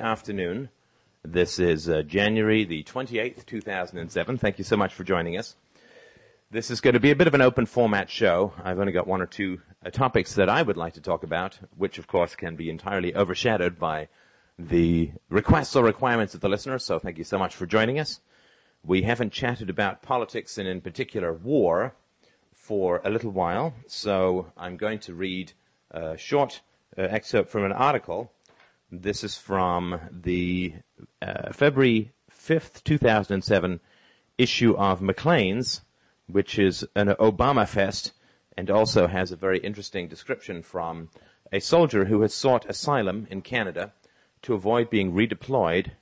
afternoon. This is uh, January the 28th, 2007. Thank you so much for joining us. This is going to be a bit of an open format show. I've only got one or two uh, topics that I would like to talk about, which of course can be entirely overshadowed by the requests or requirements of the listeners. So thank you so much for joining us. We haven't chatted about politics and in particular war for a little while. So I'm going to read a short uh, excerpt from an article this is from the uh, February 5th, 2007 issue of Maclean's, which is an Obama fest and also has a very interesting description from a soldier who has sought asylum in Canada to avoid being redeployed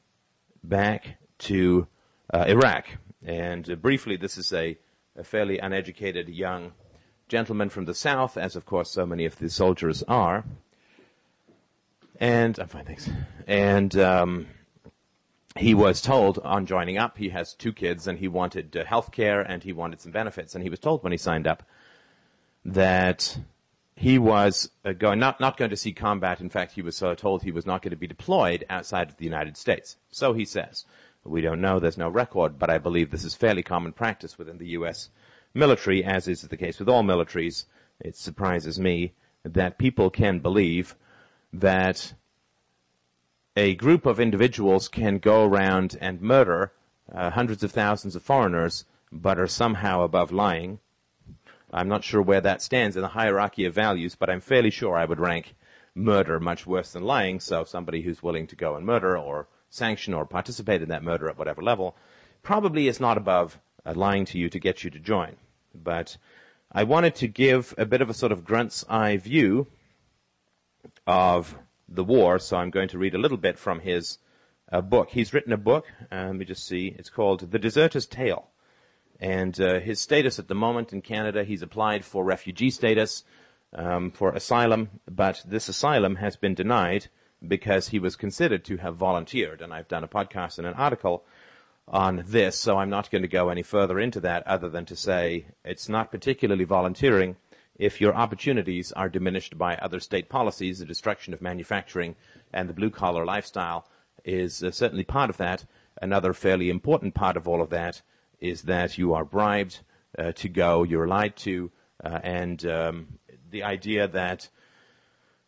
back to uh, Iraq. And uh, briefly, this is a, a fairly uneducated young gentleman from the South, as of course so many of the soldiers are. And I'm fine, thanks. And um, he was told on joining up, he has two kids, and he wanted uh, health care and he wanted some benefits. And he was told when he signed up that he was uh, going not not going to see combat. In fact, he was uh, told he was not going to be deployed outside of the United States. So he says. We don't know. There's no record, but I believe this is fairly common practice within the U.S. military, as is the case with all militaries. It surprises me that people can believe that a group of individuals can go around and murder uh, hundreds of thousands of foreigners, but are somehow above lying. I'm not sure where that stands in the hierarchy of values, but I'm fairly sure I would rank murder much worse than lying. So somebody who's willing to go and murder or sanction or participate in that murder at whatever level probably is not above uh, lying to you to get you to join. But I wanted to give a bit of a sort of grunt's eye view of the war, so I'm going to read a little bit from his uh, book. He's written a book, uh, let me just see, it's called The Deserter's Tale. And uh, his status at the moment in Canada, he's applied for refugee status, um, for asylum, but this asylum has been denied because he was considered to have volunteered. And I've done a podcast and an article on this, so I'm not going to go any further into that other than to say it's not particularly volunteering if your opportunities are diminished by other state policies, the destruction of manufacturing and the blue collar lifestyle is uh, certainly part of that. Another fairly important part of all of that is that you are bribed uh, to go, you're lied to, uh, and um, the idea that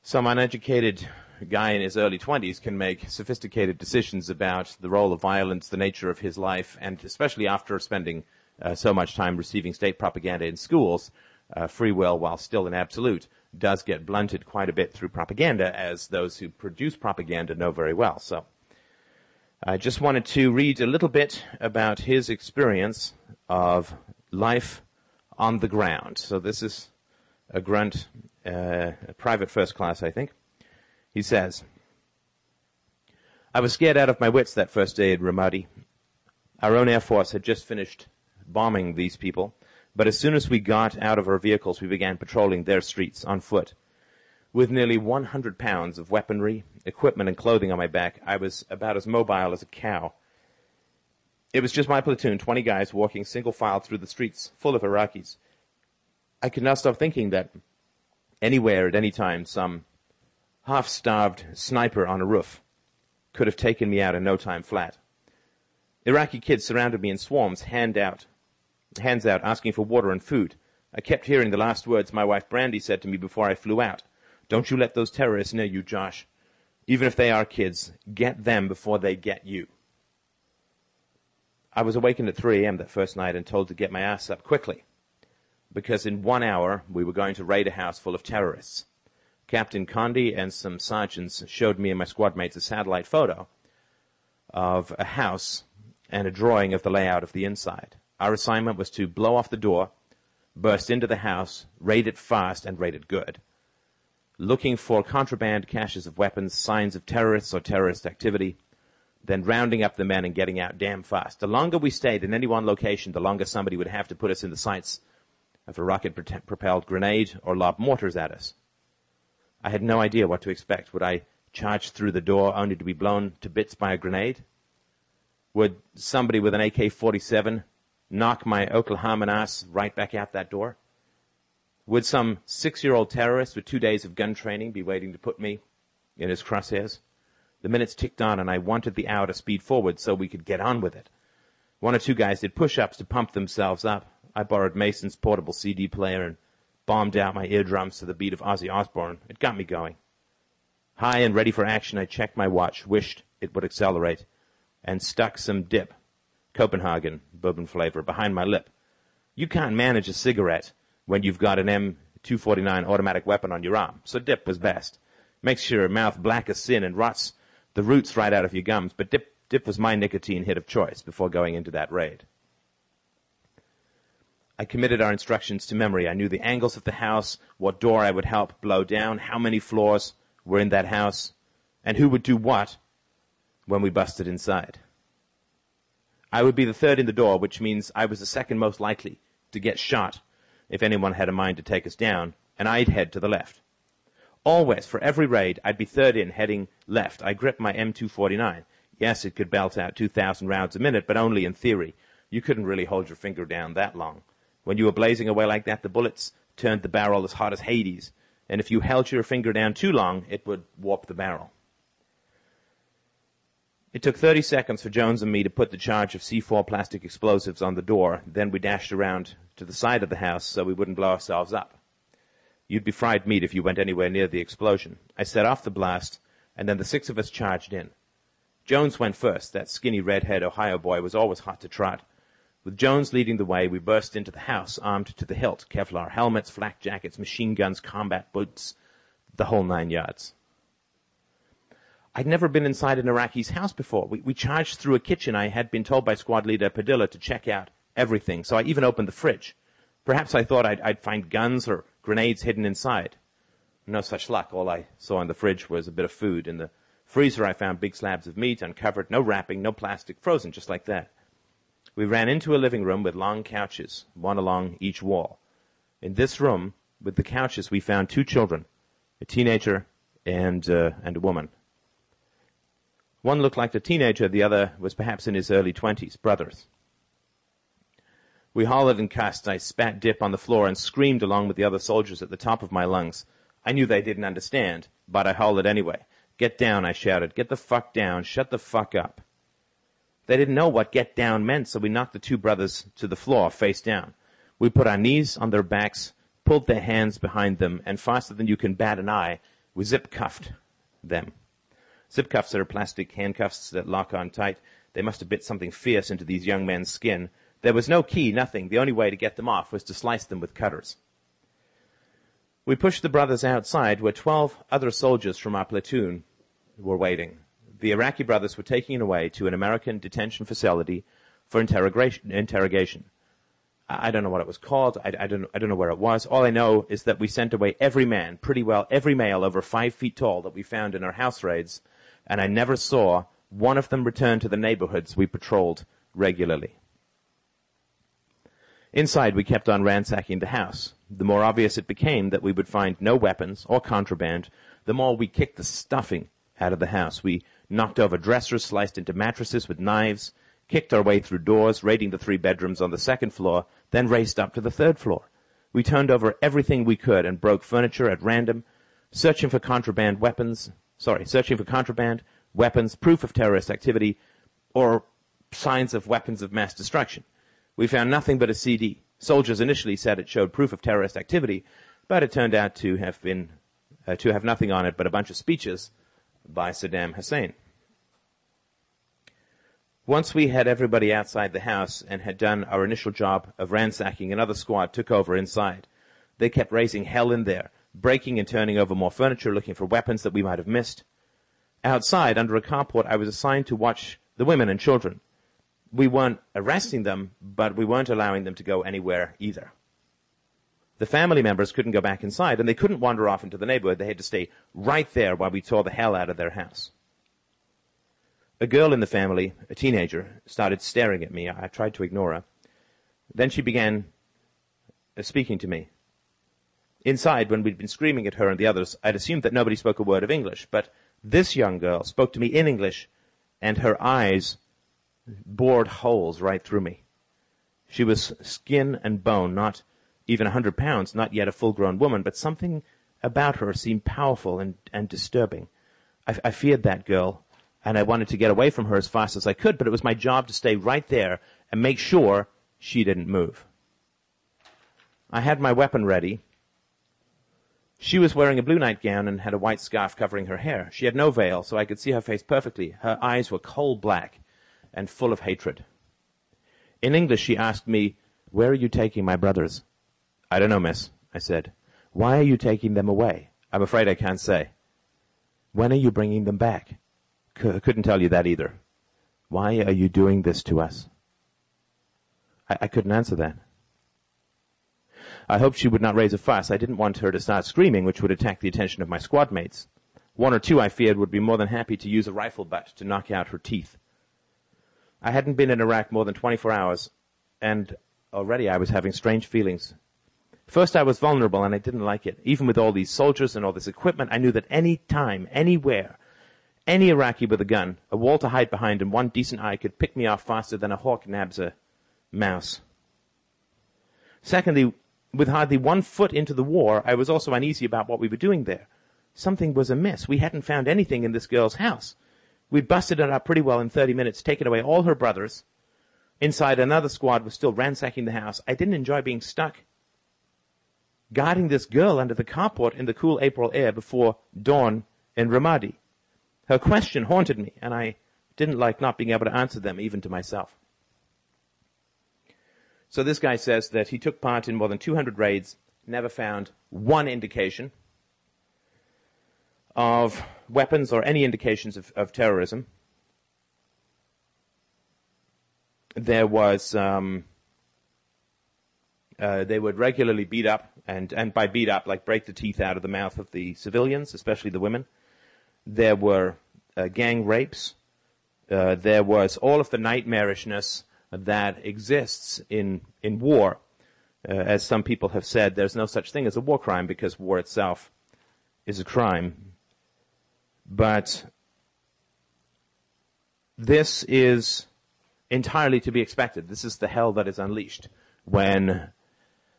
some uneducated guy in his early 20s can make sophisticated decisions about the role of violence, the nature of his life, and especially after spending uh, so much time receiving state propaganda in schools, uh, free will, while still an absolute, does get blunted quite a bit through propaganda, as those who produce propaganda know very well. So, I just wanted to read a little bit about his experience of life on the ground. So this is a grunt, uh, a private first class, I think. He says, I was scared out of my wits that first day at Ramadi. Our own Air Force had just finished bombing these people, but as soon as we got out of our vehicles, we began patrolling their streets on foot. With nearly 100 pounds of weaponry, equipment, and clothing on my back, I was about as mobile as a cow. It was just my platoon, 20 guys walking single file through the streets full of Iraqis. I could not stop thinking that anywhere at any time some half-starved sniper on a roof could have taken me out in no time flat. Iraqi kids surrounded me in swarms, hand out, hands out, asking for water and food. I kept hearing the last words my wife Brandy said to me before I flew out. Don't you let those terrorists near you, Josh. Even if they are kids, get them before they get you. I was awakened at 3 a.m. that first night and told to get my ass up quickly. Because in one hour, we were going to raid a house full of terrorists. Captain Condi and some sergeants showed me and my squad mates a satellite photo of a house and a drawing of the layout of the inside. Our assignment was to blow off the door, burst into the house, raid it fast, and raid it good. Looking for contraband caches of weapons, signs of terrorists or terrorist activity, then rounding up the men and getting out damn fast. The longer we stayed in any one location, the longer somebody would have to put us in the sights of a rocket propelled grenade or lob mortars at us. I had no idea what to expect. Would I charge through the door only to be blown to bits by a grenade? Would somebody with an AK-47 knock my Oklahoman ass right back out that door? Would some six-year-old terrorist with two days of gun training be waiting to put me in his crosshairs? The minutes ticked on and I wanted the hour to speed forward so we could get on with it. One or two guys did push-ups to pump themselves up. I borrowed Mason's portable CD player and bombed out my eardrums to the beat of Ozzy Osbourne. It got me going. High and ready for action, I checked my watch, wished it would accelerate, and stuck some dip, Copenhagen, bourbon flavor, behind my lip. You can't manage a cigarette when you've got an M249 automatic weapon on your arm, so dip was best. Makes your mouth black as sin and rots the roots right out of your gums, but dip, dip was my nicotine hit of choice before going into that raid. I committed our instructions to memory. I knew the angles of the house, what door I would help blow down, how many floors were in that house, and who would do what when we busted inside. I would be the third in the door, which means I was the second most likely to get shot if anyone had a mind to take us down, and I'd head to the left. Always, for every raid, I'd be third in, heading left. I gripped my M249. Yes, it could belt out 2,000 rounds a minute, but only in theory. You couldn't really hold your finger down that long. When you were blazing away like that, the bullets turned the barrel as hot as Hades, and if you held your finger down too long, it would warp the barrel. It took 30 seconds for Jones and me to put the charge of C4 plastic explosives on the door, then we dashed around to the side of the house so we wouldn't blow ourselves up. You'd be fried meat if you went anywhere near the explosion. I set off the blast, and then the six of us charged in. Jones went first. That skinny redhead Ohio boy was always hot to trot. With Jones leading the way, we burst into the house, armed to the hilt. Kevlar helmets, flak jackets, machine guns, combat boots, the whole nine yards. I'd never been inside an Iraqi's house before. We, we charged through a kitchen. I had been told by squad leader Padilla to check out everything, so I even opened the fridge. Perhaps I thought I'd, I'd find guns or grenades hidden inside. No such luck. All I saw in the fridge was a bit of food. In the freezer, I found big slabs of meat, uncovered, no wrapping, no plastic, frozen just like that. We ran into a living room with long couches, one along each wall. In this room, with the couches, we found two children, a teenager and, uh, and a woman. One looked like a teenager, the other was perhaps in his early twenties, brothers. We hollered and cussed. I spat dip on the floor and screamed along with the other soldiers at the top of my lungs. I knew they didn't understand, but I hollered anyway. Get down, I shouted. Get the fuck down. Shut the fuck up. They didn't know what get down meant, so we knocked the two brothers to the floor, face down. We put our knees on their backs, pulled their hands behind them, and faster than you can bat an eye, we zip cuffed them. Zip cuffs are plastic handcuffs that lock on tight. They must have bit something fierce into these young men's skin. There was no key, nothing. The only way to get them off was to slice them with cutters. We pushed the brothers outside where 12 other soldiers from our platoon were waiting the Iraqi brothers were taken away to an American detention facility for interrogation. I don't know what it was called. I, I, don't, I don't know where it was. All I know is that we sent away every man, pretty well every male over five feet tall that we found in our house raids, and I never saw one of them return to the neighborhoods we patrolled regularly. Inside, we kept on ransacking the house. The more obvious it became that we would find no weapons or contraband, the more we kicked the stuffing out of the house. We knocked over dressers, sliced into mattresses with knives, kicked our way through doors, raiding the three bedrooms on the second floor, then raced up to the third floor. We turned over everything we could and broke furniture at random, searching for contraband weapons, sorry, searching for contraband, weapons, proof of terrorist activity, or signs of weapons of mass destruction. We found nothing but a CD. Soldiers initially said it showed proof of terrorist activity, but it turned out to have been, uh, to have nothing on it but a bunch of speeches by Saddam Hussein. Once we had everybody outside the house and had done our initial job of ransacking, another squad took over inside. They kept raising hell in there, breaking and turning over more furniture, looking for weapons that we might have missed. Outside, under a carport, I was assigned to watch the women and children. We weren't arresting them, but we weren't allowing them to go anywhere either. The family members couldn't go back inside, and they couldn't wander off into the neighborhood. They had to stay right there while we tore the hell out of their house. A girl in the family, a teenager, started staring at me. I tried to ignore her. Then she began uh, speaking to me. Inside, when we'd been screaming at her and the others, I'd assumed that nobody spoke a word of English, but this young girl spoke to me in English, and her eyes bored holes right through me. She was skin and bone, not even a hundred pounds, not yet a full-grown woman, but something about her seemed powerful and, and disturbing. I, I feared that girl and I wanted to get away from her as fast as I could, but it was my job to stay right there and make sure she didn't move. I had my weapon ready. She was wearing a blue nightgown and had a white scarf covering her hair. She had no veil, so I could see her face perfectly. Her eyes were coal black and full of hatred. In English, she asked me, Where are you taking my brothers? I don't know, miss, I said. Why are you taking them away? I'm afraid I can't say. When are you bringing them back? C- couldn't tell you that either. Why are you doing this to us? I, I couldn't answer that. I hoped she would not raise a fuss. I didn't want her to start screaming, which would attract the attention of my squad mates. One or two, I feared, would be more than happy to use a rifle butt to knock out her teeth. I hadn't been in Iraq more than 24 hours, and already I was having strange feelings. First, I was vulnerable, and I didn't like it. Even with all these soldiers and all this equipment, I knew that any time, anywhere, any Iraqi with a gun, a wall to hide behind, and one decent eye could pick me off faster than a hawk nabs a mouse. Secondly, with hardly one foot into the war, I was also uneasy about what we were doing there. Something was amiss. We hadn't found anything in this girl's house. We'd busted it up pretty well in 30 minutes, taken away all her brothers. Inside, another squad was still ransacking the house. I didn't enjoy being stuck guarding this girl under the carport in the cool April air before dawn in Ramadi. Her question haunted me, and I didn't like not being able to answer them even to myself. So this guy says that he took part in more than 200 raids, never found one indication of weapons or any indications of, of terrorism. There was, um, uh, they would regularly beat up, and, and by beat up, like break the teeth out of the mouth of the civilians, especially the women. There were uh, gang rapes. Uh, there was all of the nightmarishness that exists in in war. Uh, as some people have said, there's no such thing as a war crime because war itself is a crime. But this is entirely to be expected. This is the hell that is unleashed when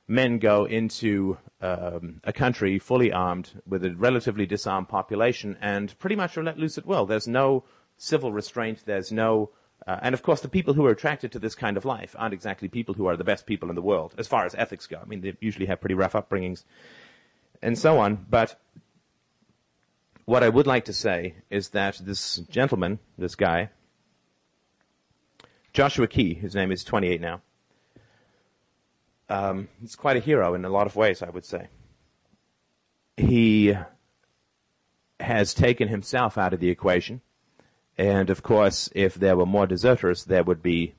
men go into um, a country fully armed with a relatively disarmed population and pretty much are let loose at will. There's no civil restraint. There's no uh, and of course, the people who are attracted to this kind of life aren't exactly people who are the best people in the world, as far as ethics go. I mean, they usually have pretty rough upbringings and so on. But what I would like to say is that this gentleman, this guy, Joshua Key, his name is 28 now, um, he's quite a hero in a lot of ways, I would say. He has taken himself out of the equation and of course, if there were more deserters, there would be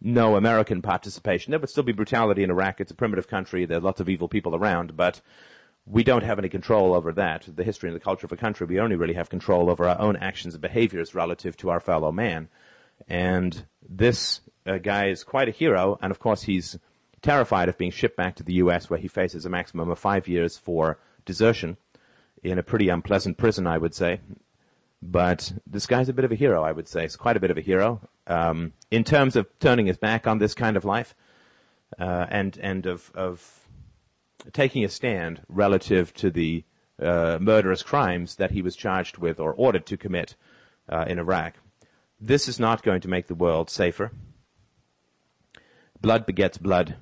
no American participation. There would still be brutality in Iraq. It's a primitive country. There are lots of evil people around, but we don't have any control over that. The history and the culture of a country, we only really have control over our own actions and behaviors relative to our fellow man. And this uh, guy is quite a hero, and of course he's terrified of being shipped back to the U.S. where he faces a maximum of five years for desertion in a pretty unpleasant prison, I would say. But this guy's a bit of a hero, I would say. He's quite a bit of a hero um, in terms of turning his back on this kind of life uh, and and of of taking a stand relative to the uh, murderous crimes that he was charged with or ordered to commit uh, in Iraq. This is not going to make the world safer. Blood begets blood.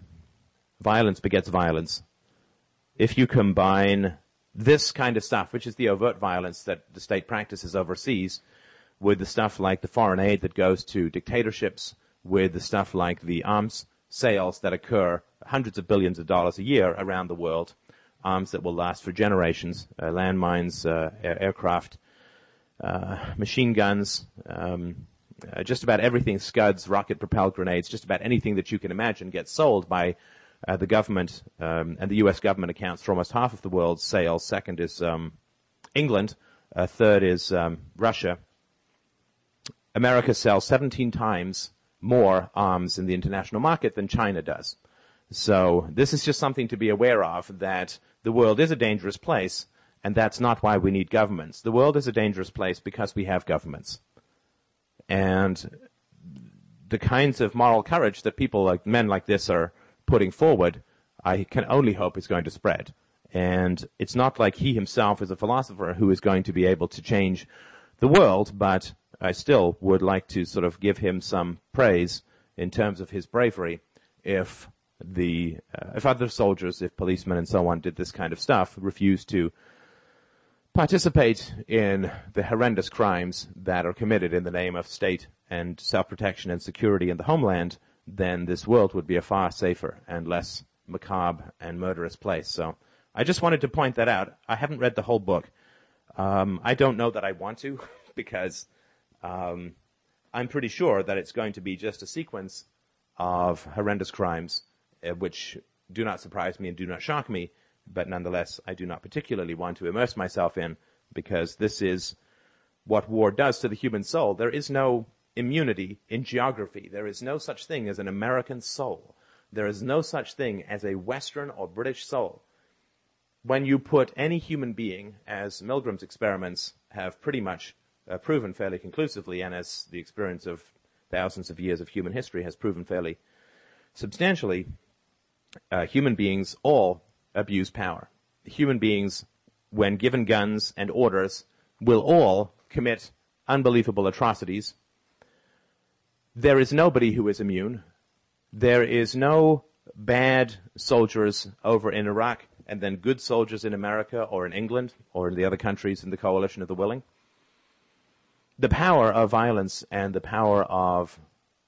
Violence begets violence. If you combine this kind of stuff, which is the overt violence that the state practices overseas, with the stuff like the foreign aid that goes to dictatorships, with the stuff like the arms sales that occur hundreds of billions of dollars a year around the world, arms that will last for generations, uh, landmines, uh, air- aircraft, uh, machine guns, um, uh, just about everything, scuds, rocket propelled grenades, just about anything that you can imagine gets sold by uh, the government um, and the U.S. government accounts for almost half of the world's sales. Second is um, England. Uh, third is um, Russia. America sells 17 times more arms in the international market than China does. So this is just something to be aware of that the world is a dangerous place, and that's not why we need governments. The world is a dangerous place because we have governments. And the kinds of moral courage that people like men like this are putting forward, I can only hope is going to spread. And it's not like he himself is a philosopher who is going to be able to change the world, but I still would like to sort of give him some praise in terms of his bravery if the uh, if other soldiers, if policemen and so on did this kind of stuff, refused to participate in the horrendous crimes that are committed in the name of state and self-protection and security in the homeland, then this world would be a far safer and less macabre and murderous place. So I just wanted to point that out. I haven't read the whole book. Um, I don't know that I want to because um, I'm pretty sure that it's going to be just a sequence of horrendous crimes, uh, which do not surprise me and do not shock me, but nonetheless, I do not particularly want to immerse myself in because this is what war does to the human soul. There is no immunity in geography. There is no such thing as an American soul. There is no such thing as a Western or British soul. When you put any human being, as Milgram's experiments have pretty much uh, proven fairly conclusively, and as the experience of thousands of years of human history has proven fairly substantially, uh, human beings all abuse power. Human beings, when given guns and orders, will all commit unbelievable atrocities. There is nobody who is immune. There is no bad soldiers over in Iraq and then good soldiers in America or in England or in the other countries in the coalition of the willing the power of violence and the power of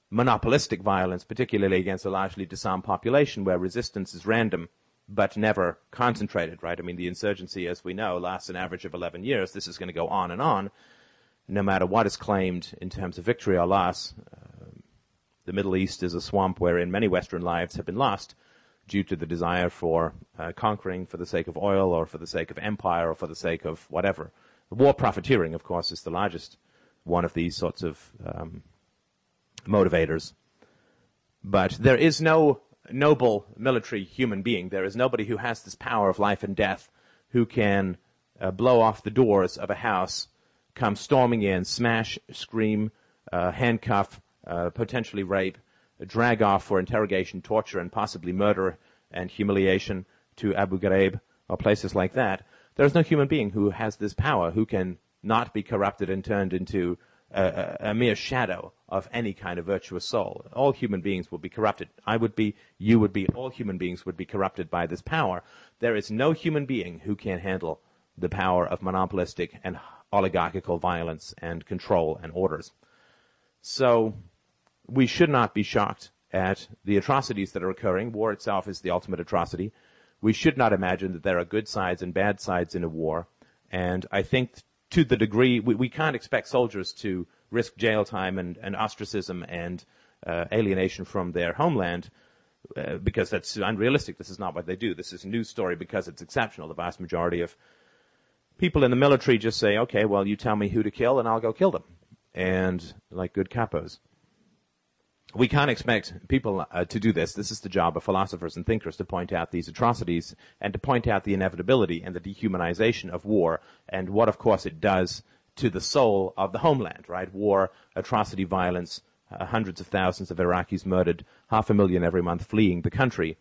monopolistic violence, particularly against a largely disarmed population where resistance is random but never concentrated, right? I mean, the insurgency, as we know, lasts an average of 11 years. This is going to go on and on, no matter what is claimed in terms of victory or loss. Uh, the Middle East is a swamp wherein many Western lives have been lost due to the desire for uh, conquering for the sake of oil or for the sake of empire or for the sake of whatever. War profiteering, of course, is the largest one of these sorts of um, motivators. But there is no noble military human being. There is nobody who has this power of life and death who can uh, blow off the doors of a house, come storming in, smash, scream, uh, handcuff, uh, potentially rape, drag off for interrogation, torture, and possibly murder and humiliation to Abu Ghraib or places like that. There is no human being who has this power who can not be corrupted and turned into a, a, mere shadow of any kind of virtuous soul. All human beings will be corrupted. I would be, you would be, all human beings would be corrupted by this power. There is no human being who can handle the power of monopolistic and oligarchical violence and control and orders. So, we should not be shocked at the atrocities that are occurring. War itself is the ultimate atrocity. We should not imagine that there are good sides and bad sides in a war. And I think to the degree we, we can't expect soldiers to risk jail time and, and ostracism and uh, alienation from their homeland uh, because that's unrealistic. This is not what they do. This is a news story because it's exceptional. The vast majority of people in the military just say, okay, well, you tell me who to kill and I'll go kill them. And like good capos we can't expect people uh, to do this. This is the job of philosophers and thinkers to point out these atrocities and to point out the inevitability and the dehumanization of war and what, of course, it does to the soul of the homeland, right? War, atrocity, violence, uh, hundreds of thousands of Iraqis murdered, half a million every month fleeing the country.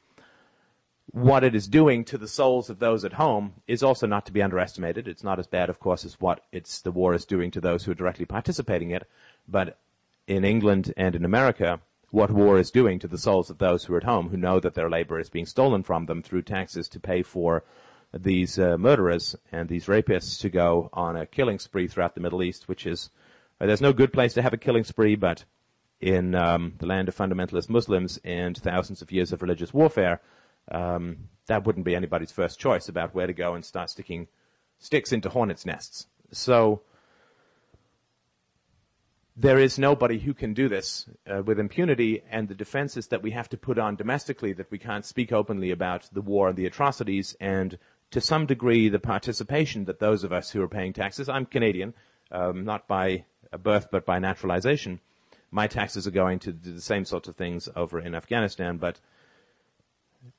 What it is doing to the souls of those at home is also not to be underestimated. It's not as bad, of course, as what it's the war is doing to those who are directly participating in it, but in England and in America what war is doing to the souls of those who are at home, who know that their labor is being stolen from them through taxes to pay for these uh, murderers and these rapists to go on a killing spree throughout the Middle East, which is uh, there's no good place to have a killing spree, but in um, the land of fundamentalist Muslims and thousands of years of religious warfare, um, that wouldn't be anybody's first choice about where to go and start sticking sticks into hornets' nests. So there is nobody who can do this uh, with impunity, and the defenses that we have to put on domestically that we can't speak openly about the war and the atrocities, and to some degree the participation that those of us who are paying taxes, I'm Canadian, um, not by birth but by naturalization, my taxes are going to do the same sorts of things over in Afghanistan, but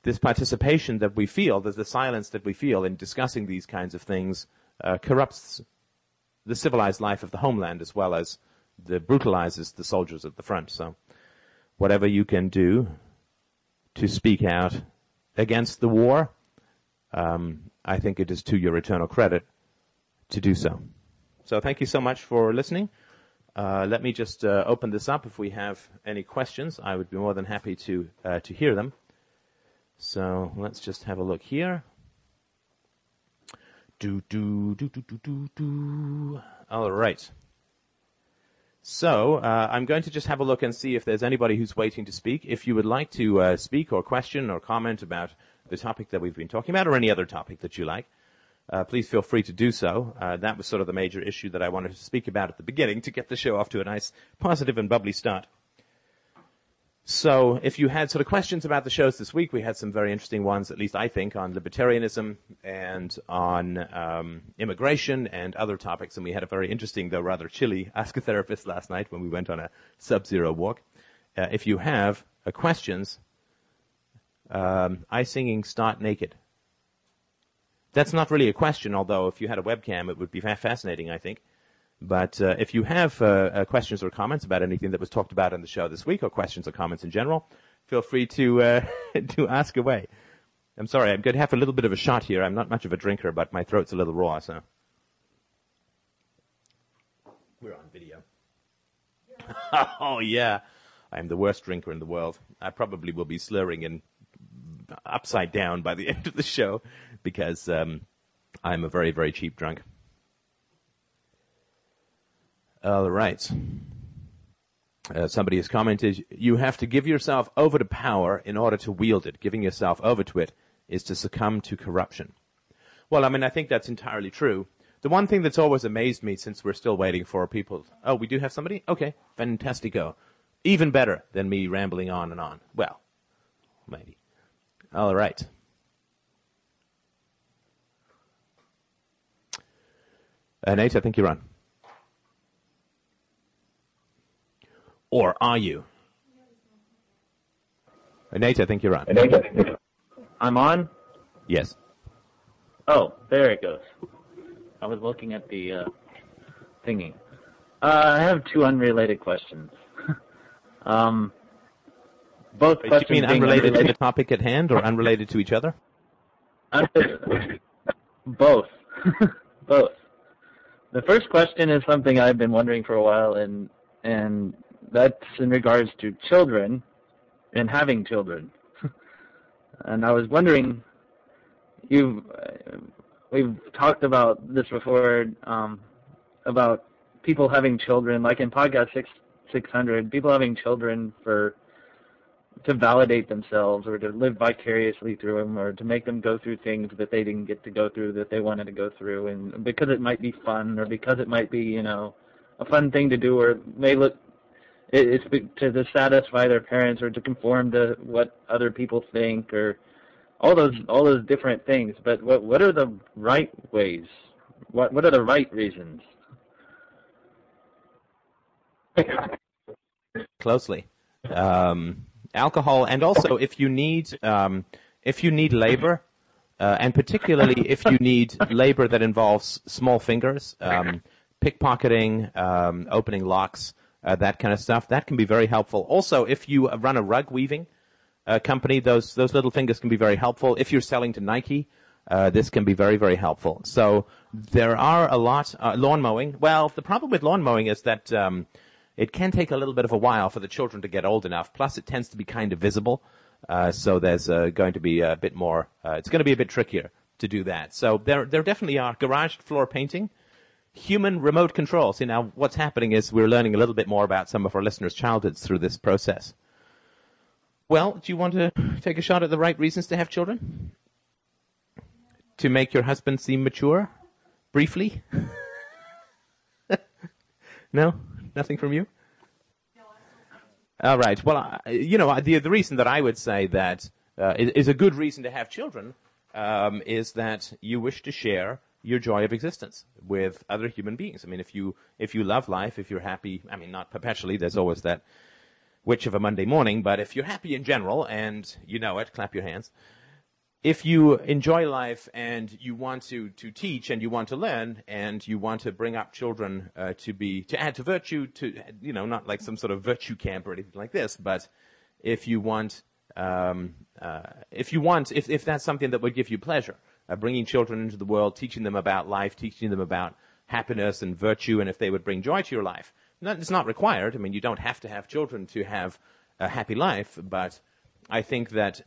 this participation that we feel, the silence that we feel in discussing these kinds of things, uh, corrupts the civilized life of the homeland as well as that brutalizes the soldiers at the front. So whatever you can do to speak out against the war, um, I think it is to your eternal credit to do so. So thank you so much for listening. Uh, let me just uh, open this up. If we have any questions, I would be more than happy to uh, to hear them. So let's just have a look here. Do do do do do do do. All right. So uh, I'm going to just have a look and see if there's anybody who's waiting to speak. If you would like to uh, speak or question or comment about the topic that we've been talking about or any other topic that you like, uh, please feel free to do so. Uh, that was sort of the major issue that I wanted to speak about at the beginning to get the show off to a nice, positive and bubbly start. So if you had sort of questions about the shows this week, we had some very interesting ones, at least I think, on libertarianism and on um, immigration and other topics. And we had a very interesting, though rather chilly, Ask a Therapist last night when we went on a sub-zero walk. Uh, if you have uh, questions, um, I singing start naked. That's not really a question, although if you had a webcam, it would be fascinating, I think. But uh, if you have uh, uh, questions or comments about anything that was talked about in the show this week, or questions or comments in general, feel free to uh, to ask away. I'm sorry, I'm going to have a little bit of a shot here. I'm not much of a drinker, but my throat's a little raw, so. We're on video. oh yeah, I'm the worst drinker in the world. I probably will be slurring and upside down by the end of the show because um, I'm a very very cheap drunk. All right. Uh, somebody has commented, you have to give yourself over to power in order to wield it. Giving yourself over to it is to succumb to corruption. Well, I mean, I think that's entirely true. The one thing that's always amazed me since we're still waiting for people, oh, we do have somebody? Okay, fantastico. Even better than me rambling on and on. Well, maybe. All right. Uh, Nate, I think you're on. Or are you? Nate, I think you're on. I'm on? Yes. Oh, there it goes. I was looking at the uh, thingy. Uh, I have two unrelated questions. um, both Wait, questions. You mean unrelated to the topic at hand or unrelated to each other? both. both. The first question is something I've been wondering for a while, and and that's in regards to children and having children. and I was wondering, you uh, we've talked about this before um, about people having children, like in podcast six six hundred, people having children for to validate themselves or to live vicariously through them or to make them go through things that they didn't get to go through that they wanted to go through and because it might be fun or because it might be you know a fun thing to do or may look it's to satisfy their parents or to conform to what other people think or all those all those different things. But what what are the right ways? What what are the right reasons? Closely, um, alcohol, and also if you need um, if you need labor, uh, and particularly if you need labor that involves small fingers, um, pickpocketing, um, opening locks uh, that kind of stuff. That can be very helpful. Also, if you run a rug weaving uh, company, those those little fingers can be very helpful. If you're selling to Nike, uh, this can be very very helpful. So there are a lot uh, lawn mowing. Well, the problem with lawn mowing is that um, it can take a little bit of a while for the children to get old enough. Plus, it tends to be kind of visible. Uh, so there's uh, going to be a bit more. it's going to be a bit trickier to do that. So there there definitely are garage floor painting human remote control. See, now what's happening is we're learning a little bit more about some of our listeners' childhoods through this process. Well, do you want to take a shot at the right reasons to have children? To make your husband seem mature? Briefly? no? Nothing from you? All right. Well, you know, the, the reason that I would say that uh, is, a good reason to have children um, is that you wish to share your joy of existence with other human beings. I mean, if you if you love life, if you're happy, I mean, not perpetually. There's always that witch of a Monday morning, but if you're happy in general and you know it, clap your hands. If you enjoy life and you want to, to teach and you want to learn and you want to bring up children uh, to be to add to virtue, to you know, not like some sort of virtue camp or anything like this, but if you want um, uh, if you want if if that's something that would give you pleasure, uh, bringing children into the world, teaching them about life, teaching them about happiness and virtue, and if they would bring joy to your life. it's not required. I mean, you don't have to have children to have a happy life, but I think that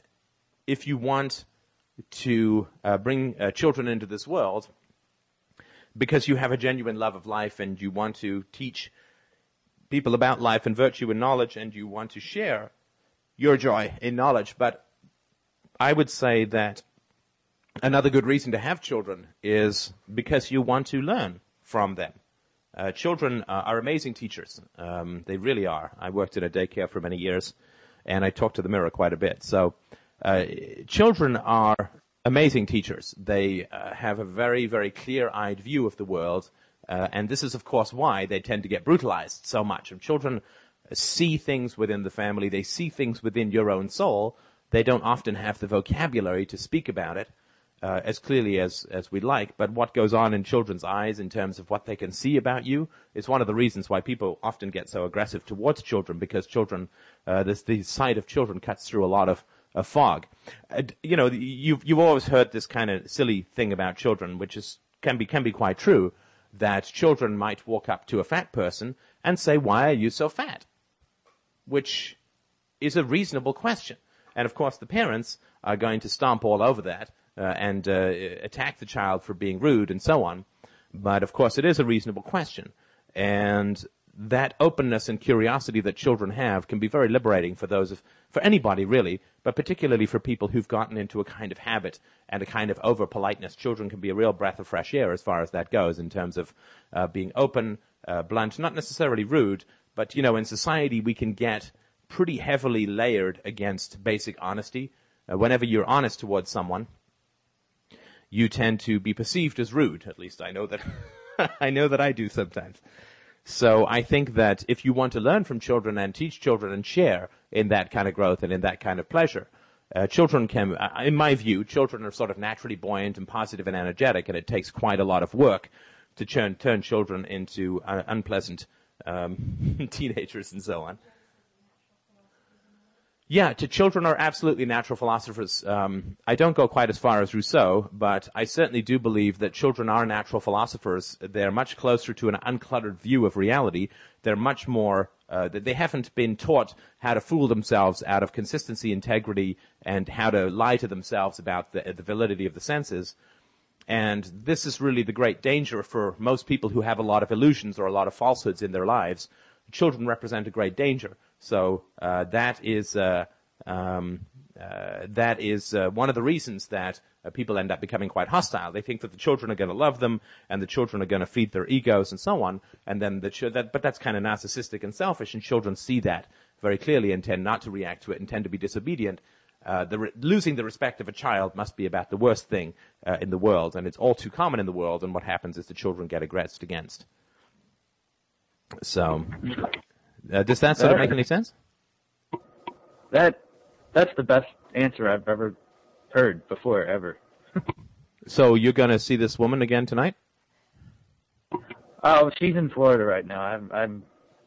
if you want to uh, bring uh, children into this world, because you have a genuine love of life and you want to teach people about life and virtue and knowledge and you want to share your joy in knowledge. But I would say that another good reason to have children is because you want to learn from them. Uh, children uh, are amazing teachers. Um, they really are. I worked in a daycare for many years, and I talked to the mirror quite a bit. So, uh, children are amazing teachers. They uh, have a very, very clear-eyed view of the world, uh, and this is, of course, why they tend to get brutalized so much. And children see things within the family. They see things within your own soul. They don't often have the vocabulary to speak about it uh, as clearly as, as we'd like, but what goes on in children's eyes in terms of what they can see about you is one of the reasons why people often get so aggressive towards children because children, uh, this, the sight of children cuts through a lot of, of fog. Uh, you know, you've, you've always heard this kind of silly thing about children, which is, can be, can be quite true, that children might walk up to a fat person and say, why are you so fat? Which is a reasonable question. And of course the parents are going to stomp all over that and uh, attack the child for being rude and so on. But of course, it is a reasonable question, and that openness and curiosity that children have can be very liberating for those of, for anybody really, but particularly for people who've gotten into a kind of habit and a kind of over politeness. Children can be a real breath of fresh air as far as that goes in terms of uh, being open, uh, blunt, not necessarily rude, but you know, in society we can get pretty heavily layered against basic honesty. Uh, whenever you're honest towards someone, you tend to be perceived as rude. At least I know that, I know that I do sometimes. So I think that if you want to learn from children and teach children and share in that kind of growth and in that kind of pleasure, uh, children can, uh, in my view, children are sort of naturally buoyant and positive and energetic, and it takes quite a lot of work to turn, turn children into uh, unpleasant um, teenagers and so on. Yeah, to children are absolutely natural philosophers. Um, I don't go quite as far as Rousseau, but I certainly do believe that children are natural philosophers. They're much closer to an uncluttered view of reality. They're much more, uh, they haven't been taught how to fool themselves out of consistency, integrity, and how to lie to themselves about the, the validity of the senses. And this is really the great danger for most people who have a lot of illusions or a lot of falsehoods in their lives. Children represent a great danger so uh, that is uh, um, uh, that is one of the reasons that people end up becoming quite hostile. They think that the children are going to love them, and the children are going to feed their egos and so on. And then the ch- that, but that's kind of narcissistic and selfish, and children see that very clearly and tend not to react to it and tend to be disobedient. Uh, the re- losing the respect of a child must be about the worst thing uh, in the world, and it's all too common in the world. And what happens is the children get aggressed against. So, uh, does that sort of make any sense? That that's the best answer I've ever heard before ever. so you're going to see this woman again tonight? Oh, she's in Florida right now. I'm. I'm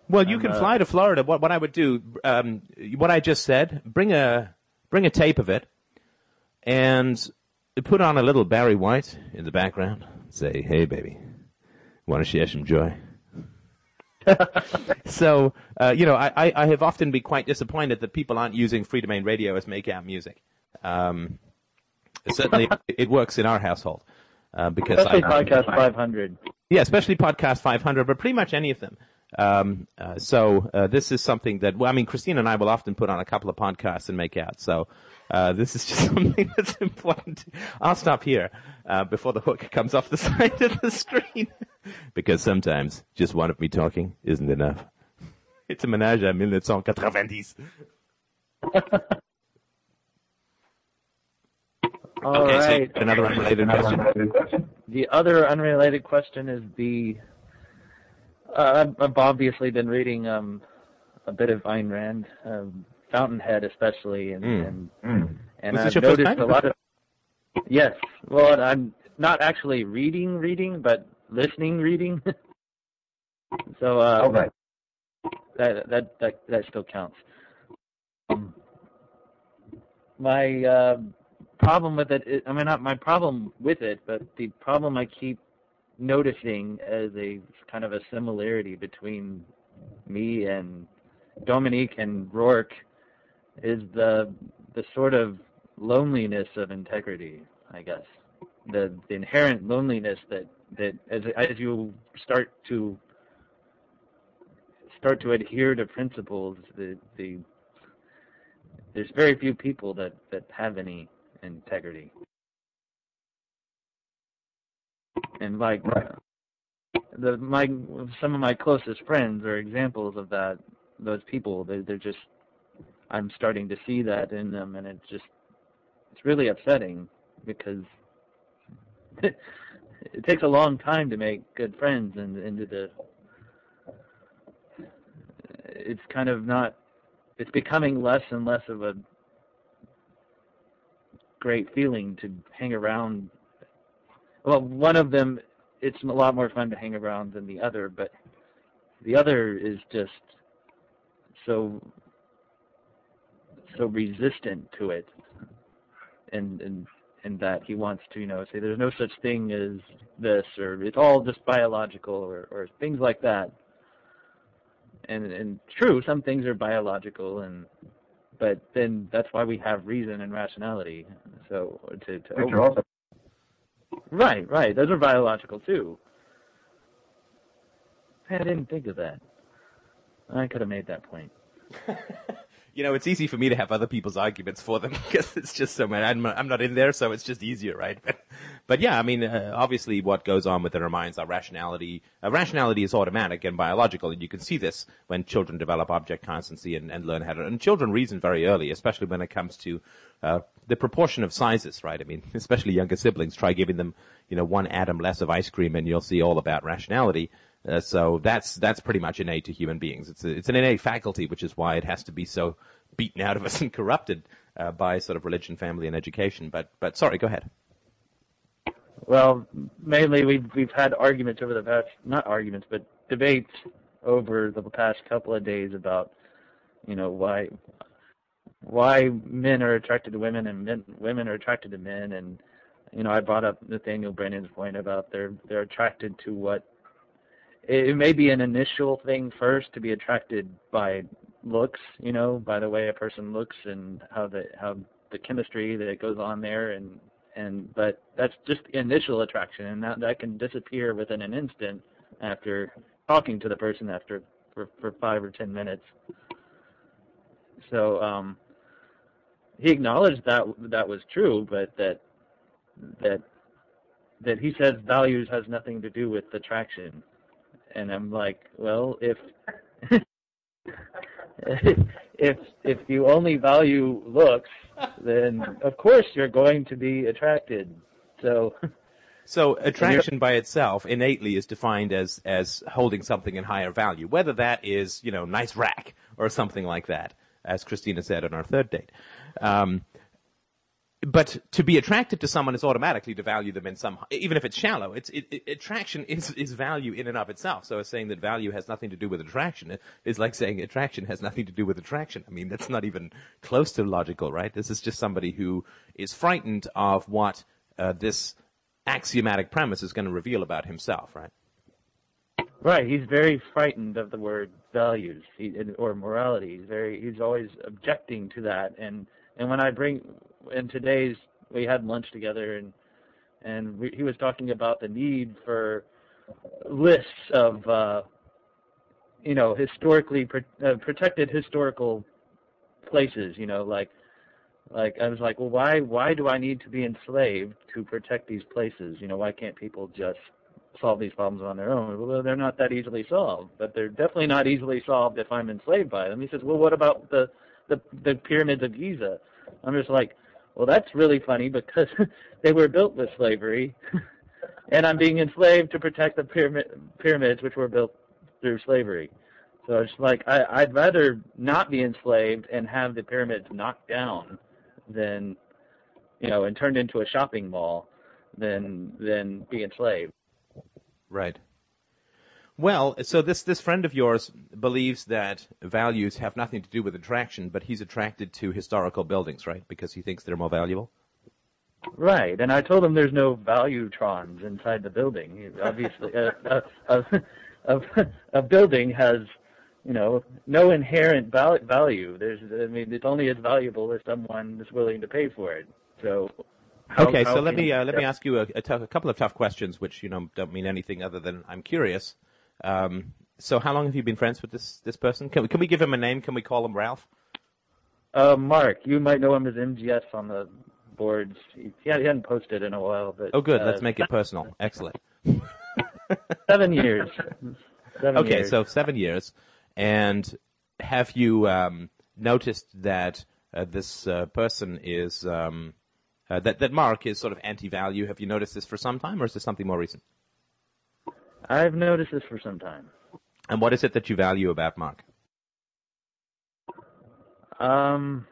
well, you I'm, can uh, fly to Florida. What what I would do, um, what I just said, bring a bring a tape of it, and put on a little Barry White in the background. Say, hey, baby, want to share some joy? so, uh, you know, I, I have often been quite disappointed that people aren't using Freedomain Radio as make-out music. Um, certainly, it works in our household. Uh, because especially I, podcast 500. Yeah, especially podcast 500, but pretty much any of them. Um, uh, so uh, this is something that well, I mean, Christine and I will often put on a couple of podcasts and make out. So uh, this is just something that's important. I'll stop here uh, before the hook comes off the side of the screen because sometimes just one of me talking isn't enough. It's a ménage à 1990. All okay, right. so another unrelated question. The other unrelated question is the. Uh, I've, I've obviously been reading um, a bit of Ayn Rand, um, Fountainhead especially, and Mm. and, Mm. and I've noticed a lot of. Yes, well, I'm not actually reading, reading, but listening, reading. so uh, right. that that that that still counts. Um, my uh, problem with it, is, I mean, not my problem with it, but the problem I keep noticing as a kind of a similarity between me and Dominique and Roark is the the sort of loneliness of integrity, I guess. The, the inherent loneliness that, that as as you start to start to adhere to principles, the the there's very few people that, that have any integrity. And like the my some of my closest friends are examples of that. Those people, they they're just I'm starting to see that in them, and it's just it's really upsetting because it takes a long time to make good friends, and into the it's kind of not it's becoming less and less of a great feeling to hang around. Well one of them it's a lot more fun to hang around than the other but the other is just so so resistant to it. And and and that he wants to you know say there's no such thing as this or it's all just biological or or things like that. And and true some things are biological and but then that's why we have reason and rationality. So to to Which are also right right. Those are biological too. I didn't think of that. I could have made that point you know, it's easy for me to have other people's arguments for them because it's just so many. I'm, I'm not in there, so it's just easier, right? But, but yeah, I mean, uh, obviously, what goes on within our minds, our rationality, uh, rationality is automatic and biological, and you can see this when children develop object constancy and, and learn how to. And children reason very early, especially when it comes to uh, the proportion of sizes, right? I mean, especially younger siblings. Try giving them, you know, one atom less of ice cream, and you'll see all about rationality. Uh, so that's that's pretty much innate to human beings. It's a, it's an innate faculty, which is why it has to be so beaten out of us and corrupted uh, by sort of religion, family, and education. But but sorry, go ahead. Well, mainly we've we've had arguments over the past not arguments, but debates over the past couple of days about you know why why men are attracted to women and men, women are attracted to men and you know I brought up Nathaniel Branden's point about they're they're attracted to what it, may be an initial thing first to be attracted by looks, you know, by the way a person looks and how the how the chemistry that goes on there and and but that's just initial attraction and that that can disappear within an instant after talking to the person after for for five or ten minutes. So um he acknowledged that that was true but that that that he says values has nothing to do with attraction and i'm like well if if if you only value looks, then of course you're going to be attracted. So So attraction by itself innately is defined as as holding something in higher value, whether that is you know nice rack or something like that, as Christina said on our third date. Um, but to be attracted to someone is automatically to value them in some, even if it's shallow. It's it, it, attraction is is value in and of itself. So saying that value has nothing to do with attraction is like saying attraction has nothing to do with attraction. I mean, that's not even close to logical, right? This is just somebody who is frightened of what uh, this axiomatic premise is going to reveal about himself, right? Right, he's very frightened of the word values he, or morality. He's very he's always objecting to that and and when I bring in today's we had lunch together and and we, he was talking about the need for lists of uh you know historically pro- uh, protected historical places you know like like I was like well why why do I need to be enslaved to protect these places? You know why can't people just solve these problems on their own? Well they're not that easily solved but they're definitely not easily solved if I'm enslaved by them. He says well what about the the the pyramids of Giza? I'm just like well, that's really funny because they were built with slavery, and I'm being enslaved to protect the pyramid, pyramids, which were built through slavery. So it's like I, I'd rather not be enslaved and have the pyramids knocked down than, you know, and turned into a shopping mall than than be enslaved. Right. Well, so this this friend of yours believes that values have nothing to do with attraction, but he's attracted to historical buildings, right? Because he thinks they're more valuable. Right, and I told him there's no valuetrons inside the building. Obviously, a, a, a, a, building has, you know, no inherent value. There's, I mean, it's only as valuable as someone is willing to pay for it. So. How, okay, how so let me uh, let me ask you a, a, tough, a couple of tough questions, which you know don't mean anything other than I'm curious. Um, so, how long have you been friends with this this person? Can we can we give him a name? Can we call him Ralph? Uh, Mark. You might know him as MGS on the boards. He, he hadn't posted in a while, but oh, good. Uh, Let's make it personal. Excellent. seven years. Seven okay, years. so seven years, and have you um, noticed that uh, this uh, person is um, uh, that that Mark is sort of anti-value? Have you noticed this for some time, or is this something more recent? I've noticed this for some time. And what is it that you value about Mark? Um,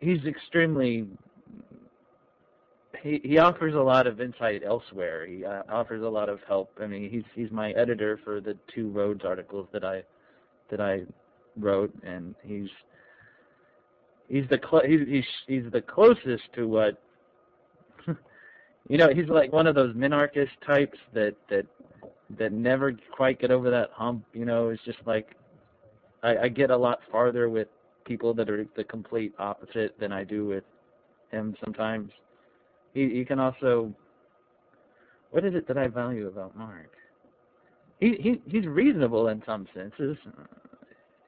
he's extremely he he offers a lot of insight elsewhere. He uh, offers a lot of help. I mean, he's he's my editor for the two Rhodes articles that I that I wrote, and he's he's the cl- he's, he's he's the closest to what you know. He's like one of those minarchist types that that that never quite get over that hump. You know, it's just like I, I get a lot farther with people that are the complete opposite than I do with him sometimes he he can also what is it that I value about Mark? He he he's reasonable in some senses.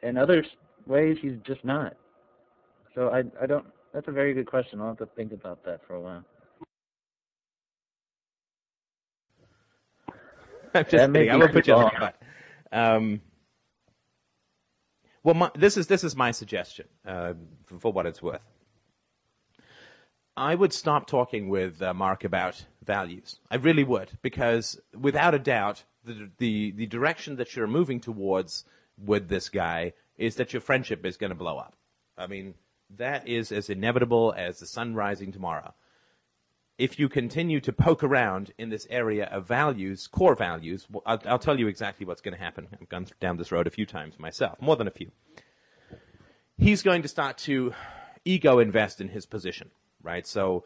In other ways, he's just not. So I I don't. That's a very good question. I'll have to think about that for a while. I'm just kidding. I won't put you on the spot. Um, well, my, this is this is my suggestion uh, for, for what it's worth. I would stop talking with uh, Mark about values. I really would, because without a doubt, the, the, the direction that you're moving towards with this guy is that your friendship is going to blow up. I mean, that is as inevitable as the sun rising tomorrow. If you continue to poke around in this area of values, core values, I'll, I'll tell you exactly what's going to happen. I've gone down this road a few times myself, more than a few. He's going to start to ego invest in his position right? So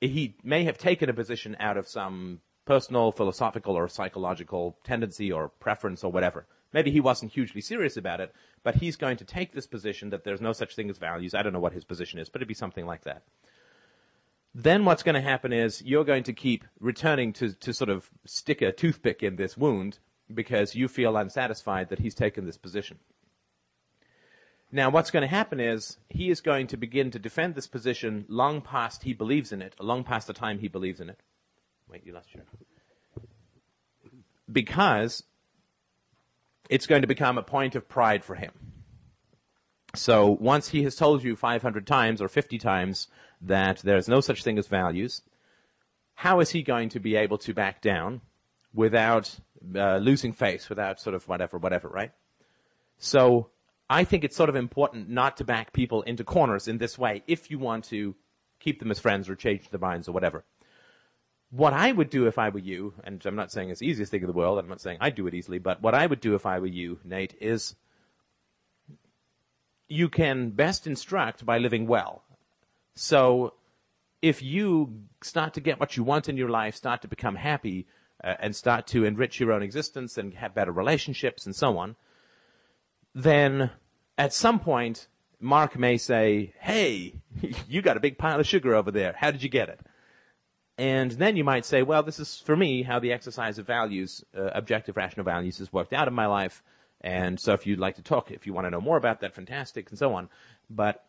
he may have taken a position out of some personal, philosophical, or psychological tendency or preference or whatever. Maybe he wasn't hugely serious about it, but he's going to take this position that there's no such thing as values. I don't know what his position is, but it'd be something like that. Then what's going to happen is you're going to keep returning to, to sort of stick a toothpick in this wound because you feel unsatisfied that he's taken this position. Now, what's going to happen is he is going to begin to defend this position long past he believes in it, long past the time he believes in it. Wait, you lost your. Because it's going to become a point of pride for him. So once he has told you 500 times or 50 times that there's no such thing as values, how is he going to be able to back down without uh, losing face, without sort of whatever, whatever, right? So I think it's sort of important not to back people into corners in this way if you want to keep them as friends or change their minds or whatever. What I would do if I were you, and I'm not saying it's the easiest thing in the world, I'm not saying I'd do it easily, but what I would do if I were you, Nate, is you can best instruct by living well. So if you start to get what you want in your life, start to become happy, uh, and start to enrich your own existence and have better relationships and so on, then at some point, Mark may say, hey, you got a big pile of sugar over there. How did you get it? And then you might say, well, this is for me how the exercise of values, uh, objective rational values has worked out in my life. And so if you'd like to talk, if you want to know more about that, fantastic, and so on. But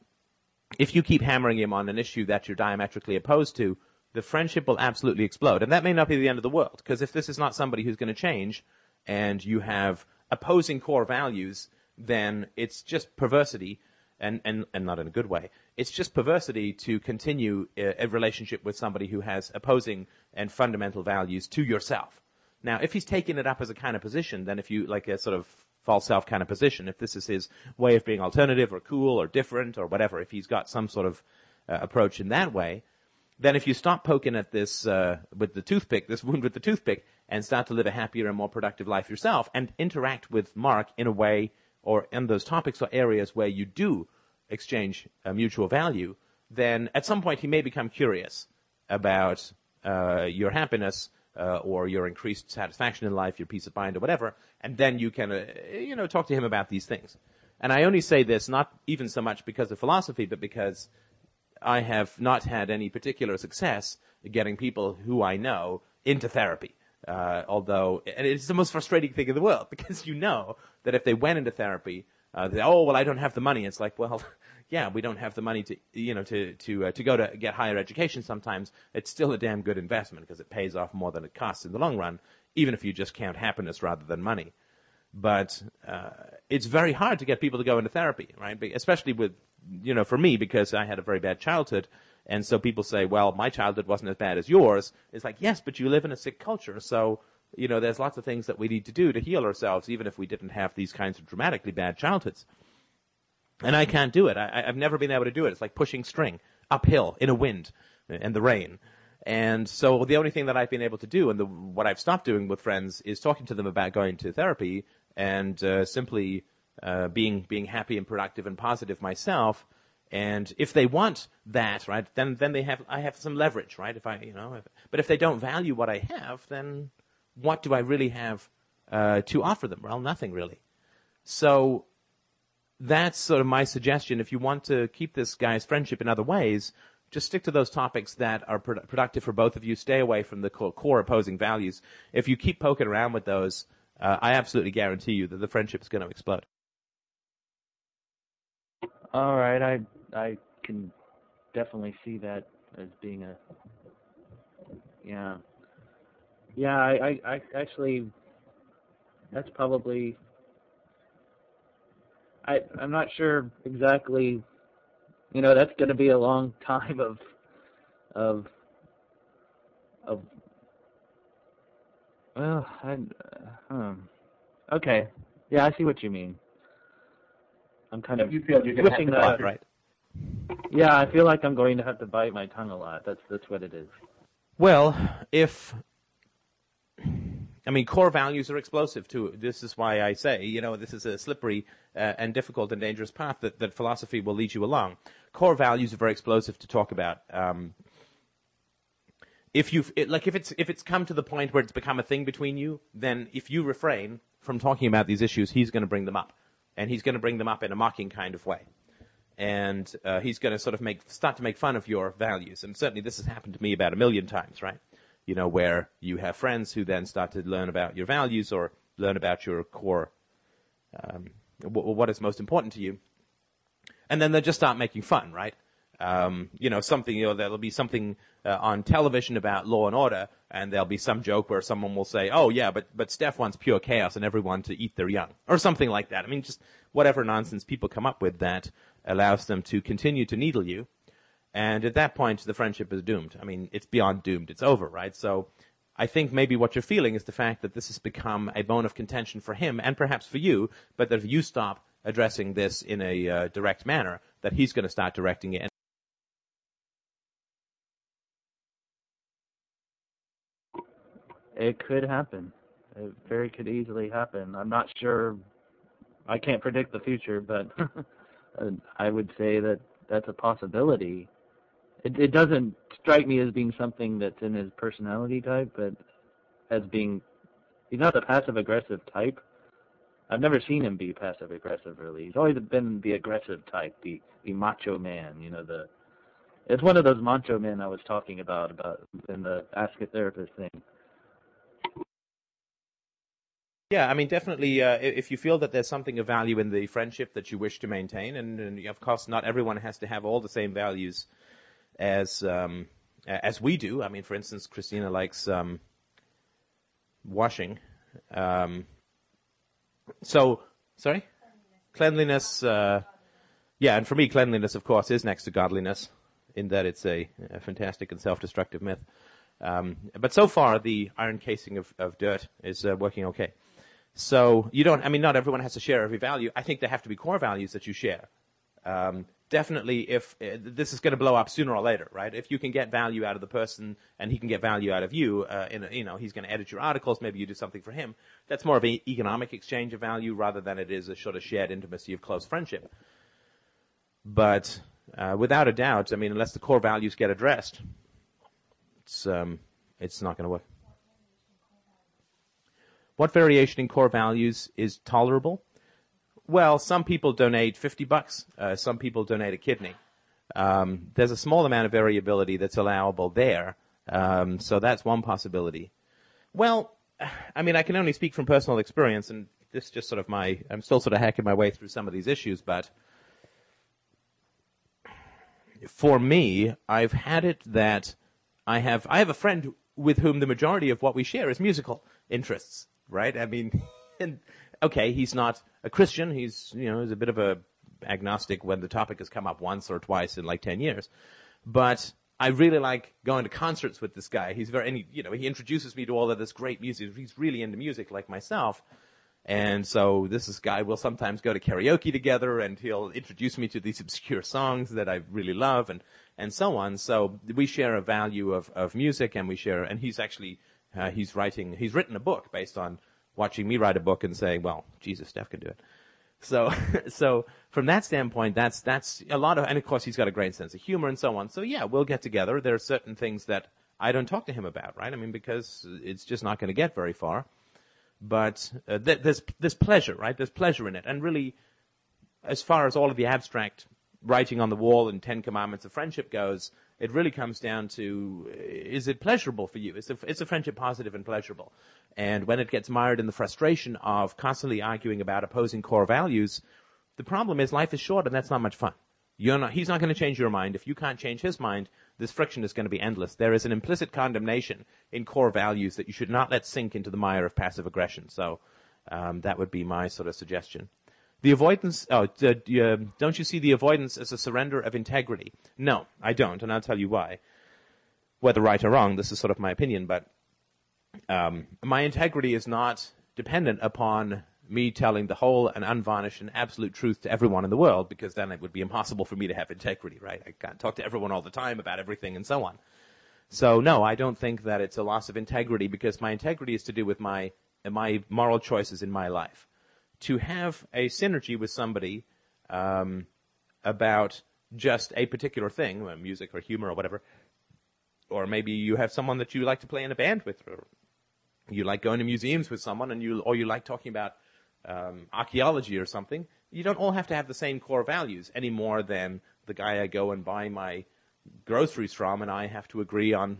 if you keep hammering him on an issue that you're diametrically opposed to, the friendship will absolutely explode. And that may not be the end of the world, because if this is not somebody who's going to change, and you have opposing core values, then it's just perversity, and, and, and not in a good way. It's just perversity to continue a, a relationship with somebody who has opposing and fundamental values to yourself. Now, if he's taking it up as a kind of position, then if you, like a sort of false self kind of position, if this is his way of being alternative or cool or different or whatever, if he's got some sort of uh, approach in that way, then if you stop poking at this uh, with the toothpick, this wound with the toothpick, and start to live a happier and more productive life yourself, and interact with Mark in a way or in those topics or areas where you do exchange a mutual value, then at some point he may become curious about uh, your happiness uh, or your increased satisfaction in life, your peace of mind, or whatever, and then you can, uh, you know, talk to him about these things. And I only say this not even so much because of philosophy, but because I have not had any particular success getting people who I know into therapy. Uh, although, and it's the most frustrating thing in the world because you know that if they went into therapy, uh, they, oh well, I don't have the money. It's like, well, yeah, we don't have the money to, you know, to to uh, to go to get higher education. Sometimes it's still a damn good investment because it pays off more than it costs in the long run, even if you just count happiness rather than money. But uh, it's very hard to get people to go into therapy, right? Especially with, you know, for me because I had a very bad childhood. And so people say, well, my childhood wasn't as bad as yours. It's like, yes, but you live in a sick culture. So, you know, there's lots of things that we need to do to heal ourselves, even if we didn't have these kinds of dramatically bad childhoods. And I can't do it. I, have never been able to do it. It's like pushing string uphill in a wind and the rain. And so the only thing that I've been able to do, and the, what I've stopped doing with friends, is talking to them about going to therapy and uh, simply uh, being being happy and productive and positive myself. And if they want that, right, then then they have I have some leverage, right? If I, you know, if, but if they don't value what I have, then what do I really have uh, to offer them? Well, nothing really. So that's sort of my suggestion. If you want to keep this guy's friendship in other ways, just stick to those topics that are pro- productive for both of you. Stay away from the core, core opposing values. If you keep poking around with those, uh, I absolutely guarantee you that the friendship is going to explode. All right, I I can definitely see that as being a yeah yeah I I, I actually that's probably I I'm not sure exactly. You know, that's going to be a long time of of of. Well, I. Um, okay. Yeah, I see what you mean. I'm kind of you feel you're pushing that right. Yeah, I feel like I'm going to have to bite my tongue a lot. That's that's what it is. Well, if I mean, core values are explosive too. This is why I say, you know, this is a slippery uh, and difficult and dangerous path that, that philosophy will lead you along. Core values are very explosive to talk about. Um, if you like, if it's if it's come to the point where it's become a thing between you, then if you refrain from talking about these issues, he's going to bring them up, and he's going to bring them up in a mocking kind of way, and uh, he's going to sort of make start to make fun of your values. And certainly, this has happened to me about a million times, right? You know, where you have friends who then start to learn about your values or learn about your core, um, w- what is most important to you. And then they just start making fun, right? Um, you know, something, you know, there'll be something uh, on television about law and order, and there'll be some joke where someone will say, oh yeah, but, but Steph wants pure chaos and everyone to eat their young, or something like that. I mean, just whatever nonsense people come up with that allows them to continue to needle you and at that point, the friendship is doomed. I mean, it's beyond doomed. It's over, right? So I think maybe what you're feeling is the fact that this has become a bone of contention for him and perhaps for you, but that if you stop addressing this in a uh, direct manner, that he's going to start directing it. It could happen. It very could easily happen. I'm not sure. I can't predict the future, but I would say that that's a possibility. It, it doesn't strike me as being something that's in his personality type, but as being he's not the passive aggressive type. I've never seen him be passive aggressive really. He's always been the aggressive type, the the macho man, you know, the it's one of those macho men I was talking about about in the ask a therapist thing. Yeah, I mean, definitely. Uh, if you feel that there's something of value in the friendship that you wish to maintain, and, and of course, not everyone has to have all the same values as um, as we do. I mean, for instance, Christina likes um, washing. Um, so, sorry, cleanliness. uh, yeah, and for me, cleanliness, of course, is next to godliness, in that it's a, a fantastic and self-destructive myth. Um, but so far, the iron casing of, of dirt is uh, working okay. So you don't. I mean, not everyone has to share every value. I think there have to be core values that you share. Um, definitely if uh, this is going to blow up sooner or later, right? If you can get value out of the person and he can get value out of you, uh, in a, you know, he's going to edit your articles, maybe you do something for him. That's more of an economic exchange of value rather than it is a sort of shared intimacy of close friendship. But uh, without a doubt, I mean, unless the core values get addressed, it's um, it's not going to work. What variation in core values is tolerable? Well, some people donate 50 bucks. Uh, some people donate a kidney. Um, there's a small amount of variability that's allowable there. Um, so that's one possibility. Well, I mean, I can only speak from personal experience, and this is just sort of my, I'm still sort of hacking my way through some of these issues, but for me, I've had it that I have, I have a friend with whom the majority of what we share is musical interests, right? I mean, and, okay, he's not a Christian, he's, you know, he's a bit of a agnostic when the topic has come up once or twice in like 10 years. But I really like going to concerts with this guy. He's very, and he, you know, he introduces me to all of this great music. He's really into music like myself. And so this is guy will sometimes go to karaoke together and he'll introduce me to these obscure songs that I really love and, and so on. So we share a value of, of music and we share, and he's actually, uh, he's writing, he's written a book based on watching me write a book and saying, well, Jesus, Steph can do it. So, so from that standpoint, that's, that's a lot of, and of course he's got a great sense of humor and so on. So yeah, we'll get together. There are certain things that I don't talk to him about, right? I mean, because it's just not going to get very far. But uh, th- there's, there's pleasure, right? There's pleasure in it. And really, as far as all of the abstract writing on the wall and Ten Commandments of friendship goes, it really comes down to is it pleasurable for you? Is, is a friendship positive and pleasurable? And when it gets mired in the frustration of constantly arguing about opposing core values, the problem is life is short and that's not much fun. You're not, he's not going to change your mind. If you can't change his mind, this friction is going to be endless. There is an implicit condemnation in core values that you should not let sink into the mire of passive aggression. So um, that would be my sort of suggestion. The avoidance, oh, uh, don't you see the avoidance as a surrender of integrity? No, I don't, and I'll tell you why. Whether right or wrong, this is sort of my opinion, but um, my integrity is not dependent upon me telling the whole and unvarnished and absolute truth to everyone in the world, because then it would be impossible for me to have integrity, right? I can't talk to everyone all the time about everything and so on. So no, I don't think that it's a loss of integrity because my integrity is to do with my my moral choices in my life to have a synergy with somebody um, about just a particular thing, uh, music or humor or whatever, or maybe you have someone that you like to play in a band with, or you like going to museums with someone, and you or you like talking about um, archaeology or something. You don't all have to have the same core values any more than the guy I go and buy my groceries from, and I have to agree on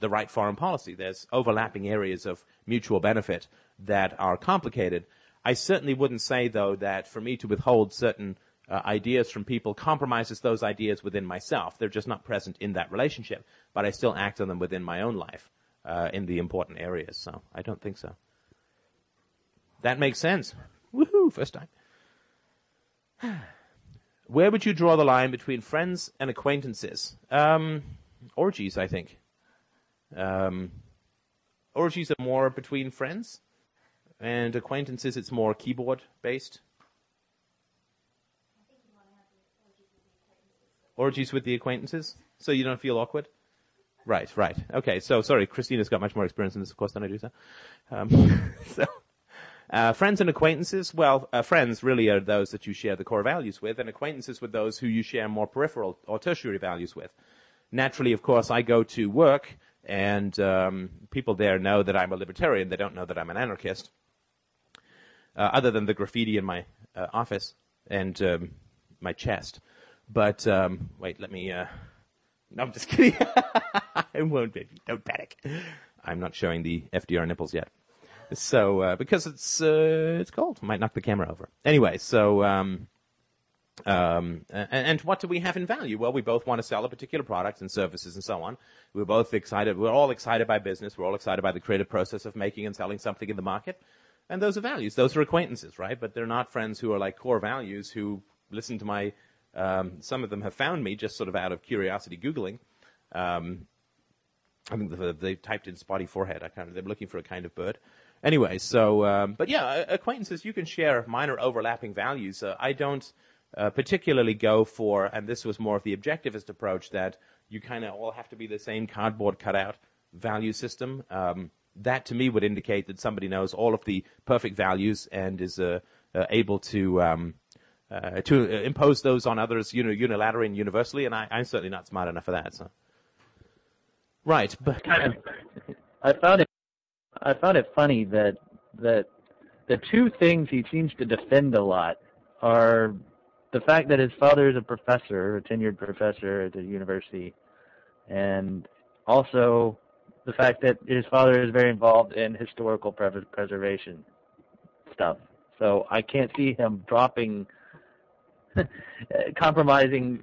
the right foreign policy. There's overlapping areas of mutual benefit that are complicated, I certainly wouldn't say, though, that for me to withhold certain uh, ideas from people compromises those ideas within myself. They're just not present in that relationship, but I still act on them within my own life uh, in the important areas. So I don't think so. That makes sense. Woohoo! First time. Where would you draw the line between friends and acquaintances? Um, orgies, I think. Um, orgies are more between friends and acquaintances, it's more keyboard based. Orgies with the acquaintances, so you don't feel awkward. Right, right. Okay, so sorry, Christina's got much more experience in this, of course, than I do. So, um, so uh, friends and acquaintances. Well, uh, friends really are those that you share the core values with, and acquaintances with those who you share more peripheral or tertiary values with. Naturally, of course, I go to work, and um, people there know that I'm a libertarian. They don't know that I'm an anarchist uh, other than the graffiti in my uh, office and um, my chest. But um, wait, let me. Uh, no, I'm just kidding. I won't, baby. Don't panic. I'm not showing the FDR nipples yet. So uh, because it's uh, it's cold, might knock the camera over. Anyway, so. Um, um, and, and, what do we have in value? Well, we both want to sell a particular product and services and so on. We're both excited. We're all excited by business. We're all excited by the creative process of making and selling something in the market. And those are values. Those are acquaintances, right? But they're not friends who are like core values who listen to my, um, some of them have found me just sort of out of curiosity Googling. Um, I think the, they typed in spotty forehead. I kind of, they're looking for a kind of bird. Anyway, so, um, but yeah, acquaintances, you can share minor overlapping values. Uh, I don't uh, particularly go for, and this was more of the objectivist approach, that you kind of all have to be the same cardboard cutout value system. Um, that to me would indicate that somebody knows all of the perfect values and is uh, uh, able to um, uh, to impose those on others, you know, unilaterally and universally. And I, am certainly not smart enough for that. So. Right, but I found it, I found it funny that that the two things he seems to defend a lot are the fact that his father is a professor, a tenured professor at the university, and also the fact that his father is very involved in historical pre- preservation stuff. So I can't see him dropping, compromising,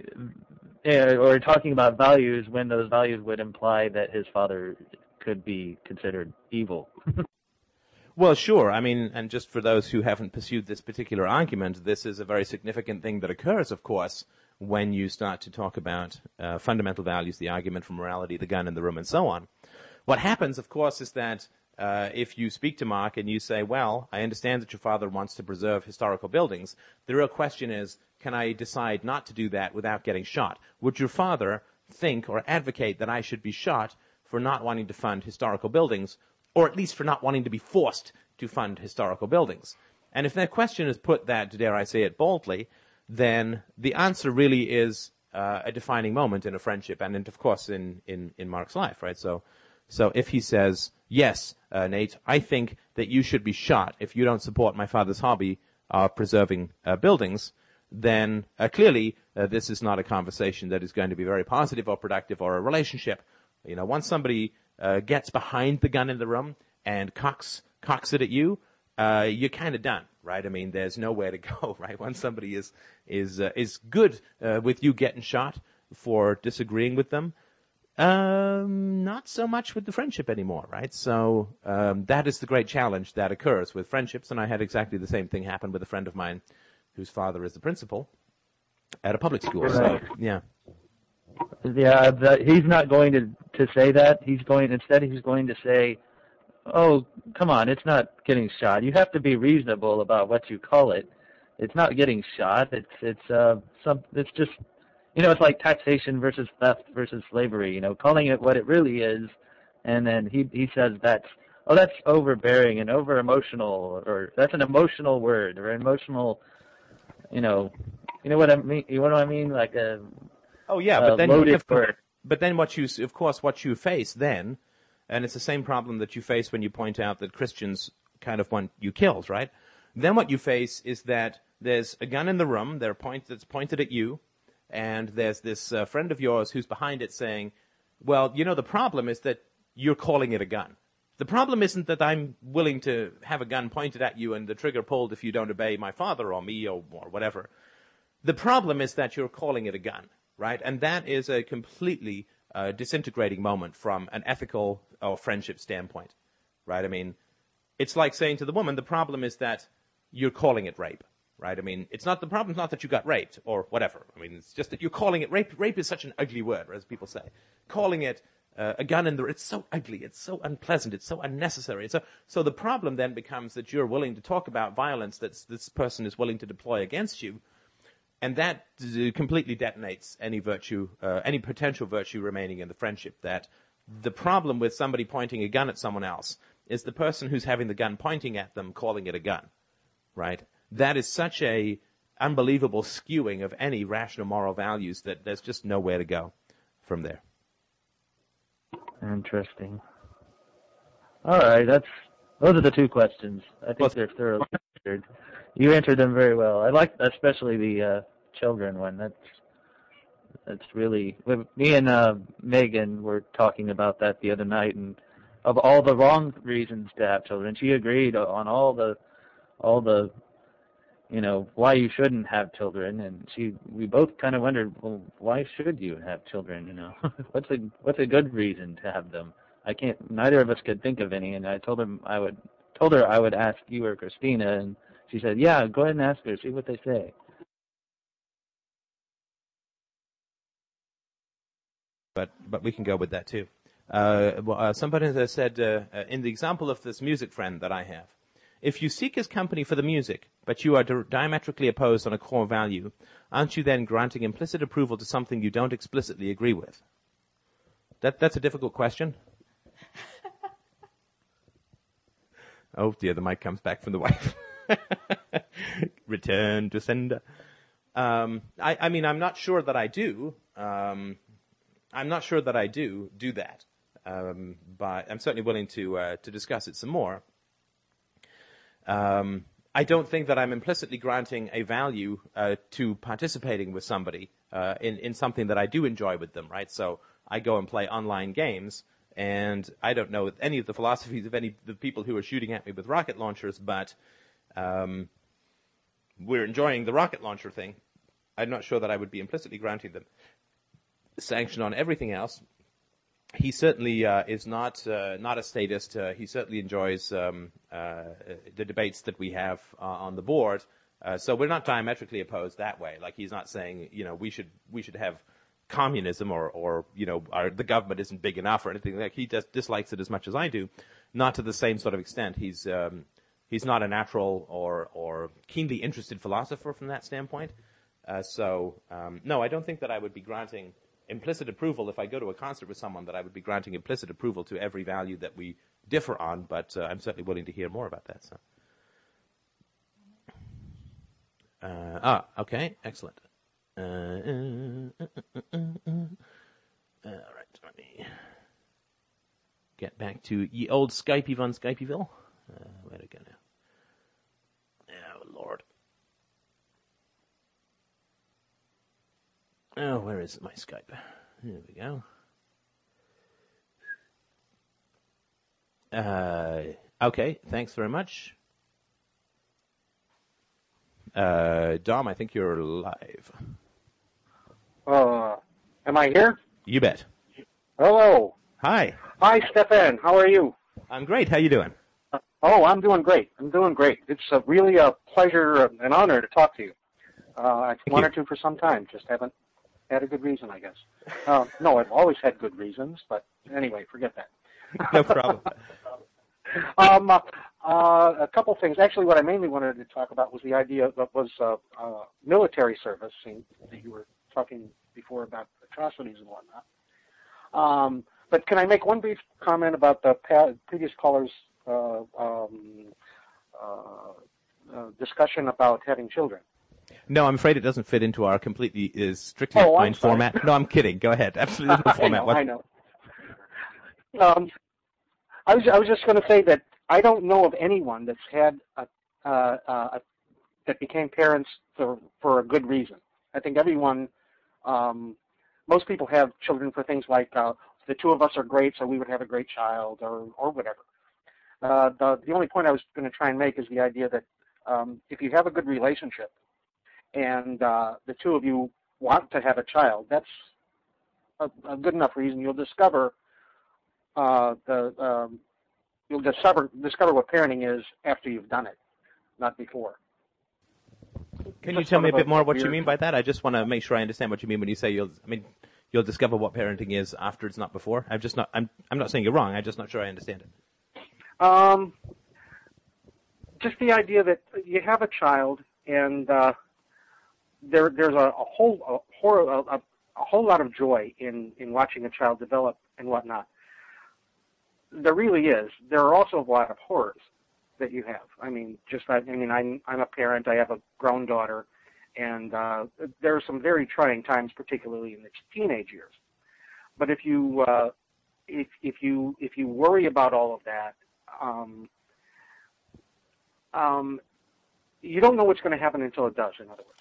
uh, or talking about values when those values would imply that his father could be considered evil. Well, sure. I mean, and just for those who haven't pursued this particular argument, this is a very significant thing that occurs, of course, when you start to talk about uh, fundamental values, the argument for morality, the gun in the room, and so on. What happens, of course, is that uh, if you speak to Mark and you say, well, I understand that your father wants to preserve historical buildings, the real question is, can I decide not to do that without getting shot? Would your father think or advocate that I should be shot for not wanting to fund historical buildings, or at least for not wanting to be forced to fund historical buildings. And if that question is put that, dare I say it boldly, then the answer really is uh, a defining moment in a friendship and, of course, in, in, in Mark's life, right? So, so if he says, yes, uh, Nate, I think that you should be shot if you don't support my father's hobby of preserving uh, buildings, then uh, clearly uh, this is not a conversation that is going to be very positive or productive or a relationship. You know, once somebody uh, gets behind the gun in the room and cocks cocks it at you, uh, you're kind of done, right? I mean, there's nowhere to go, right? Once somebody is is is good with you getting shot for disagreeing with them, um, not so much with the friendship anymore, right? So um, that is the great challenge that occurs with friendships, and I had exactly the same thing happen with a friend of mine whose father is the principal at a public school. So yeah. Yeah, that he's not going to to say that. He's going instead. He's going to say, "Oh, come on, it's not getting shot. You have to be reasonable about what you call it. It's not getting shot. It's it's uh some. It's just, you know, it's like taxation versus theft versus slavery. You know, calling it what it really is, and then he he says that's oh that's overbearing and over emotional, or that's an emotional word or emotional, you know, you know what I mean. You know what I mean? Like a Oh yeah, but then loaded word. but then what you of course what you face then, and it's the same problem that you face when you point out that Christians kind of want you killed, right? Then what you face is that there's a gun in the room, they're point, that's pointed at you, and there's this uh, friend of yours who's behind it saying, well, you know, the problem is that you're calling it a gun. The problem isn't that I'm willing to have a gun pointed at you and the trigger pulled if you don't obey my father or me or, or whatever. The problem is that you're calling it a gun right? And that is a completely uh, disintegrating moment from an ethical or friendship standpoint, right? I mean, it's like saying to the woman, the problem is that you're calling it rape, right? I mean, it's not the problem. not that you got raped or whatever. I mean, it's just that you're calling it rape. Rape is such an ugly word, as people say. Calling it uh, a gun in the it's so ugly, it's so unpleasant, it's so unnecessary. So, so the problem then becomes that you're willing to talk about violence that this person is willing to deploy against you and that completely detonates any virtue, uh, any potential virtue remaining in the friendship. That the problem with somebody pointing a gun at someone else is the person who's having the gun pointing at them calling it a gun, right? That is such a unbelievable skewing of any rational moral values that there's just nowhere to go from there. Interesting. All right, that's those are the two questions. I think well, they're thoroughly answered. You answered them very well. I like especially the uh, children one. That's that's really me and uh, Megan were talking about that the other night, and of all the wrong reasons to have children, she agreed on all the all the you know why you shouldn't have children, and she we both kind of wondered, well, why should you have children? You know, what's a what's a good reason to have them? I can't. Neither of us could think of any, and I told him I would told her I would ask you or Christina, and she said, "Yeah, go ahead and ask her, see what they say." But but we can go with that too. Uh, well, uh, somebody has said uh, uh, in the example of this music friend that I have, if you seek his company for the music, but you are di- diametrically opposed on a core value, aren't you then granting implicit approval to something you don't explicitly agree with? That that's a difficult question. oh dear, the mic comes back from the wife. Return to sender. Um, I, I, mean, I'm not sure that I do. Um, I'm not sure that I do do that. um, but I'm certainly willing to uh, to discuss it some more. Um, I don't think that I'm implicitly granting a value uh, to participating with somebody uh, in in something that I do enjoy with them, right? So I go and play online games, and I don't know any of the philosophies of any of the people who are shooting at me with rocket launchers, but um, we're enjoying the rocket launcher thing. I'm not sure that I would be implicitly granting them sanction on everything else. He certainly uh, is not uh, not a statist. Uh, he certainly enjoys um, uh, the debates that we have uh, on the board. Uh, so we're not diametrically opposed that way. Like he's not saying, you know, we should we should have communism or or you know our, the government isn't big enough or anything like. He just dislikes it as much as I do, not to the same sort of extent. He's um, he's not a natural or or keenly interested philosopher from that standpoint. so um, no, I don't think that I would be granting implicit approval if I go to a concert with someone that I would be granting implicit approval to every value that we differ on, but uh, I'm certainly willing to hear more about that. So. Uh, ah, okay, excellent. Uh, uh, uh, uh all right, let me get back to ye old Skypey von Skypeyville. where'd it go now? Oh, Lord. Oh, where is my Skype? There we go. Uh, okay, thanks very much. Uh, Dom, I think you're live. Uh, am I here? You bet. Hello. Hi. Hi, Stefan. How are you? I'm great. How you doing? Uh, oh, I'm doing great. I'm doing great. It's a, really a pleasure and honor to talk to you. Uh, I wanted to for some time, just haven't had a good reason, I guess. Uh, no, I've always had good reasons, but anyway, forget that. no problem. um, uh, a couple things. Actually, what I mainly wanted to talk about was the idea that was uh, uh, military service. That you were talking before about atrocities and whatnot. Um, but can I make one brief comment about the pa- previous caller's uh, um, uh, uh, discussion about having children? No, I'm afraid it doesn't fit into our completely is strictly oh, defined format. No, I'm kidding. Go ahead. Absolutely no format. I know. I know. Um, I was I was just going to say that I don't know of anyone that's had a, uh, uh, that became parents for for a good reason. I think everyone, um, most people have children for things like uh, the two of us are great, so we would have a great child, or or whatever. Uh, the the only point I was going to try and make is the idea that um, if you have a good relationship, and uh, the two of you want to have a child, that's a, a good enough reason. You'll discover uh, the um, you'll discover discover what parenting is after you've done it, not before. Can you tell me a bit more what you mean by that? I just want to make sure I understand what you mean when you say you'll. I mean, you'll discover what parenting is after it's not before. I'm just not. I'm. I'm not saying you're wrong. I'm just not sure I understand it. Um, just the idea that you have a child and uh, there there's a, a whole a, horror, a, a whole lot of joy in in watching a child develop and whatnot. There really is. There are also a lot of horrors that you have. I mean, just I, I mean, I'm I'm a parent. I have a grown daughter, and uh, there are some very trying times, particularly in the teenage years. But if you uh, if if you if you worry about all of that, um, um, you don't know what's going to happen until it does. In other words.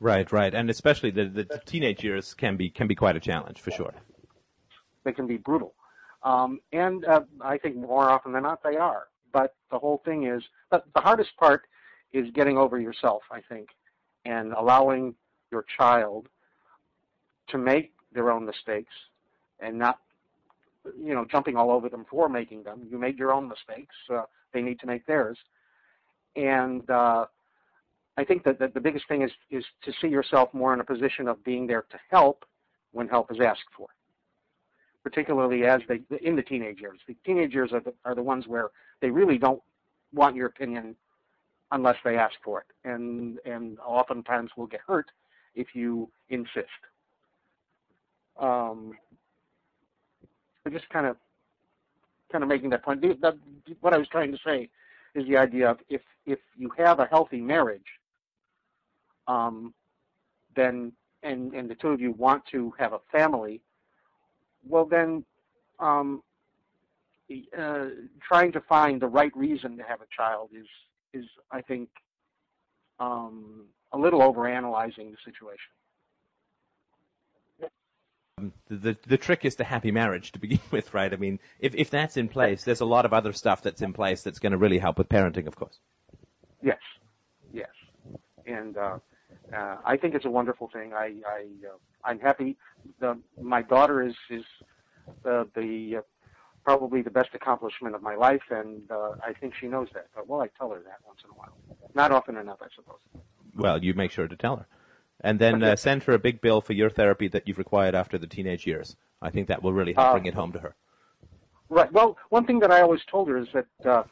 Right, right, and especially the, the, teenage years can be can be quite a challenge for sure. They can be brutal, um, and uh, I think more often than not they are. But the whole thing is, but the hardest part is getting over yourself, I think, and allowing your child to make their own mistakes and not, you know, jumping all over them for making them. You made your own mistakes; uh, they need to make theirs, and uh, I think that, the biggest thing is is to see yourself more in a position of being there to help when help is asked for. Particularly as they in the teenage years. The teenage years are the, are the ones where they really don't want your opinion unless they ask for it, and and oftentimes will get hurt if you insist. Um, I'm just kind of kind of making that point. The, the, what I was trying to say is the idea of if if you have a healthy marriage, um, then and and the two of you want to have a family, well then um, uh, trying to find the right reason to have a child is is I think um, a little overanalyzing the situation. Um, the the trick is the happy marriage to begin with, right? I mean, if if that's in place, there's a lot of other stuff that's in place that's going to really help with parenting, of course. Yes, yes, and uh, uh, I think it's a wonderful thing. I, I uh, I'm happy. The, my daughter is is the the uh, probably the best accomplishment of my life, and uh, I think she knows that. But well, I tell her that once in a while, not often enough, I suppose. Well, you make sure to tell her, and then uh, send her a big bill for your therapy that you've required after the teenage years. I think that will really help Uh, bring it home to her. Right. Well, one thing that I always told her is that uh,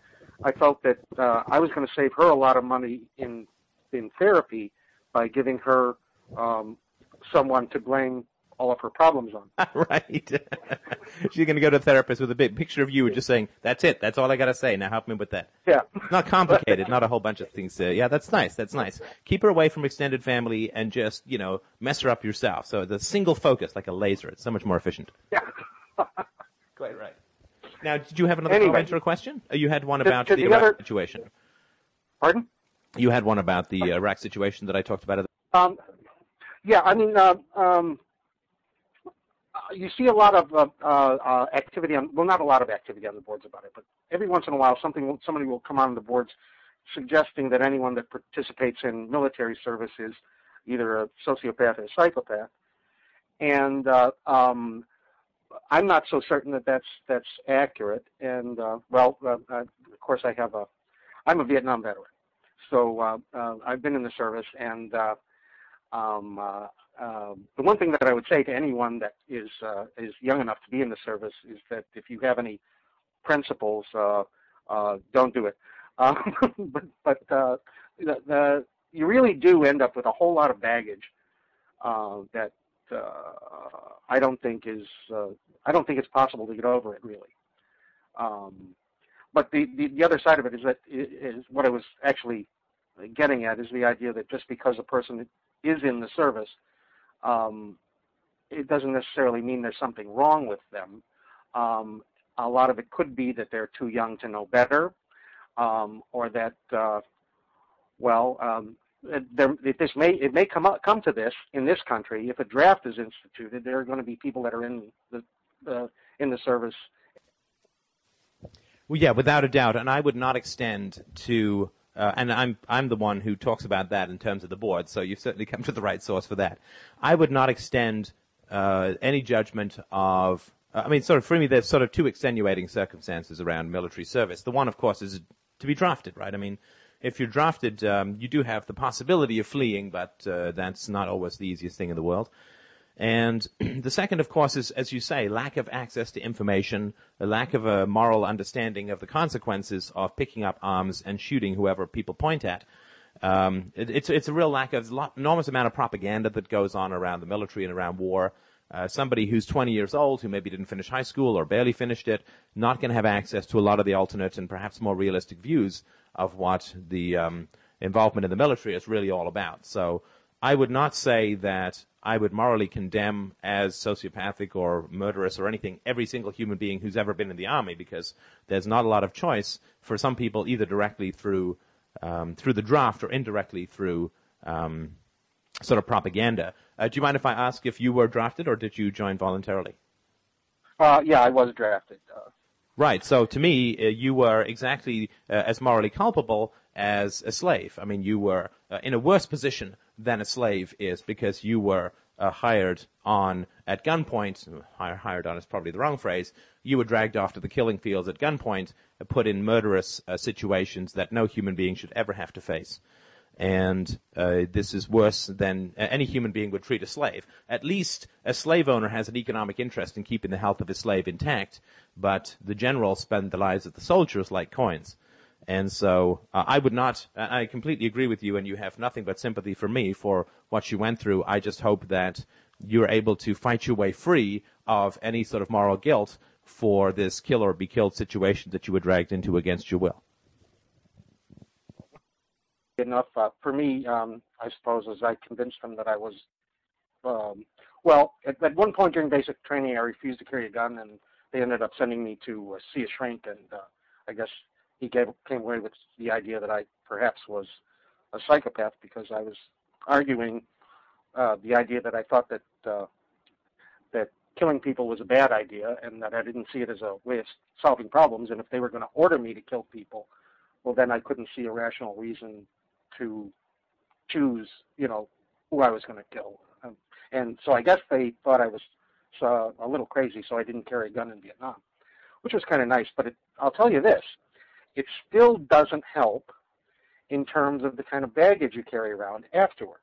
I felt that uh, I was going to save her a lot of money in in therapy by giving her um, someone to blame all of her problems on. right. She's going to go to a therapist with a big picture of you and just saying, "That's it. That's all I got to say. Now help me with that." Yeah. Not complicated. not a whole bunch of things. Uh, yeah, that's nice. That's nice. Keep her away from extended family and just you know mess her up yourself. So the single focus, like a laser, it's so much more efficient. Yeah. Quite right. Now, did you have another Anyway. comment or question? Uh, you had one about the, the other- situation. Pardon? You had one about the Iraq situation that I talked about. Um, yeah, I mean, uh, um, uh, you see a lot of uh, uh, uh, activity on, well, not a lot of activity on the boards about it, but every once in a while, something, somebody will come on the boards suggesting that anyone that participates in military service is either a sociopath or a psychopath, and uh, um, I'm not so certain that that's that's accurate. And uh, well, uh, uh, of course, I have a, I'm a Vietnam veteran, so uh, uh, I've been in the service, and uh, um, the one thing that I would say to anyone that is is young enough to be in the service is that if you have any principles, uh, uh, don't do it. Um, but but uh, the, the you really do end up with a whole lot of baggage uh, that uh, I don't think is uh, I don't think it's possible to get over it really. Um, but the, the the other side of it is that is what I was actually getting at is the idea that just because a person is in the service, um, it doesn't necessarily mean there's something wrong with them. Um, a lot of it could be that they're too young to know better, um, or that, uh, well, um, there, this may it may come up, come to this in this country if a draft is instituted. There are going to be people that are in the, the in the service Well, yeah, without a doubt, and I would not extend to, uh, and I'm I'm the one who talks about that in terms of the board. So you've certainly come to the right source for that. I would not extend uh, any judgment of. uh, I mean, sort of for me, there's sort of two extenuating circumstances around military service. The one, of course, is to be drafted, right? I mean, if you're drafted, um, you do have the possibility of fleeing, but uh, that's not always the easiest thing in the world. And the second, of course, is, as you say, lack of access to information, a lack of a moral understanding of the consequences of picking up arms and shooting whoever people point at. Um, it, it's it's a real lack of lot, enormous amount of propaganda that goes on around the military and around war. Uh, somebody who's 20 years old, who maybe didn't finish high school or barely finished it, not going to have access to a lot of the alternate and perhaps more realistic views of what the um, involvement in the military is really all about. So I would not say that I would morally condemn as sociopathic or murderous or anything every single human being who's ever been in the army because there's not a lot of choice for some people either directly through um, through the draft or indirectly through um, sort of propaganda. Uh, do you mind if I ask if you were drafted or did you join voluntarily? Uh, yeah, I was drafted. Uh, Right. So to me, uh, you were exactly uh, as morally culpable as a slave. I mean, you were uh, in a worse position than a slave is because you were uh, hired on at gunpoint. Hire, hired on is probably the wrong phrase. You were dragged off to the killing fields at gunpoint, uh, put in murderous uh, situations that no human being should ever have to face. And uh, this is worse than uh, any human being would treat a slave. At least a slave owner has an economic interest in keeping the health of his slave intact, but the generals spend the lives of the soldiers like coins. And so uh, I would not, I completely agree with you, and you have nothing but sympathy for me for what you went through. I just hope that you're able to fight your way free of any sort of moral guilt for this kill or be killed situation that you were dragged into against your will. enough uh, for me, um, I suppose, as I convinced them that I was. Um, well, at, at one point during basic training, I refused to carry a gun, and they ended up sending me to uh, see a shrink, and uh, I guess he gave, came away with the idea that I perhaps was a psychopath because I was arguing uh, the idea that I thought that uh, that killing people was a bad idea, and that I didn't see it as a way of solving problems. And if they were going to order me to kill people, well, then I couldn't see a rational reason to choose, you know, who I was going to kill. Um, and so I guess they thought I was uh, a little crazy, so I didn't carry a gun in Vietnam, which was kind of nice. But it, I'll tell you this: it still doesn't help in terms of the kind of baggage you carry around afterwards.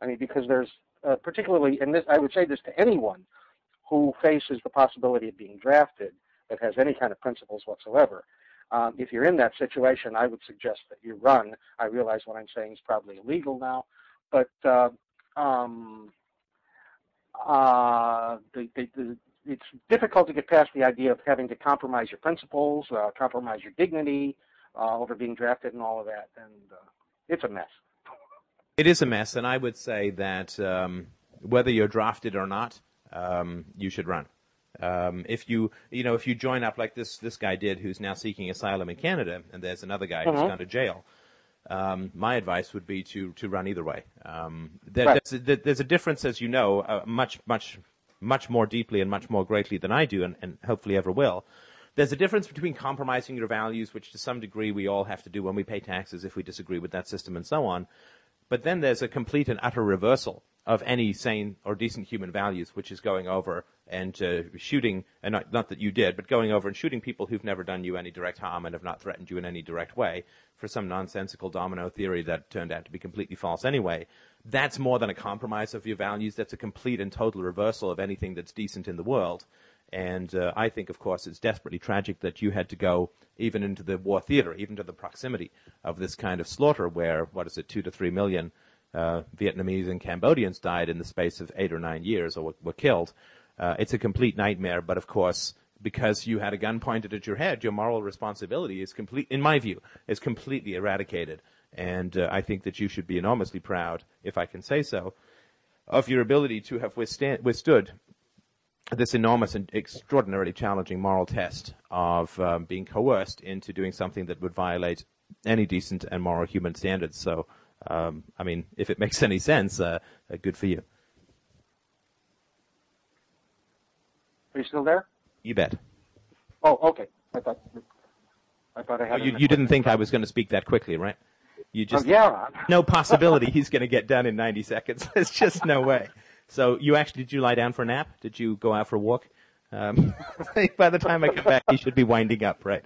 I mean, because there's uh, particularly, and this I would say this to anyone who faces the possibility of being drafted that has any kind of principles whatsoever. Um, if you're in that situation, I would suggest that you run. I realize what I'm saying is probably illegal now, but uh, um, uh, the, the, it's difficult to get past the idea of having to compromise your principles, uh, compromise your dignity uh, over being drafted, and all of that. And uh, it's a mess. It is a mess, and I would say that um, whether you're drafted or not, um, you should run. Um, if you, you know, if you join up like this, this guy did, who's now seeking asylum in Canada, and there's another guy who's uh-huh. gone to jail. Um, my advice would be to to run either way. Um, there, right. there's, a, there's, a, difference, as you know, uh, much much much more deeply and much more greatly than I do, and, and hopefully ever will. There's a difference between compromising your values, which to some degree we all have to do when we pay taxes if we disagree with that system and so on. But then there's a complete and utter reversal of any sane or decent human values, which is going over and uh, shooting, and not, not, that you did, but going over and shooting people who've never done you any direct harm and have not threatened you in any direct way for some nonsensical domino theory that turned out to be completely false anyway. That's more than a compromise of your values. That's a complete and total reversal of anything that's decent in the world. And uh, I think, of course, it's desperately tragic that you had to go even into the war theater, even to the proximity of this kind of slaughter, where what is it, two to three million uh, Vietnamese and Cambodians died in the space of eight or nine years or were, were killed. Uh, it's a complete nightmare, but of course, because you had a gun pointed at your head, your moral responsibility is complete, in my view, is completely eradicated. And uh, I think that you should be enormously proud, if I can say so, of your ability to have withstand, withstood this enormous and extraordinarily challenging moral test of um, being coerced into doing something that would violate any decent and moral human standards. So um, I mean, if it makes any sense, uh, uh, good for you. Are you still there? You bet. Oh, okay. I thought I thought I had. Oh, you, you didn't think I was going to speak that quickly, right? You just oh, yeah. no possibility he's going to get done in 90 seconds. There's just no way. So you actually did you lie down for a nap? Did you go out for a walk? Um, by the time I come back, he should be winding up, right?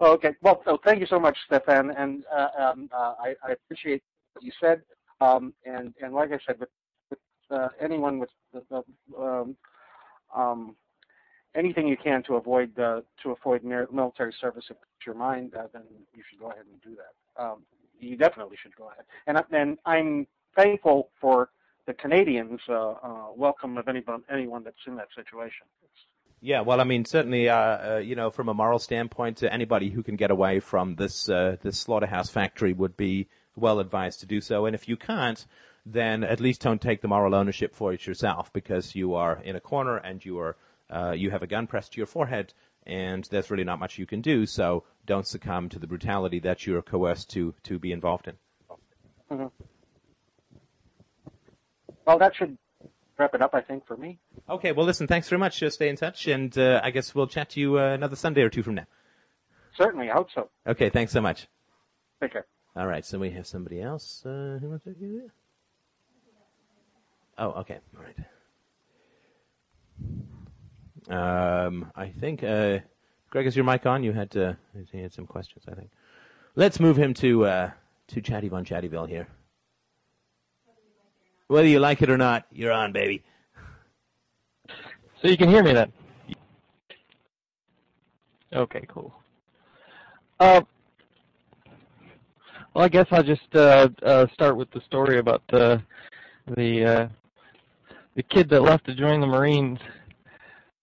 Okay. Well, so thank you so much, Stefan, and uh, um, uh, I, I, appreciate what you said. Um, and and like I said, with, with uh, anyone with um, um, anything you can to avoid uh, to avoid military service if it's your mind, uh, then you should go ahead and do that. Um, you definitely should go ahead. And and I'm thankful for the Canadians' uh, welcome of anyone anyone that's in that situation. It's, yeah, well, I mean, certainly, uh, uh, you know, from a moral standpoint, uh, anybody who can get away from this uh, this slaughterhouse factory would be well advised to do so. And if you can't, then at least don't take the moral ownership for it yourself, because you are in a corner and you are uh, you have a gun pressed to your forehead, and there's really not much you can do. So don't succumb to the brutality that you're coerced to to be involved in. Mm-hmm. Well, that should wrap it up, I think, for me. Okay, well, listen, thanks very much. Uh, stay in touch, and uh, I guess we'll chat to you uh, another Sunday or two from now. Certainly, I hope so. Okay, thanks so much. Take care. All right, so we have somebody else uh, who wants to do it. Oh, okay, all right. Um, I think, uh, Greg, is your mic on? You had to, you had some questions, I think. Let's move him to uh, to Chatty Von Chattyville here. Whether you like it or not, you're on, baby. So you can hear me then? Okay, cool. Uh, well, I guess I'll just uh, uh, start with the story about the the uh, the kid that left to join the Marines.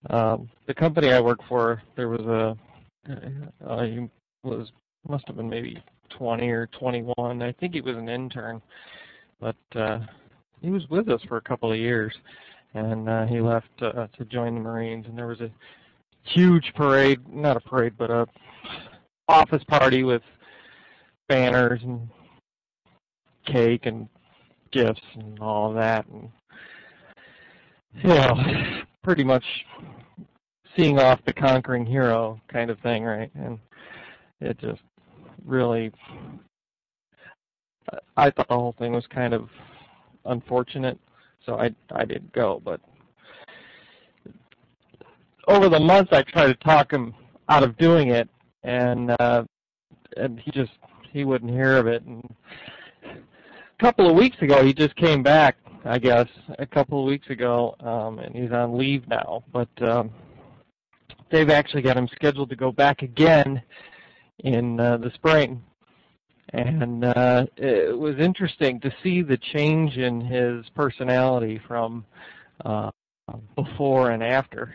Um, the company I work for, there was a uh, he was must have been maybe 20 or 21. I think he was an intern, but uh, he was with us for a couple of years, and uh, he left uh, to join the Marines. And there was a huge parade, not a parade, but a office party with banners and cake and gifts and all that, and you know, pretty much seeing off the conquering hero kind of thing, right? And it just really, I thought the whole thing was kind of unfortunate, so I I didn't go. But over the months, I tried to talk him out of doing it, and uh, and he just he wouldn't hear of it. And a couple of weeks ago, he just came back. I guess a couple of weeks ago, um, and he's on leave now. But um, they've actually got him scheduled to go back again in uh, the spring. And uh, it was interesting to see the change in his personality from uh, before and after.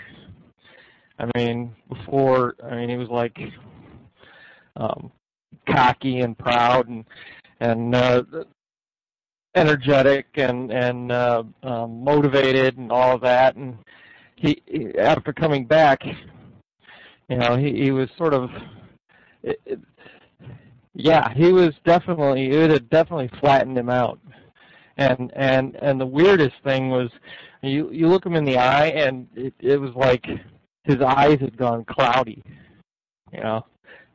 I mean, before, I mean, he was like um, cocky and proud and and uh, energetic and and uh, um, motivated and all of that. And he, after coming back, you know, he he was sort of. It, it, yeah, he was definitely it had definitely flattened him out. And and and the weirdest thing was you you look him in the eye and it it was like his eyes had gone cloudy. You know,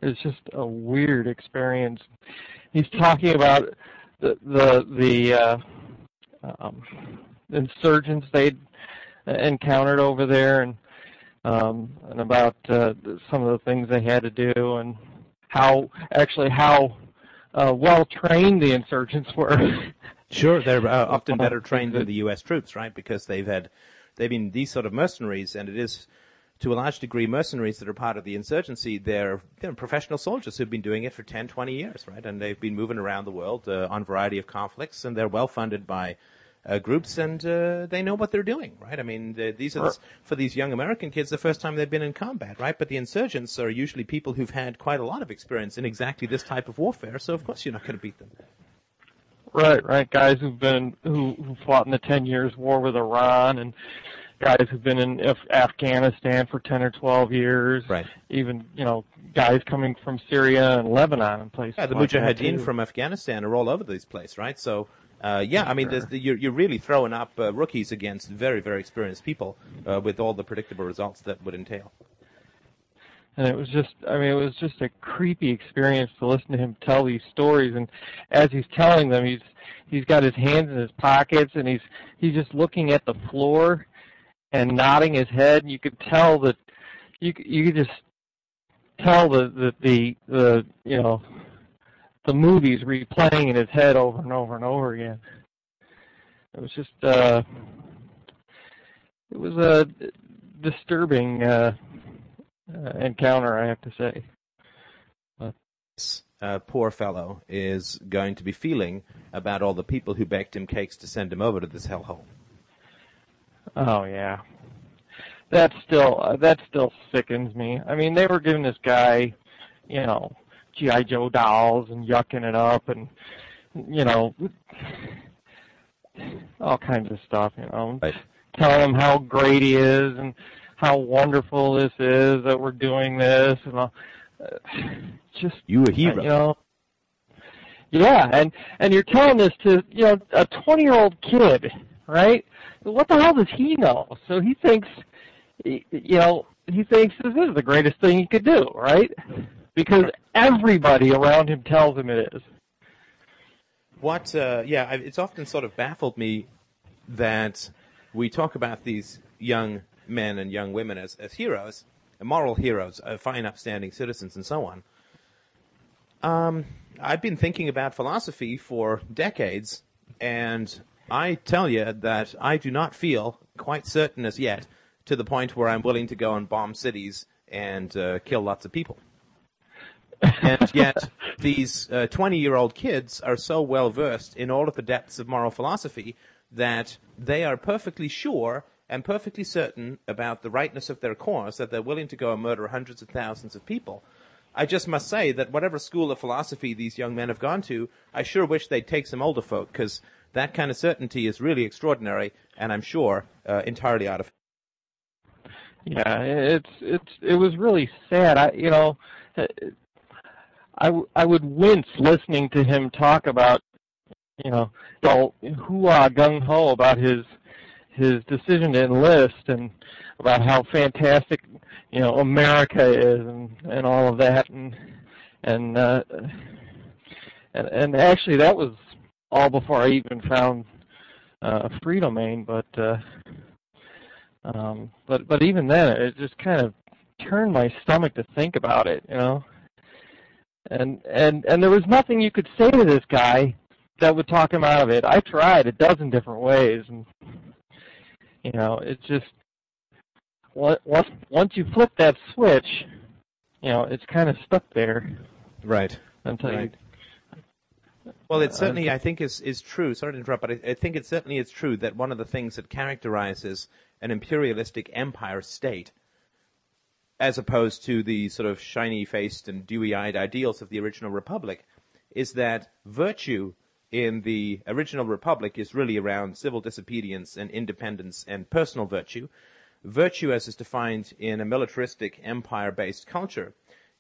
it was just a weird experience. He's talking about the the the uh, um, insurgents they'd encountered over there, and um, and about uh, some of the things they had to do, and how actually how uh, well trained the insurgents were. sure, they're uh, often better trained than the U.S. troops, right? Because they've had they've been these sort of mercenaries, and it is to a large degree mercenaries that are part of the insurgency. They're, they're professional soldiers who've been doing it for 10, 20 years, right? And they've been moving around the world uh, on a variety of conflicts, and they're well funded by uh, groups, and uh, they know what they're doing, right? I mean, the, these are for these young American kids the first time they've been in combat, right? But the insurgents are usually people who've had quite a lot of experience in exactly this type of warfare, so of course you're not going to beat them. Right, right. Guys who've been who who fought in the ten years war with Iran and guys who've been in Af- Afghanistan for 10 or 12 years. Right. Even, you know, guys coming from Syria and Lebanon and places Yeah, the like Mujahideen from Afghanistan are all over this place, right? So, uh, yeah, I mean, sure. you're, you're really throwing up uh, rookies against very, very experienced people uh, with all the predictable results that would entail. And it was just, I mean, it was just a creepy experience to listen to him tell these stories. And as he's telling them, he's he's got his hands in his pockets and he's he's just looking at the floor and nodding his head. And you could tell that you you could just tell the the the, the you know the movies replaying in his head over and over and over again. It was just uh, it was a disturbing uh, uh, encounter, I have to say. But. This uh, poor fellow is going to be feeling about all the people who baked him cakes to send him over to this hellhole. Oh yeah, that still uh, that still sickens me. I mean, they were giving this guy, you know, GI Joe dolls and yucking it up, and you know, all kinds of stuff. You know, right. telling him how great he is and how wonderful this is that we're doing this, and all. Just you a hero. You know, yeah, and and you're telling this to you know a 20 year old kid, right? What the hell does he know? So he thinks, you know, he thinks this is the greatest thing he could do, right? Because everybody around him tells him it is. What? Uh, yeah, it's often sort of baffled me that we talk about these young men and young women as, as heroes, moral heroes, uh, fine, upstanding citizens, and so on. Um, I've been thinking about philosophy for decades, and I tell you that I do not feel quite certain as yet to the point where I'm willing to go and bomb cities and uh, kill lots of people. And yet, these 20 uh, year old kids are so well versed in all of the depths of moral philosophy that they are perfectly sure and perfectly certain about the rightness of their cause that they're willing to go and murder hundreds of thousands of people. I just must say that whatever school of philosophy these young men have gone to, I sure wish they'd take some older folk because That kind of certainty is really extraordinary, and I'm sure uh, entirely out of. Yeah, it's it's it was really sad. I you know, I I would wince listening to him talk about you know all hoorah gung ho about his his decision to enlist and about how fantastic you know America is and and all of that and and uh, and and actually that was all before I even found uh, Freedomain, but uh, um, but but even then it just kind of turned my stomach to think about it, you know. And and and there was nothing you could say to this guy that would talk him out of it. I tried a dozen different ways, and you know, it's just once once you flip that switch, you know, it's kind of stuck there. Right. Until right. you. Well, it uh, certainly, I think, is is true. Sorry to interrupt, but I, I think it certainly is true that one of the things that characterizes an imperialistic empire state, as opposed to the sort of shiny-faced and dewy-eyed ideals of the original republic, is that virtue in the original republic is really around civil disobedience and independence and personal virtue. Virtue, as is defined in a militaristic empire-based culture,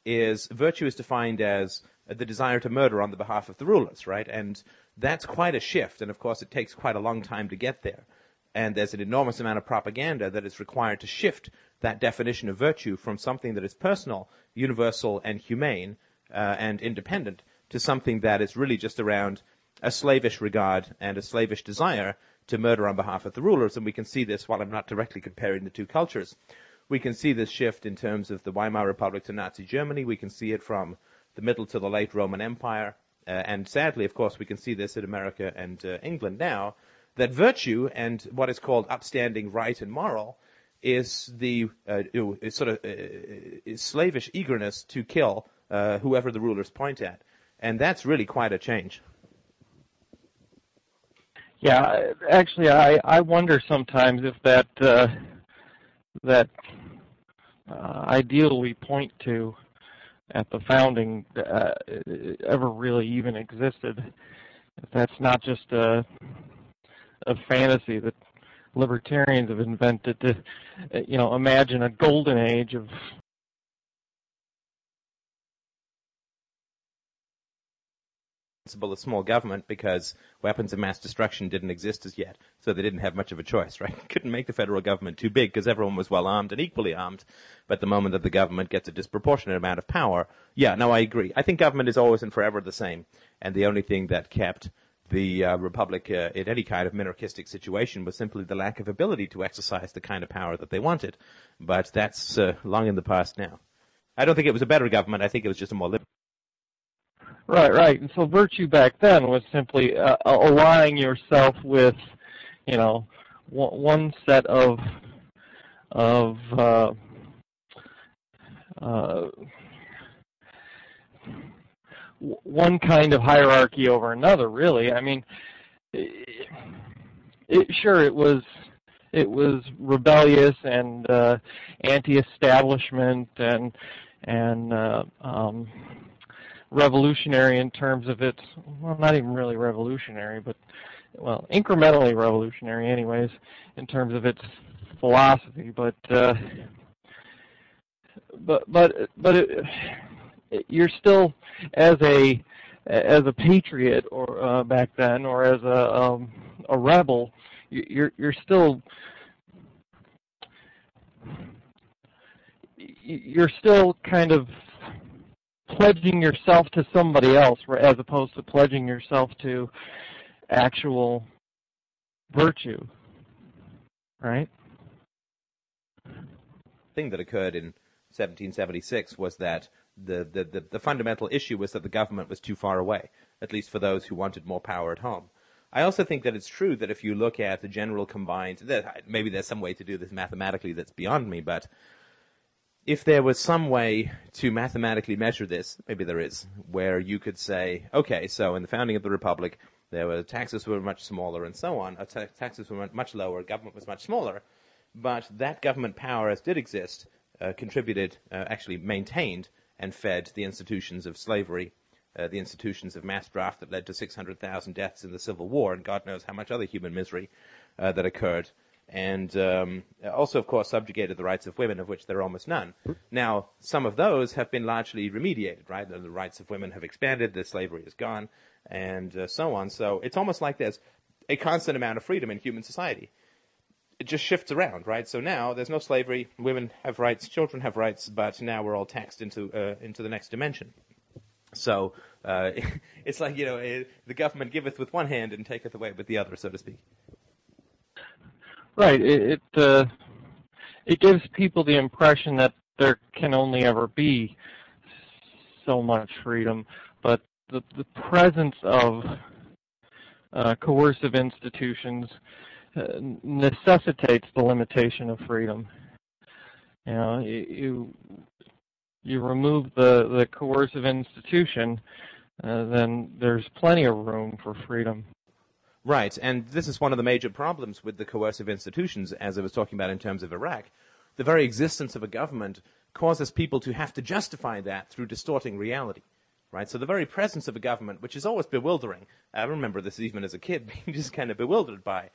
is virtue is defined as the desire to murder on the behalf of the rulers, right? And that's quite a shift, and of course it takes quite a long time to get there. And there's an enormous amount of propaganda that is required to shift that definition of virtue from something that is personal, universal, and humane, uh, and independent, to something that is really just around a slavish regard and a slavish desire to murder on behalf of the rulers. And we can see this while I'm not directly comparing the two cultures. We can see this shift in terms of the Weimar Republic to Nazi Germany. We can see it from the middle to the late Roman Empire. Uh, and sadly, of course, we can see this in America and uh, England now, that virtue and what is called upstanding right and moral is the uh, sort of uh, is slavish eagerness to kill uh, whoever the rulers point at. And that's really quite a change. Yeah, actually, I I wonder sometimes if that uh, that uh, ideal we point to at the founding uh, ever really even existed. If that's not just a a fantasy that libertarians have invented to, you know, imagine a golden age of principle of small government because weapons of mass destruction didn't exist as yet, so they didn't have much of a choice, right? Couldn't make the federal government too big because everyone was well armed and equally armed. But the moment that the government gets a disproportionate amount of power, yeah, no, I agree. I think government is always and forever the same, and the only thing that kept the uh, republic uh, in any kind of minarchistic situation was simply the lack of ability to exercise the kind of power that they wanted. But that's uh, long in the past now. I don't think it was a better government. I think it was just a more liberal. Right, right. And so virtue back then was simply uh, aligning yourself with, you know, one set of of uh, uh, one kind of hierarchy over another. Really, I mean, it, it sure it was it was rebellious and uh, anti-establishment and and uh, um, revolutionary in terms of its well not even really revolutionary but well incrementally revolutionary anyways in terms of its philosophy but uh but but but it, you're still as a as a patriot or uh, back then or as a um a rebel you're you're still you're still kind of pledging yourself to somebody else as opposed to pledging yourself to actual virtue. Right? Thing that occurred in 1776 was that the, the, the, the, fundamental issue was that the government was too far away, at least for those who wanted more power at home. I also think that it's true that if you look at the general combined, maybe there's some way to do this mathematically that's beyond me, but if there was some way to mathematically measure this, maybe there is, where you could say, okay, so in the founding of the republic, there were taxes were much smaller and so on. Uh, taxes were much lower, government was much smaller, but that government power, as did exist, uh, contributed, uh, actually maintained and fed the institutions of slavery, uh, the institutions of mass draft that led to 600,000 deaths in the Civil War, and God knows how much other human misery uh, that occurred. And um, also, of course, subjugated the rights of women, of which there are almost none. Now, some of those have been largely remediated, right? The, the rights of women have expanded, the slavery is gone, and uh, so on. So it's almost like there's a constant amount of freedom in human society. It just shifts around, right? So now there's no slavery, women have rights, children have rights, but now we're all taxed into uh, into the next dimension. So uh, it's like you know, it, the government giveth with one hand and taketh away with the other, so to speak. Right. It it, uh, it gives people the impression that there can only ever be so much freedom, but the the presence of uh, coercive institutions necessitates the limitation of freedom. You know, you you remove the the coercive institution, uh, then there's plenty of room for freedom. Right, and this is one of the major problems with the coercive institutions, as I was talking about in terms of Iraq. The very existence of a government causes people to have to justify that through distorting reality. Right, so the very presence of a government, which is always bewildering. I remember this even as a kid, being just kind of bewildered by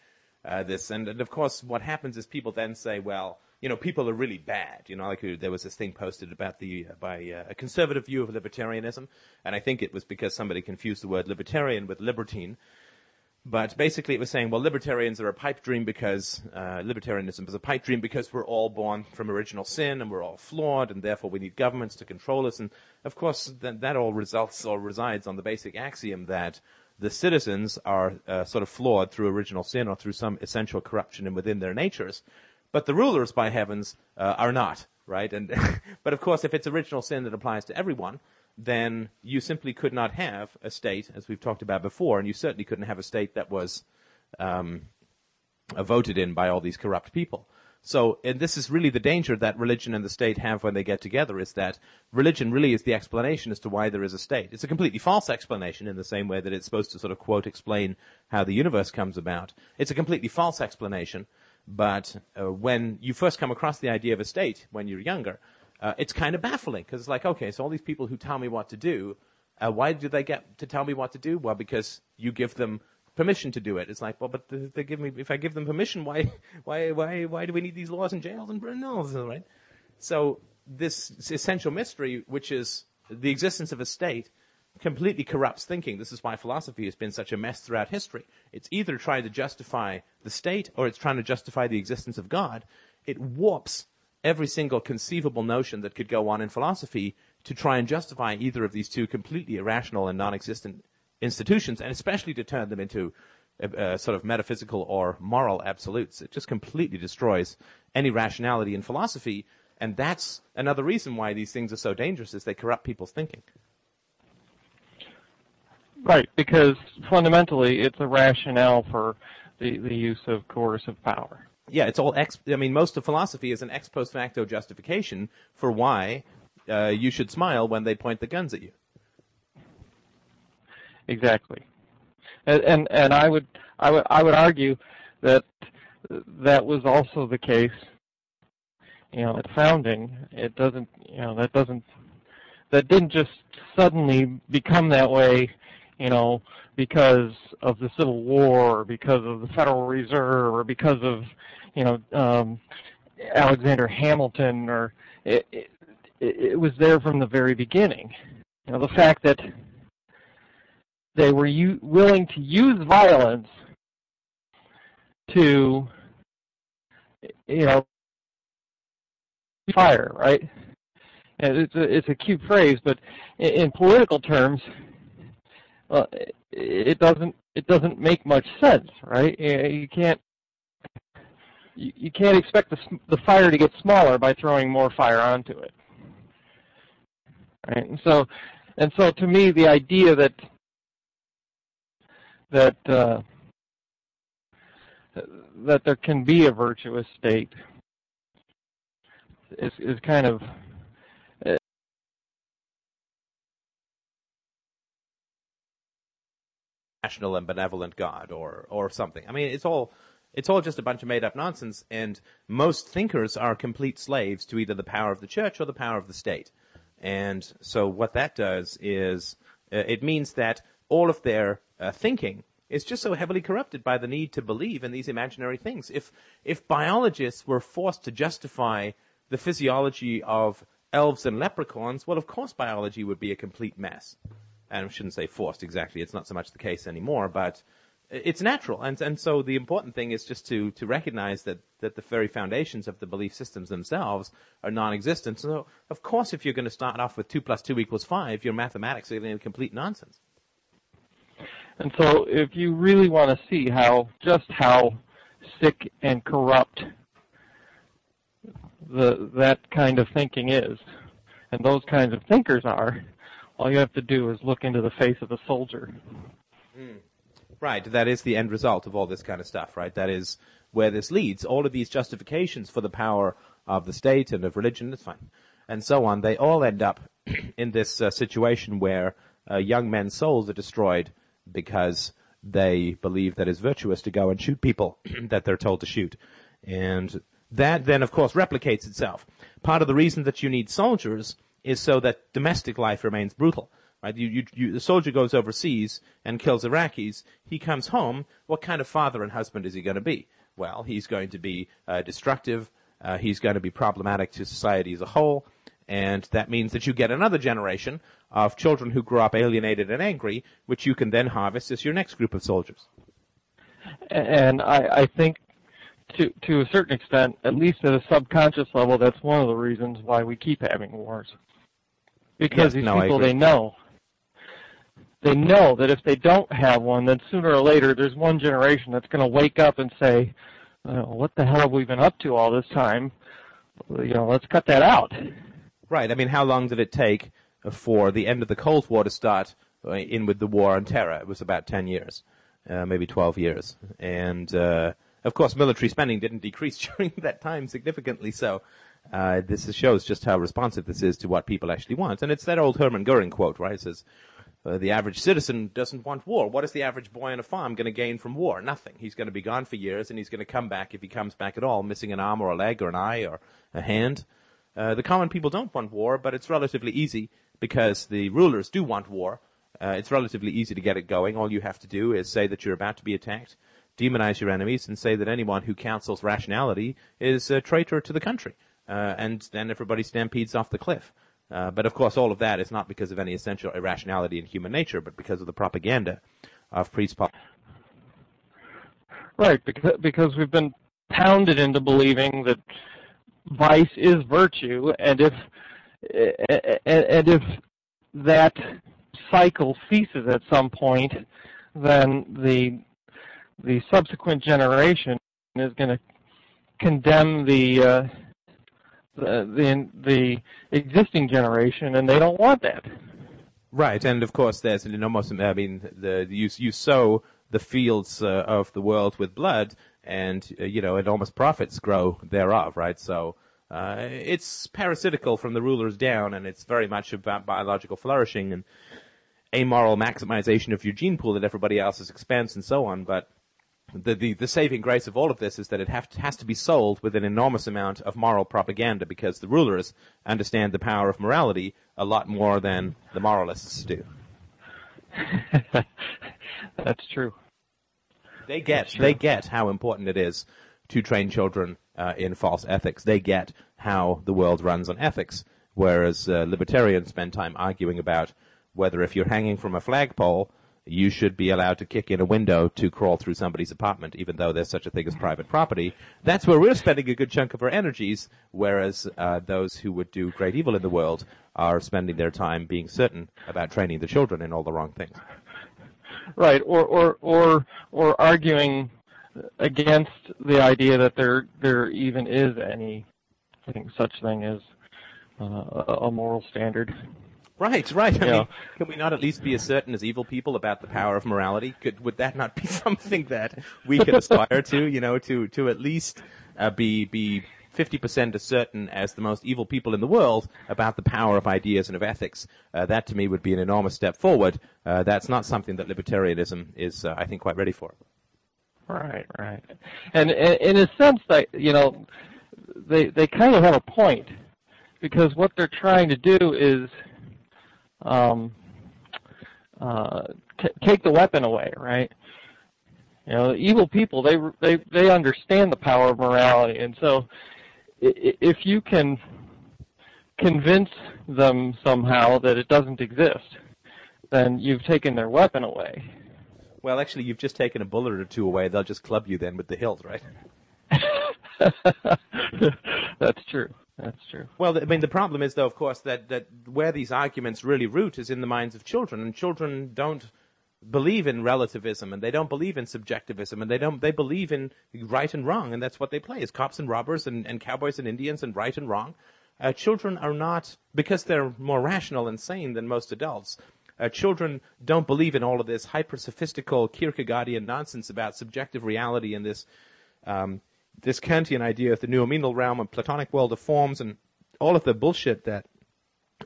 uh, this. And, and, of course, what happens is people then say, well, you know, people are really bad. You know, like uh, there was this thing posted about the uh, by uh, a conservative view of libertarianism, and I think it was because somebody confused the word libertarian with libertine. But basically, it was saying, well, libertarians are a pipe dream because uh, libertarianism is a pipe dream because we're all born from original sin and we're all flawed, and therefore we need governments to control us. And of course, that, that all results or resides on the basic axiom that the citizens are uh, sort of flawed through original sin or through some essential corruption within their natures, but the rulers, by heavens, uh, are not right. And but of course, if it's original sin that applies to everyone, then you simply could not have a state, as we've talked about before, and you certainly couldn't have a state that was um, voted in by all these corrupt people. So, and this is really the danger that religion and the state have when they get together is that religion really is the explanation as to why there is a state. It's a completely false explanation in the same way that it's supposed to sort of quote explain how the universe comes about. It's a completely false explanation, but uh, when you first come across the idea of a state when you're younger, uh, it's kind of baffling because it's like, okay, so all these people who tell me what to do, uh, why do they get to tell me what to do? Well, because you give them permission to do it. It's like, well, but they give me, if I give them permission, why, why, why, why do we need these laws and jails and prisons, right? So this essential mystery, which is the existence of a state, completely corrupts thinking. This is why philosophy has been such a mess throughout history. It's either trying to justify the state or it's trying to justify the existence of God. It warps every single conceivable notion that could go on in philosophy to try and justify either of these two completely irrational and non-existent institutions, and especially to turn them into uh, uh, sort of metaphysical or moral absolutes. It just completely destroys any rationality in philosophy, and that's another reason why these things are so dangerous, is they corrupt people's thinking. Right, because fundamentally it's a rationale for the, the use of coercive power yeah, it's all ex. I mean, most of philosophy is an ex post facto justification for why uh, you should smile when they point the guns at you. Exactly, and and, I would I would I would argue that that was also the case. You know, at founding, it doesn't. You know, that doesn't. That didn't just suddenly become that way. You know, because of the Civil War, or because of the Federal Reserve, or because of you know um, Alexander Hamilton, or it, it, it was there from the very beginning. You know, the fact that they were willing to use violence to, you know, fire, right? And it's a, it's a cute phrase, but in, in political terms, well, it doesn't it doesn't make much sense, right? You can't you, you can't expect the the fire to get smaller by throwing more fire onto it, right? And so and so to me, the idea that that uh, that there can be a virtuous state is is kind of rational and benevolent God or or something. I mean, it's all it's all just a bunch of made up nonsense, and most thinkers are complete slaves to either the power of the church or the power of the state. And so what that does is Uh, it means that all of their uh, thinking is just so heavily corrupted by the need to believe in these imaginary things. If if biologists were forced to justify the physiology of elves and leprechauns, well, of course, biology would be a complete mess. And I shouldn't say forced exactly; it's not so much the case anymore, but it's natural. And, and so the important thing is just to, to recognize that, that the very foundations of the belief systems themselves are non-existent. So, of course, if you're going to start off with 2 plus 2 equals 5, your mathematics are going to be complete nonsense. And so if you really want to see how, just how sick and corrupt the, that kind of thinking is, and those kinds of thinkers are, all you have to do is look into the face of a soldier. Mm. Right, that is the end result of all this kind of stuff, right? That is where this leads. All of these justifications for the power of the state and of religion, that's fine, and so on, they all end up in this uh, situation where uh, young men's souls are destroyed because they believe that it's virtuous to go and shoot people that they're told to shoot. And that then, of course, replicates itself. Part of the reason that you need soldiers is so that domestic life remains brutal. Right? You, you, you, the soldier goes overseas and kills Iraqis. He comes home. What kind of father and husband is he going to be? Well, he's going to be uh, destructive. Uh, he's going to be problematic to society as a whole. And that means that you get another generation of children who grow up alienated and angry, which you can then harvest as your next group of soldiers. And I, I think to to a certain extent, at least at a subconscious level, that's one of the reasons why we keep having wars. Because yes, these no, people they know they know that if they don't have one, then sooner or later there's one generation that's going to wake up and say, oh, "What the hell have we been up to all this time? You know, let's cut that out." Right. I mean, how long did it take for the end of the Cold War to start uh, in with the war on terror? It was about ten years, uh, maybe twelve years, and uh, of course, military spending didn't decrease during that time significantly. So. Uh, this shows just how responsive this is to what people actually want. And it's that old Hermann Goering quote, right? It says, uh, the average citizen doesn't want war. What is the average boy on a farm going to gain from war? Nothing. He's going to be gone for years, and he's going to come back, if he comes back at all, missing an arm or a leg or an eye or a hand. Uh, the common people don't want war, but it's relatively easy because the rulers do want war. Uh, it's relatively easy to get it going. All you have to do is say that you're about to be attacked, demonize your enemies, and say that anyone who counsels rationality is a traitor to the country. Uh, and then everybody stampedes off the cliff. Uh, but of course, all of that is not because of any essential irrationality in human nature, but because of the propaganda of priest Right, because because we've been pounded into believing that vice is virtue, and if and if that cycle ceases at some point, then the the subsequent generation is going to condemn the uh, the, the existing generation, and they don't want that. Right, and of course, there's an enormous. I mean, the you you sow the fields uh, of the world with blood, and uh, you know enormous profits grow thereof. Right, so. Uh, it's parasitical from the rulers down, and it's very much about biological flourishing and amoral maximization of your gene pool at everybody else's expense and so on. But the, the, the saving grace of all of this is that it have has to be sold with an enormous amount of moral propaganda because the rulers understand the power of morality a lot more than the moralists do. That's true. They get they get how important it is to train children uh, in false ethics. They get how the world runs on ethics, whereas uh, libertarians spend time arguing about whether if you're hanging from a flagpole you should be allowed to kick in a window to crawl through somebody's apartment, even though there's such a thing as private property. That's where we're spending a good chunk of our energies, whereas uh, those who would do great evil in the world are spending their time being certain about training the children in all the wrong things. Right, or or or or arguing against the idea that there there even is any I think such thing as uh, a moral standard. Right, right. I mean, can we not at least be as certain as evil people about the power of morality? Could would that not be something that we could aspire to? You know, to to at least uh, be be fifty percent as certain as the most evil people in the world about the power of ideas and of ethics. Uh, that to me would be an enormous step forward. Uh, that's not something that libertarianism is, uh, I think, quite ready for. Right, right. And, and in a sense, that you know, they they kind of have a point because what they're trying to do is um, uh, t- take the weapon away, right? You know, evil people they they they understand the power of morality, and so if you can convince them somehow that it doesn't exist, then you've taken their weapon away. Well, actually, you've just taken a bullet or two away. They'll just club you then with the hilt, right? That's true. That's true. Well, I mean, the problem is, though, of course, that, that where these arguments really root is in the minds of children, and children don't believe in relativism, and they don't believe in subjectivism, and they don't they believe in right and wrong, and that's what they play is cops and robbers and, and cowboys and Indians and right and wrong. Uh, children are not because they're more rational and sane than most adults. Uh, children don't believe in all of this hyper sophistical Kierkegaardian nonsense about subjective reality and this um, this Kantian idea of the noumenal realm and Platonic world of forms and all of the bullshit that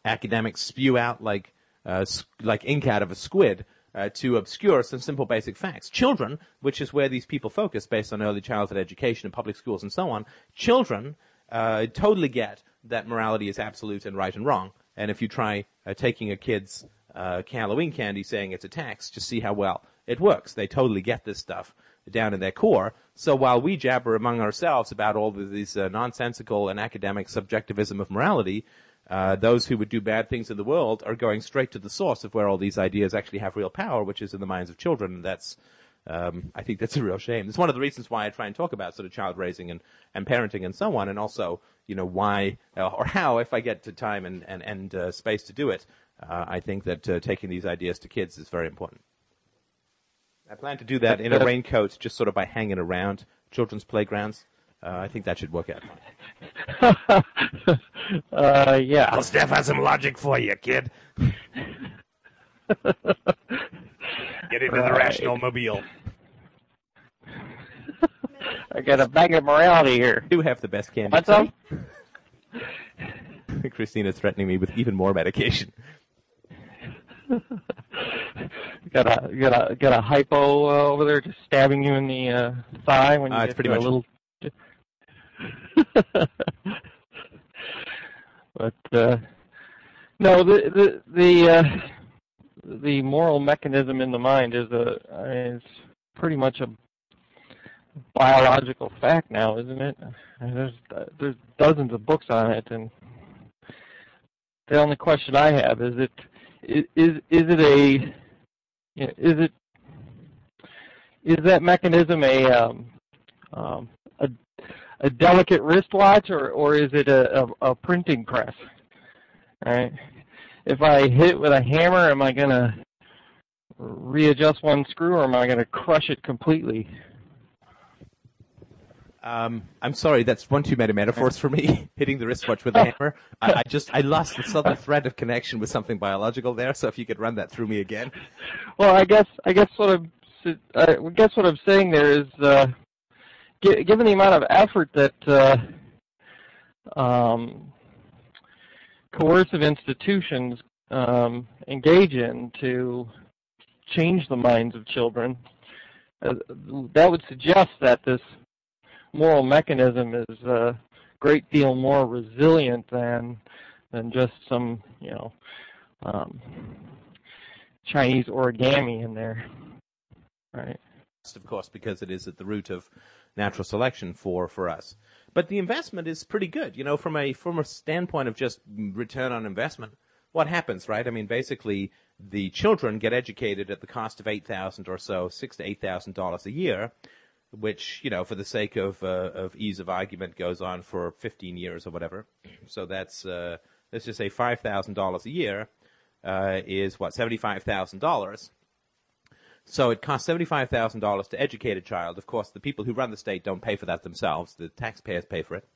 academics spew out like uh, like ink out of a squid uh, to obscure some simple basic facts. Children, which is where these people focus based on early childhood education and public schools and so on, children uh, totally get that morality is absolute and right and wrong. And if you try uh, taking a kid's uh, Halloween candy saying it's a tax, just see how well it works. They totally get this stuff down in their core. So while we jabber among ourselves about all of these uh, nonsensical and academic subjectivism of morality, uh, those who would do bad things in the world are going straight to the source of where all these ideas actually have real power, which is in the minds of children. And that's, um, I think that's a real shame. It's one of the reasons why I try and talk about sort of child raising and, and parenting and so on, and also, you know, why uh, or how, if I get to time and and, and uh, space to do it, uh, I think that uh, taking these ideas to kids is very important. I plan to do that in a raincoat, just sort of by hanging around children's playgrounds. Uh, I think that should work out fine. uh, yeah. Well, Steph has some logic for you, kid. Get into right. the rational mobile. I got a bag of morality here. You have the best candy. Want some? Christina's threatening me with even more medication. got a got a got a hypo uh, over there just stabbing you in the uh, thigh when you uh, get pretty much a little. but uh, no, the the the uh, the moral mechanism in the mind is a is pretty much a biological fact now, isn't it? There's there's dozens of books on it, and the only question I have is it is is it a is it is that mechanism a um, um, a, delicate wristwatch or or is it a, a, a printing press? Right. If I hit with a hammer, am I gonna readjust one screw or am I gonna crush it completely? Um, I'm sorry, that's one too many metaphors for me. Hitting the wristwatch with a hammer. I, I, just I lost the southern thread of connection with something biological there. So if you could run that through me again. Well, I guess I guess what I'm I guess what I'm saying there is, uh, given the amount of effort that uh, um, coercive institutions um, engage in to change the minds of children, uh, that would suggest that this moral mechanism is a great deal more resilient than than just some you know um, Chinese origami in there, right? Of course, because it is at the root of natural selection for for us. But the investment is pretty good, you know, from a from a standpoint of just return on investment. What happens, right? I mean, basically, the children get educated at the cost of eight thousand or so, six to eight thousand dollars a year, which you know, for the sake of uh, of ease of argument, goes on for 15 years or whatever. So that's uh, let's just say five thousand dollars a year uh, is what seventy five thousand dollars. So it costs seventy five thousand dollars to educate a child. Of course, the people who run the state don't pay for that themselves; the taxpayers pay for it.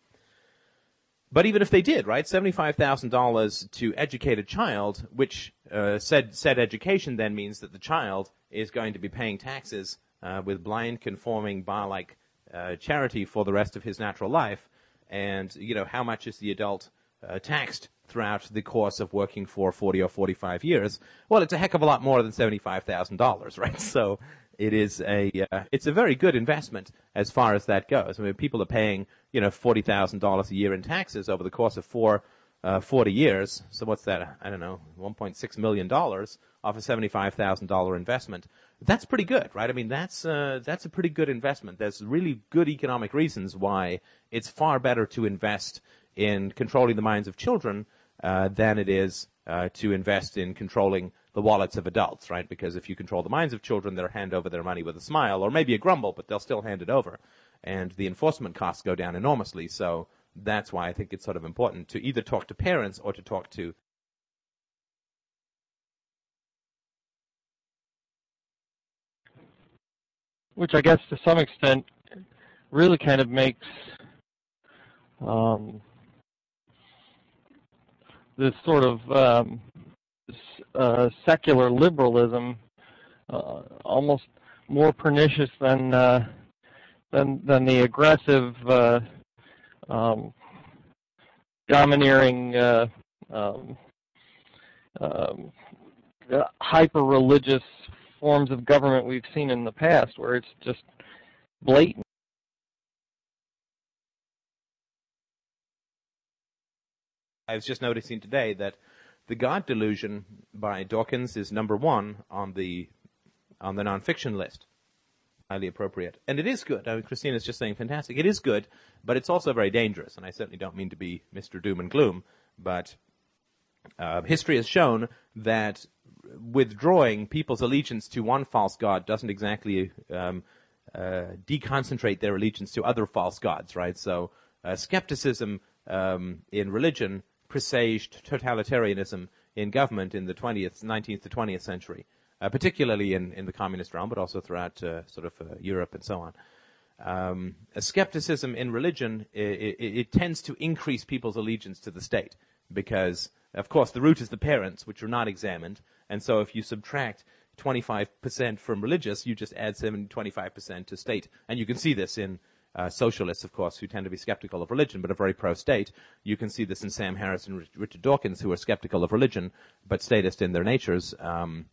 But even if they did, right, seventy-five thousand dollars to educate a child, which uh, said said education then means that the child is going to be paying taxes uh, with blind, conforming, bar-like uh, charity for the rest of his natural life, and you know how much is the adult uh, taxed throughout the course of working for 40 or 45 years? Well, it's a heck of a lot more than $75,000, right? So it is a uh, it's a very good investment as far as that goes. I mean, people are paying you know forty thousand dollars a year in taxes over the course of four uh, 40 years. So what's that? I don't know, 1.6 million dollars off a $75,000 investment. That's pretty good, right? I mean, that's uh, that's a pretty good investment. There's really good economic reasons why it's far better to invest in controlling the minds of children uh, than it is uh, to invest in controlling the wallets of adults, right? Because if you control the minds of children, they'll hand over their money with a smile or maybe a grumble, but they'll still hand it over. And the enforcement costs go down enormously. So that's why I think it's sort of important to either talk to parents or to talk to which I guess to some extent really kind of makes um, this sort of um, uh, secular liberalism uh, almost more pernicious than uh, than than the aggressive, uh, um, domineering, uh, um, um, hyper religious forms of government we've seen in the past, where it's just blatant. I was just noticing today that the God Delusion by Dawkins is number one on the on the nonfiction list. Highly appropriate, and it is good. I mean, Christina's just saying fantastic. It is good, but it's also very dangerous. And I certainly don't mean to be Mr. Doom and Gloom, but uh, history has shown that withdrawing people's allegiance to one false god doesn't exactly um, uh, deconcentrate their allegiance to other false gods, right? So uh, skepticism um, in religion presaged totalitarianism in government in the 20th, 19th to 20th century, uh, particularly in, in the communist realm, but also throughout uh, sort of uh, Europe and so on. Um, a skepticism in religion, it, it, it, tends to increase people's allegiance to the state because, of course, the root is the parents, which are not examined, and so if you subtract 25% from religious, you just add 7, 25% to state. And you can see this in uh, socialists, of course, who tend to be skeptical of religion but are very pro-state. You can see this in Sam Harris and Richard Dawkins, who are skeptical of religion but statist in their natures. Um,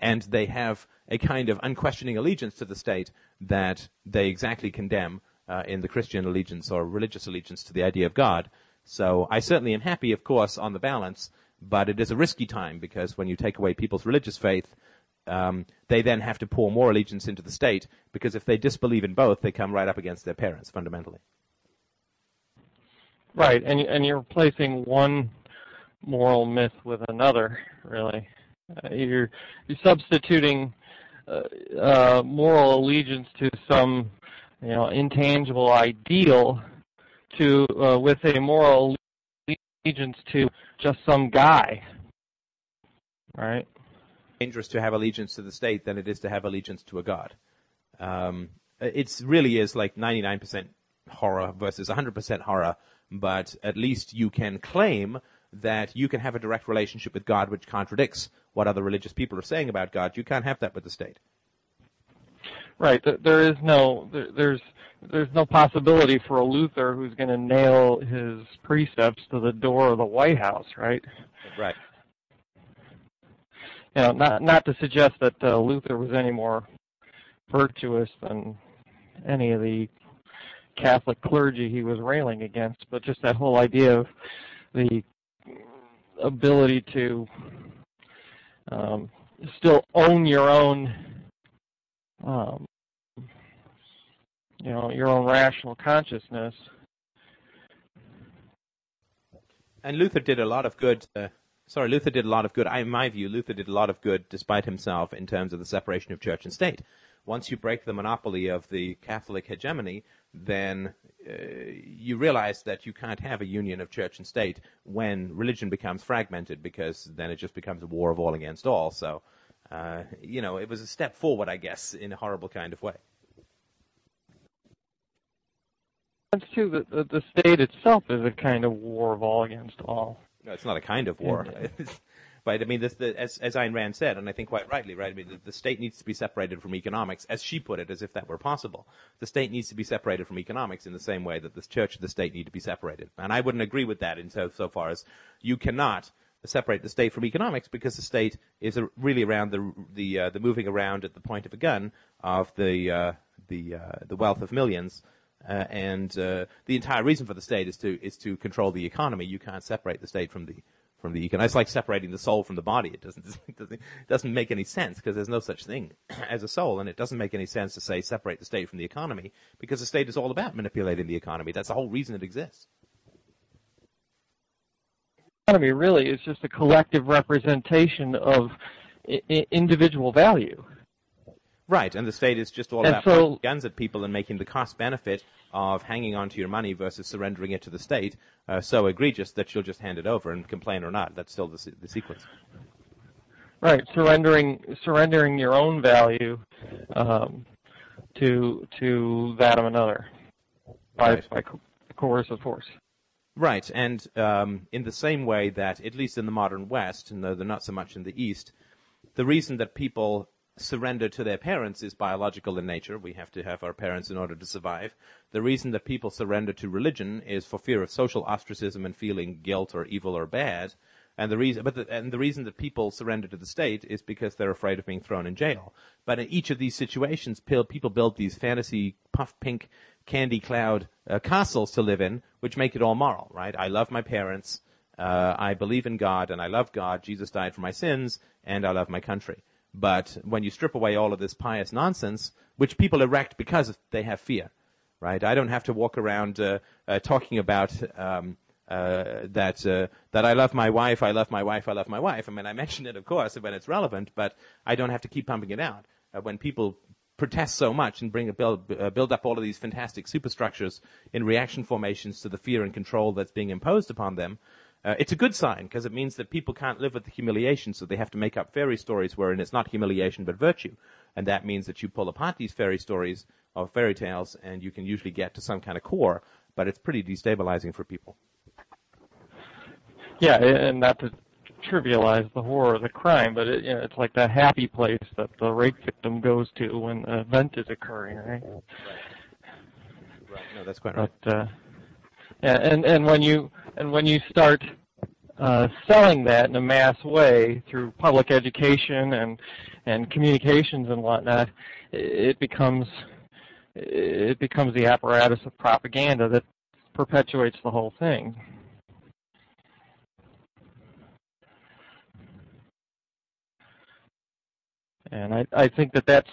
and they have a kind of unquestioning allegiance to the state that they exactly condemn uh, in the Christian allegiance or religious allegiance to the idea of God. So I certainly am happy, of course, on the balance, but it is a risky time because when you take away people's religious faith, um, they then have to pour more allegiance into the state because if they disbelieve in both, they come right up against their parents fundamentally. Right, and and you're replacing one moral myth with another, really. Uh, you're you're substituting uh, uh, moral allegiance to some you know intangible ideal to uh, with a moral allegiance to just some guy, right? Dangerous to have allegiance to the state than it is to have allegiance to a god. Um, it really is like 99% horror versus 100% horror, but at least you can claim that you can have a direct relationship with God which contradicts what other religious people are saying about God. You can't have that with the state. Right. There is no there's there's no possibility for a Luther who's going to nail his precepts to the door of the White House, right? Right you know, not not to suggest that uh, Luther was any more virtuous than any of the Catholic clergy he was railing against, but just that whole idea of the ability to um, still own your own, um, you know, your own rational consciousness. And Luther did a lot of good uh, sorry, Luther did a lot of good. I, in my view, Luther did a lot of good despite himself in terms of the separation of church and state. Once you break the monopoly of the Catholic hegemony, then uh, you realize that you can't have a union of church and state when religion becomes fragmented because then it just becomes a war of all against all. So, uh, you know, it was a step forward, I guess, in a horrible kind of way. That's true. The, the state itself is a kind of war of all against all. No, it's not a kind of war. but I mean, this, the, as, as Ayn Rand said, and I think quite rightly, right? I mean, the, the, state needs to be separated from economics, as she put it, as if that were possible. The state needs to be separated from economics in the same way that the church and the state need to be separated. And I wouldn't agree with that in so, so far as you cannot separate the state from economics because the state is a, really around the the uh, the moving around at the point of a gun of the uh, the uh, the wealth of millions Uh, and uh, the entire reason for the state is to is to control the economy. You can't separate the state from the from the economy. It's like separating the soul from the body. It doesn't it doesn't, it doesn't make any sense because there's no such thing as a soul, and it doesn't make any sense to say separate the state from the economy because the state is all about manipulating the economy. That's the whole reason it exists. Economy really is just a collective representation of I- individual value. Right, and the state is just all And about so- guns at people and making the cost benefit of hanging on to your money versus surrendering it to the state uh, so egregious that you'll just hand it over and complain or not. That's still the, the sequence. Right, surrendering surrendering your own value um, to to that of another by Right. by co- coercive force. Right, and um, in the same way that, at least in the modern West, and though they're not so much in the East, the reason that people surrender to their parents is biological in nature. We have to have our parents in order to survive. The reason that people surrender to religion is for fear of social ostracism and feeling guilt or evil or bad. And the reason, but the, and the reason that people surrender to the state is because they're afraid of being thrown in jail. But in each of these situations, people build these fantasy puff pink candy cloud uh, castles to live in, which make it all moral, right? I love my parents, uh, I believe in God, and I love God. Jesus died for my sins, and I love my country. But when you strip away all of this pious nonsense, which people erect because they have fear, right? I don't have to walk around uh, uh, talking about um, uh, that uh, that I love my wife, I love my wife, I love my wife. I mean, I mention it, of course, when it's relevant, but I don't have to keep pumping it out. Uh, when people protest so much and bring a build uh, build up all of these fantastic superstructures in reaction formations to the fear and control that's being imposed upon them, uh, it's a good sign because it means that people can't live with the humiliation, so they have to make up fairy stories wherein it's not humiliation but virtue, and that means that you pull apart these fairy stories or fairy tales, and you can usually get to some kind of core, but it's pretty destabilizing for people. Yeah, and not to trivialize the horror of the crime, but it, you know, it's like that happy place that the rape victim goes to when the event is occurring, right? Right. No, that's quite right. But uh, and and when you and when you start uh, selling that in a mass way through public education and and communications and whatnot, it becomes it becomes the apparatus of propaganda that perpetuates the whole thing. And I, I think that that's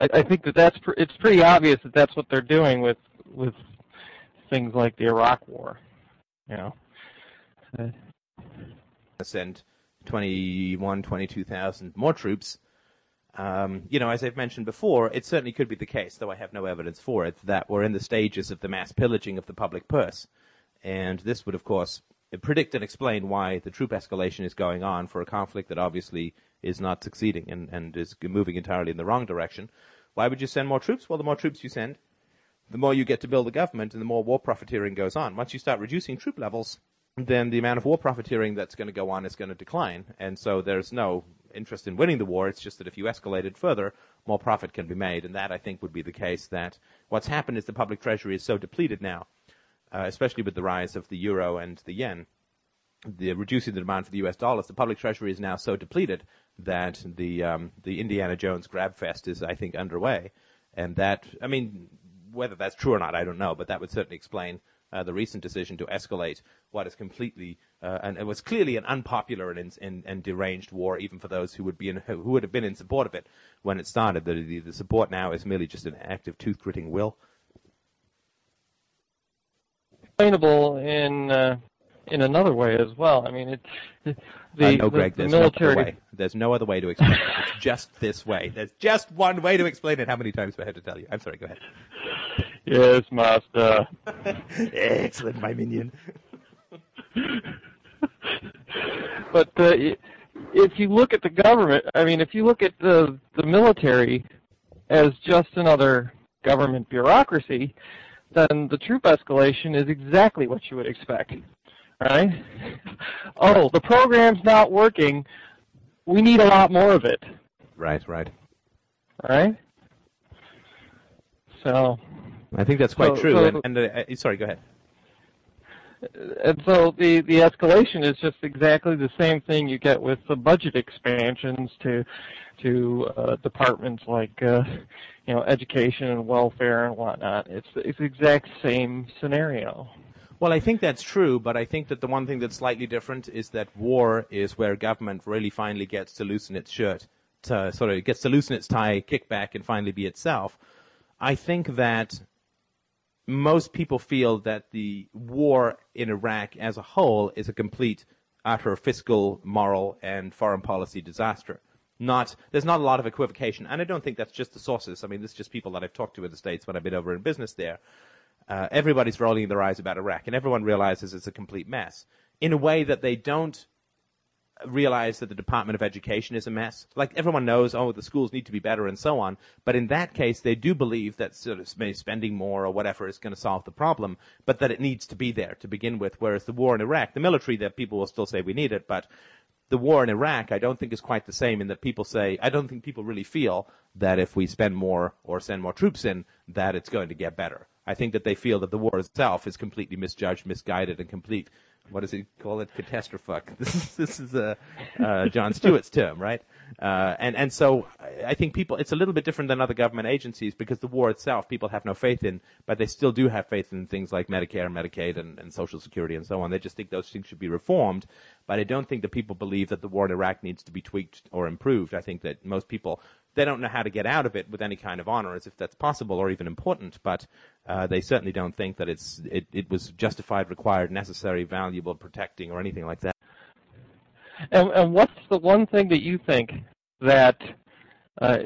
I, I think that that's it's pretty obvious that that's what they're doing with with things like the Iraq War. You know, Uh, send 21, 22,000 more troops. Um, you know, as I've mentioned before, it certainly could be the case, though I have no evidence for it, that we're in the stages of the mass pillaging of the public purse. And this would, of course, predict and explain why the troop escalation is going on for a conflict that obviously is not succeeding and, and is moving entirely in the wrong direction. Why would you send more troops? Well, the more troops you send, the more you get to build a government and the more war profiteering goes on. Once you start reducing troop levels, then the amount of war profiteering that's going to go on is going to decline. And so there's no interest in winning the war. It's just that if you escalate it further, more profit can be made. And that, I think, would be the case that what's happened is the public treasury is so depleted now, uh, especially with the rise of the euro and the yen, the reducing the demand for the U.S. dollars, the public treasury is now so depleted that the um, the Indiana Jones grab fest is, I think, underway, and that I mean, whether that's true or not, I don't know, but that would certainly explain uh, the recent decision to escalate what is completely uh, and it was clearly an unpopular and, and, and deranged war, even for those who would be in, who would have been in support of it when it started. The, the, the support now is merely just an act of tooth gritting will. explainable in uh, in another way as well. I mean, it the, uh, no, the, Greg, the there's military. no other way. There's no other way to explain it. It's just this way. There's just one way to explain it. How many times do I have to tell you? I'm sorry. Go ahead. Yes, master. Excellent, my minion. but uh, if you look at the government, I mean, if you look at the the military as just another government bureaucracy, then the troop escalation is exactly what you would expect, right? oh, the program's not working. We need a lot more of it, Right, right. right? So, I think that's quite So- true. so- and and uh, uh, sorry, go ahead. and so the the escalation is just exactly the same thing you get with the budget expansions to to uh, departments like uh, you know education and welfare and whatnot. It's it's the exact same scenario. Well, I think that's true, but I think that the one thing that's slightly different is that war is where government really finally gets to loosen its shirt, to sort of gets to loosen its tie, kick back, and finally be itself. I think that most people feel that the war in Iraq as a whole is a complete, utter fiscal, moral, and foreign policy disaster. Not, there's not a lot of equivocation, and I don't think that's just the sources. I mean, this is just people that I've talked to in the States when I've been over in business there. Uh, everybody's rolling their eyes about Iraq, and everyone realizes it's a complete mess in a way that they don't realize that the Department of Education is a mess. Like everyone knows, oh, the schools need to be better and so on. But in that case, they do believe that sort of spending more or whatever is going to solve the problem, but that it needs to be there to begin with. Whereas the war in Iraq, the military, that people will still say we need it, but the war in Iraq, I don't think is quite the same in that people say, I don't think people really feel that if we spend more or send more troops in, that it's going to get better. I think that they feel that the war itself is completely misjudged, misguided, and complete what does he call it? Catastrophe. This is this is uh, uh, Jon Stewart's term, right? Uh, and and so I think people it's a little bit different than other government agencies because the war itself people have no faith in, but they still do have faith in things like Medicare, and Medicaid, and, and Social Security and so on. They just think those things should be reformed, but I don't think that people believe that the war in Iraq needs to be tweaked or improved. I think that most people they don't know how to get out of it with any kind of honor, as if that's possible or even important. But uh, they certainly don't think that it's it, it was justified, required, necessary, valuable, protecting, or anything like that. And, and what's the one thing that you think that uh,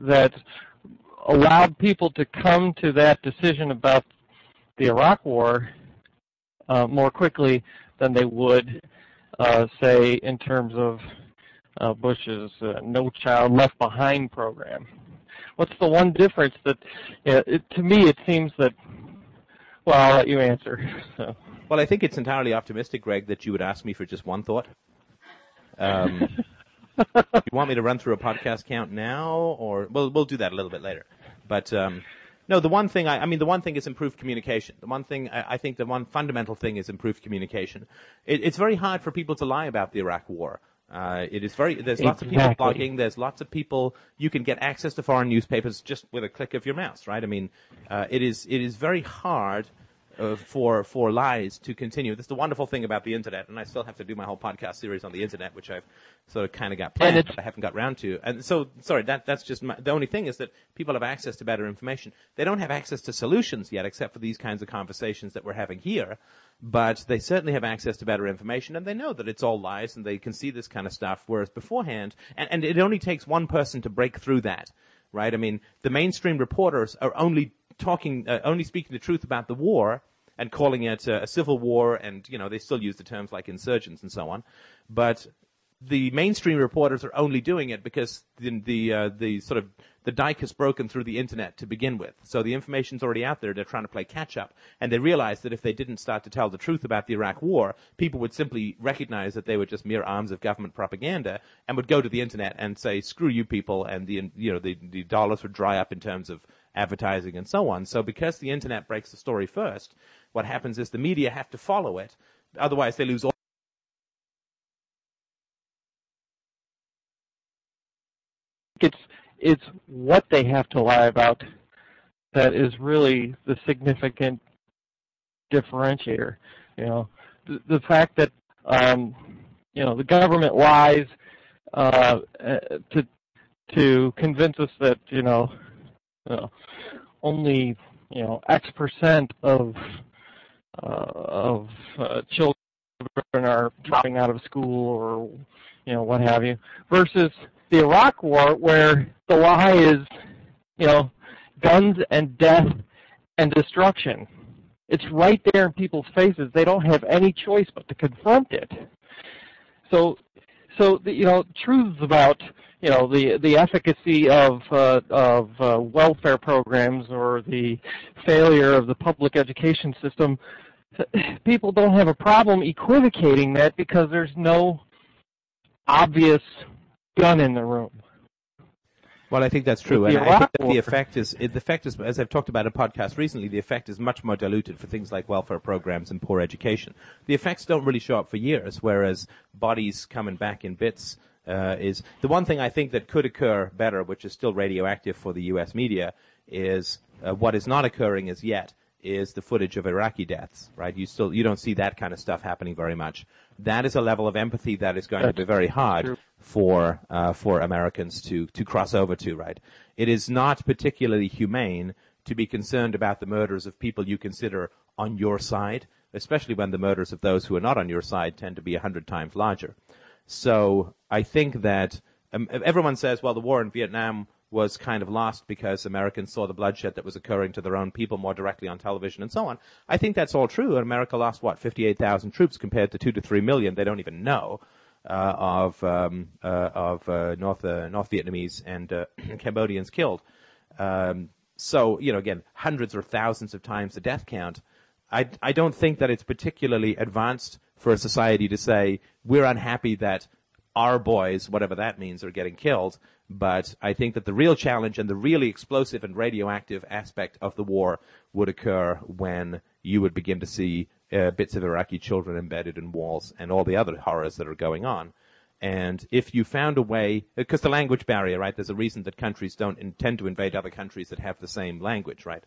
that allowed people to come to that decision about the Iraq War uh, more quickly than they would, uh, say, in terms of uh, Bush's uh, No Child Left Behind program. What's the one difference that, it, to me, it seems that, well, I'll let you answer. So. Well, I think it's entirely optimistic, Greg, that you would ask me for just one thought. Um, you want me to run through a podcast count now, or well, we'll do that a little bit later. But um, no, the one thing I, I, mean, the one thing is improved communication. The one thing I, I think the one fundamental thing is improved communication. It, it's very hard for people to lie about the Iraq War. Uh, it is very. There's lots exactly. of people blogging. There's lots of people. You can get access to foreign newspapers just with a click of your mouse, right? I mean, uh, it is it is very hard uh, for for lies to continue. This is the wonderful thing about the internet, and I still have to do my whole podcast series on the internet, which I've sort of kind of got planned, but I haven't got round to. And so, sorry, that that's just my, the only thing is that people have access to better information. They don't have access to solutions yet, except for these kinds of conversations that we're having here. But they certainly have access to better information, and they know that it's all lies, and they can see this kind of stuff. Whereas beforehand, and, and it only takes one person to break through that right? I mean, the mainstream reporters are only talking, uh, only speaking the truth about the war and calling it a, a, civil war, and you know they still use the terms like insurgents and so on, but the mainstream reporters are only doing it because the the, uh, the sort of the dike has broken through the internet to begin with. So the information's already out there. They're trying to play catch up, and they realize that if they didn't start to tell the truth about the Iraq War, people would simply recognize that they were just mere arms of government propaganda, and would go to the internet and say, "Screw you, people," and the you know the the dollars would dry up in terms of advertising and so on. So because the internet breaks the story first, what happens is the media have to follow it. Otherwise, they lose all. It's it's what they have to lie about that is really the significant differentiator. You know, the, the fact that um, you know the government lies uh, to to convince us that you know uh, only you know X percent of uh, of uh, children are dropping out of school or you know what have you, versus the Iraq War where the lie is you know guns and death and destruction. It's right there in people's faces. They don't have any choice but to confront it. So, so the, you know, truths about you know the the efficacy of uh, of uh, welfare programs or the failure of the public education system, people don't have a problem equivocating that because there's no obvious gun in the room. Well, I think that's true, and I think that the effect is the effect is as I've talked about in a podcast recently. The effect is much more diluted for things like welfare programs and poor education. The effects don't really show up for years, whereas bodies coming back in bits uh, is the one thing I think that could occur better, which is still radioactive for the U.S. media, is uh, what is not occurring as yet is the footage of Iraqi deaths. Right? You still you don't see that kind of stuff happening very much. That is a level of empathy that is going to be very hard true. for uh, for Americans to to cross over to. Right? It is not particularly humane to be concerned about the murders of people you consider on your side, especially when the murders of those who are not on your side tend to be a hundred times larger. So I think that um, everyone says, well, the war in Vietnam was kind of lost because Americans saw the bloodshed that was occurring to their own people more directly on television and so on. I think that's all true. And America lost what 58,000 troops compared to two to three million. They don't even know. Uh, of um, uh, of uh, North uh, North Vietnamese and uh, Cambodians killed, um, so you know again hundreds or thousands of times the death count. I, I don't think that it's particularly advanced for a society to say we're unhappy that our boys, whatever that means, are getting killed. But I think that the real challenge and the really explosive and radioactive aspect of the war would occur when you would begin to see uh, bits of Iraqi children embedded in walls and all the other horrors that are going on. And if you found a way, because the language barrier, right? There's a reason that countries don't intend to invade other countries that have the same language, right?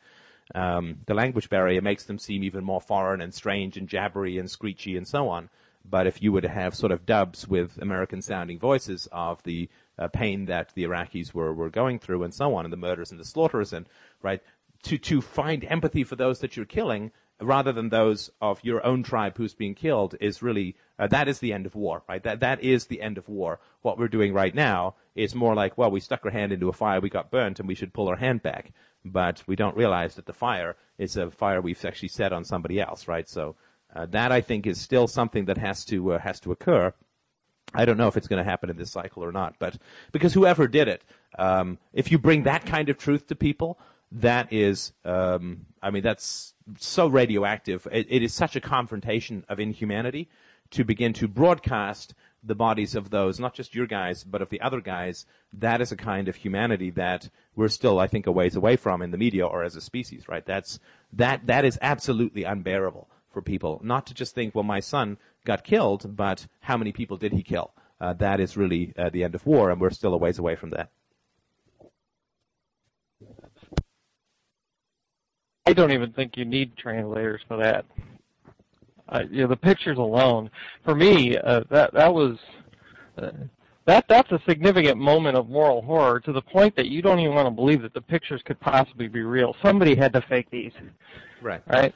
Um, the language barrier makes them seem even more foreign and strange and jabbery and screechy and so on. But if you were to have sort of dubs with American sounding voices of the uh, pain that the Iraqis were, were going through and so on, and the murders and the slaughters and, right, to, to find empathy for those that you're killing rather than those of your own tribe who's being killed is really, uh, that is the end of war, right? That, that is the end of war. What we're doing right now is more like, well, we stuck our hand into a fire, we got burnt, and we should pull our hand back. But we don't realize that the fire is a fire we've actually set on somebody else, right? So, uh, that I think is still something that has to, uh, has to occur. I don't know if it's going to happen in this cycle or not, but because whoever did it, um, if you bring that kind of truth to people, that is, um, I mean, that's so radioactive. It, it is such a confrontation of inhumanity to begin to broadcast the bodies of those, not just your guys, but of the other guys. That is a kind of humanity that we're still, I think, a ways away from in the media or as a species, right? That's, that, that is absolutely unbearable for people. Not to just think, well, my son got killed, but how many people did he kill? Uh, that is really uh, the end of war, and we're still a ways away from that. I don't even think you need translators for that. Uh, you know, the pictures alone, for me, uh, that that was uh, that that's a significant moment of moral horror to the point that you don't even want to believe that the pictures could possibly be real. Somebody had to fake these, Right. right?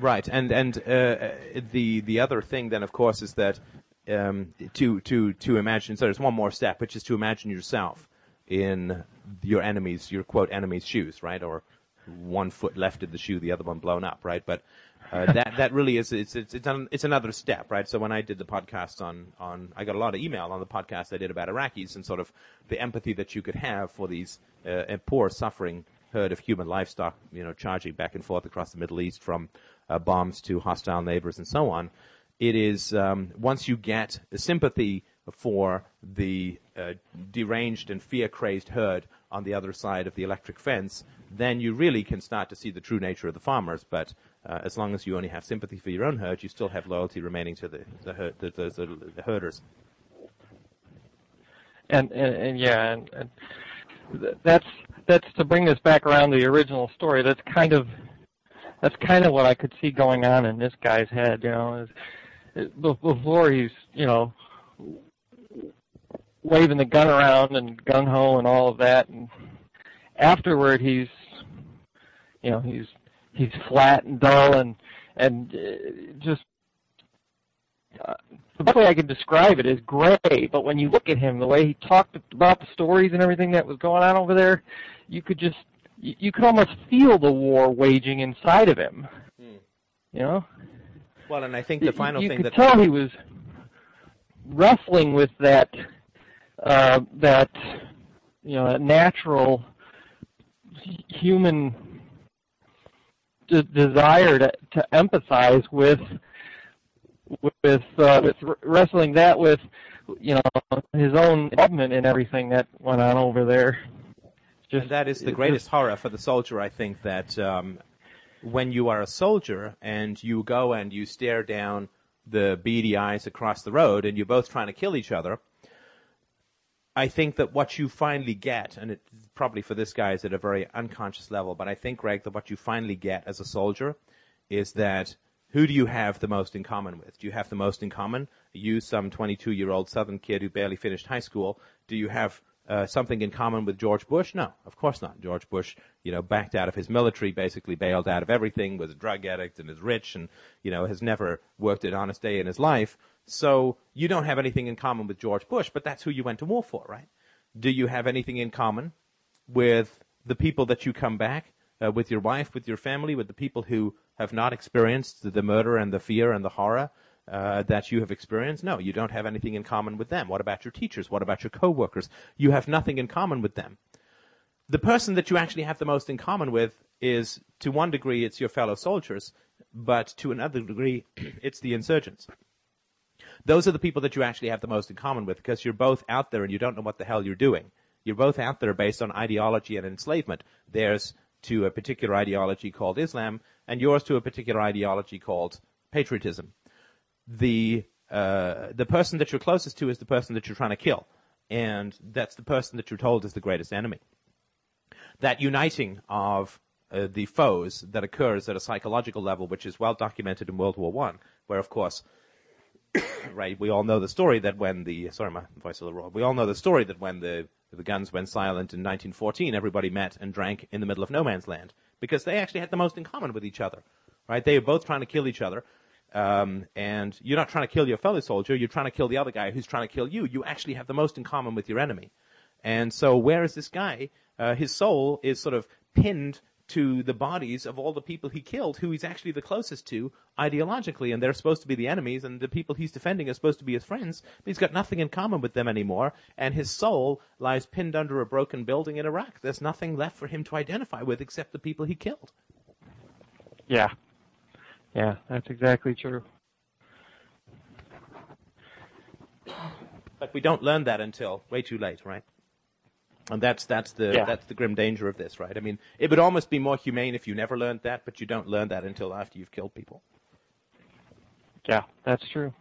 Right, and and uh, the the other thing then, of course, is that um, to to to imagine. So there's one more step, which is to imagine yourself in your enemy's, your quote enemy's shoes, right? Or one foot left in the shoe, the other one blown up, right? But uh, that that really is it's it's it's, it's another step, right? So when I did the podcast on on, I got a lot of email on the podcast I did about Iraqis and sort of the empathy that you could have for these uh, poor suffering herd of human livestock, you know, charging back and forth across the Middle East from uh, bombs to hostile neighbors and so on. It is um, once you get the sympathy for the uh, deranged and fear-crazed herd on the other side of the electric fence, then you really can start to see the true nature of the farmers. But uh, as long as you only have sympathy for your own herd, you still have loyalty remaining to the the, the, the, the, the herders. And and, and yeah, and, and that's that's to bring this back around to the original story. That's kind of that's kind of what I could see going on in this guy's head. You know, is, is before he's you know waving the gun around and gung ho and all of that, and afterward he's you know he's he's flat and dull and and uh, just uh, the best way I can describe it is gray. But when you look at him, the way he talked about the stories and everything that was going on over there, you could just you, you could almost feel the war waging inside of him. Hmm. You know, Well, and I think the final you thing could that tell he was wrestling with that uh, that you know that natural human de- desire to, to empathize with with uh, with wrestling that with you know his own involvement in everything that went on over there. Just, and that is the greatest just, horror for the soldier. I think that um, when you are a soldier and you go and you stare down the beady eyes across the road and you're both trying to kill each other. I think that what you finally get, and it probably for this guy is at a very unconscious level, but I think, Greg, that what you finally get as a soldier is that who do you have the most in common with? Do you have the most in common? You, some 22 year old Southern kid who barely finished high school, do you have uh, something in common with George Bush? No, of course not. George Bush, you know, backed out of his military, basically bailed out of everything, was a drug addict and is rich and, you know, has never worked an honest day in his life. So you don't have anything in common with George Bush, but that's who you went to war for, right? Do you have anything in common with the people that you come back, uh, with your wife, with your family, with the people who have not experienced the murder and the fear and the horror uh, that you have experienced? No, you don't have anything in common with them. What about your teachers? What about your coworkers? You have nothing in common with them. The person that you actually have the most in common with is, to one degree, it's your fellow soldiers, but to another degree, it's the insurgents. Those are the people that you actually have the most in common with because you're both out there and you don't know what the hell you're doing. You're both out there based on ideology and enslavement. Theirs to a particular ideology called Islam, and yours to a particular ideology called patriotism the uh, the person that you're closest to is the person that you're trying to kill, and that's the person that you're told is the greatest enemy. That uniting of uh, the foes that occurs at a psychological level, which is well documented in World War One, where of course, right, we all know the story that when the sorry, my voice is a little raw. We all know the story that when the the guns went silent in 1914, everybody met and drank in the middle of no man's land because they actually had the most in common with each other, right? They were both trying to kill each other. Um, and you're not trying to kill your fellow soldier, you're trying to kill the other guy who's trying to kill you. You actually have the most in common with your enemy. And so where is this guy? Uh, his soul is sort of pinned to the bodies of all the people he killed, who he's actually the closest to ideologically, and they're supposed to be the enemies, and the people he's defending are supposed to be his friends, but he's got nothing in common with them anymore, and his soul lies pinned under a broken building in Iraq. There's nothing left for him to identify with except the people he killed. Yeah, yeah, that's exactly true. But we don't learn that until way too late, right? And that's that's the yeah. that's the grim danger of this, right? I mean, it would almost be more humane if you never learned that, but you don't learn that until after you've killed people. Yeah, that's true.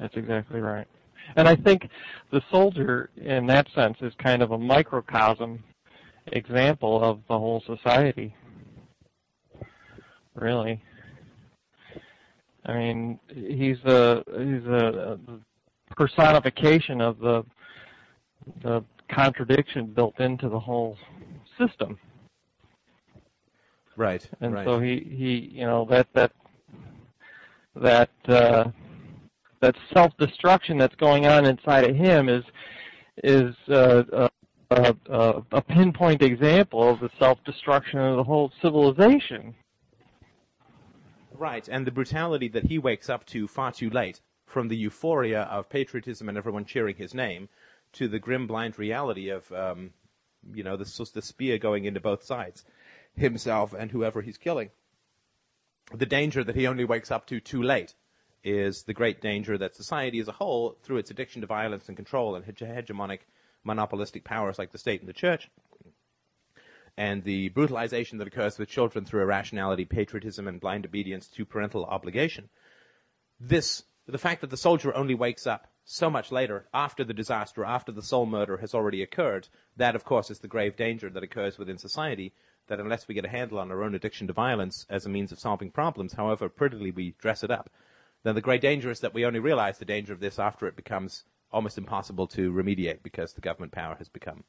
That's exactly right. And I think the soldier, in that sense, is kind of a microcosm example of the whole society. Really. I mean, he's a he's a, a personification of the the contradiction built into the whole system. Right. And right. so he he you know that that that uh, that self destruction that's going on inside of him is is uh, a, a, a pinpoint example of the self destruction of the whole civilization. Right, and the brutality that he wakes up to far too late, from the euphoria of patriotism and everyone cheering his name, to the grim, blind reality of, um, you know, the, the spear going into both sides, himself and whoever he's killing. The danger that he only wakes up to too late is the great danger that society as a whole, through its addiction to violence and control and hegemonic monopolistic powers like the state and the church, and the brutalization that occurs with children through irrationality, patriotism, and blind obedience to parental obligation. This, the fact that the soldier only wakes up so much later, after the disaster, after the soul murder has already occurred, that of course is the grave danger that occurs within society, that unless we get a handle on our own addiction to violence as a means of solving problems, however prettily we dress it up, then the great danger is that we only realize the danger of this after it becomes almost impossible to remediate because the government power has become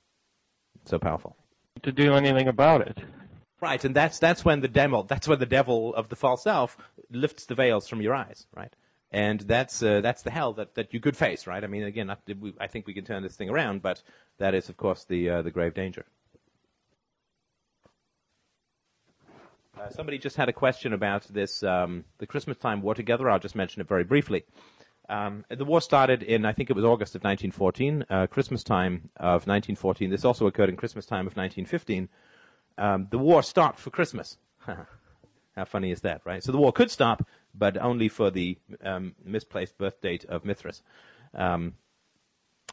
so powerful to do anything about it. Right, and that's that's when the devil that's when the devil of the false self lifts the veils from your eyes, right? And that's uh, that's the hell that, that you could face, right? I mean, again, I, I think we can turn this thing around, but that is, of course, the uh, the grave danger. Uh, somebody just had a question about this um, the Christmas time war together. I'll just mention it very briefly. Um, the war started in, I think it was August of 1914, uh, Christmas time of 1914. This also occurred in Christmas time of 1915. Um, the war stopped for Christmas. How funny is that, right? So the war could stop, but only for the um, misplaced birth date of Mithras. Um,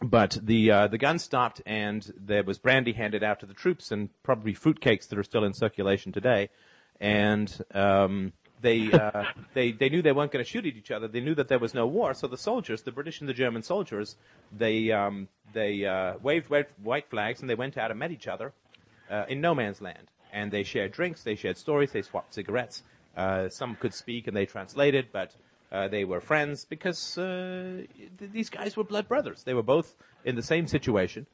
but the uh, the gun stopped, and there was brandy handed out to the troops, and probably fruitcakes that are still in circulation today. And um, they uh, they they knew they weren't going to shoot at each other. They knew that there was no war. So the soldiers, the British and the German soldiers, they um, they uh, waved white flags and they went out and met each other uh, in no man's land. And they shared drinks, they shared stories, they swapped cigarettes. Uh, some could speak and they translated, but uh, they were friends because uh, th- these guys were blood brothers. They were both in the same situation.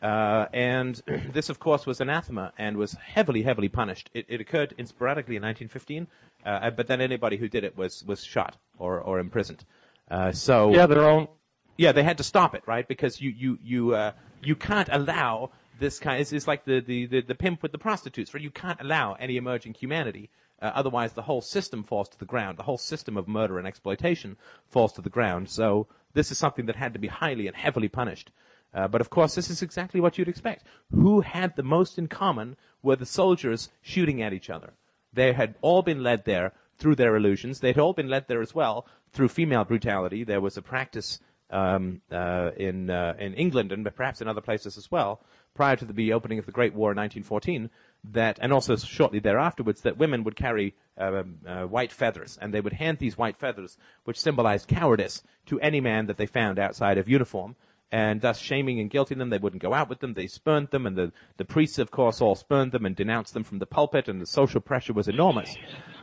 Uh, and this, of course, was anathema and was heavily, heavily punished. It, it occurred in sporadically in 1915, uh, but then anybody who did it was, was shot or, or imprisoned. Uh, so yeah, their own. Yeah, they had to stop it, right? Because you you you uh, you can't allow this kind. It's, it's like the, the, the, the pimp with the prostitutes, right? You can't allow any emerging humanity. Uh, otherwise, the whole system falls to the ground. The whole system of murder and exploitation falls to the ground. So this is something that had to be highly and heavily punished. Uh, but of course, this is exactly what you'd expect. Who had the most in common were the soldiers shooting at each other. They had all been led there through their illusions. They'd all been led there as well through female brutality. There was a practice um, uh, in uh, in England and perhaps in other places as well, prior to the opening of the Great War in 1914, that and also shortly thereafterwards, that women would carry um, uh, white feathers, and they would hand these white feathers, which symbolized cowardice, to any man that they found outside of uniform and thus shaming and guilting them. They wouldn't go out with them. They spurned them, and the, the priests, of course, all spurned them and denounced them from the pulpit, and the social pressure was enormous.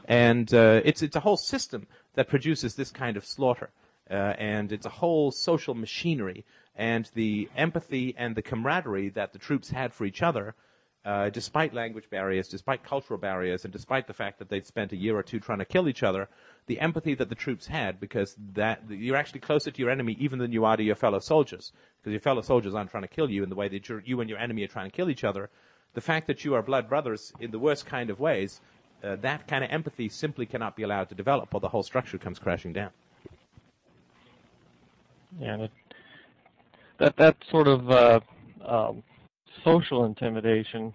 And uh, it's it's a whole system that produces this kind of slaughter, uh, and it's a whole social machinery, and the empathy and the camaraderie that the troops had for each other. Uh, despite language barriers, despite cultural barriers, and despite the fact that they'd spent a year or two trying to kill each other, the empathy that the troops had because that you're actually closer to your enemy even than you are to your fellow soldiers because your fellow soldiers aren't trying to kill you in the way that you and your enemy are trying to kill each other. The fact that you are blood brothers in the worst kind of ways, uh, that kind of empathy simply cannot be allowed to develop or the whole structure comes crashing down. Yeah, that that, sort of uh, um, social intimidation,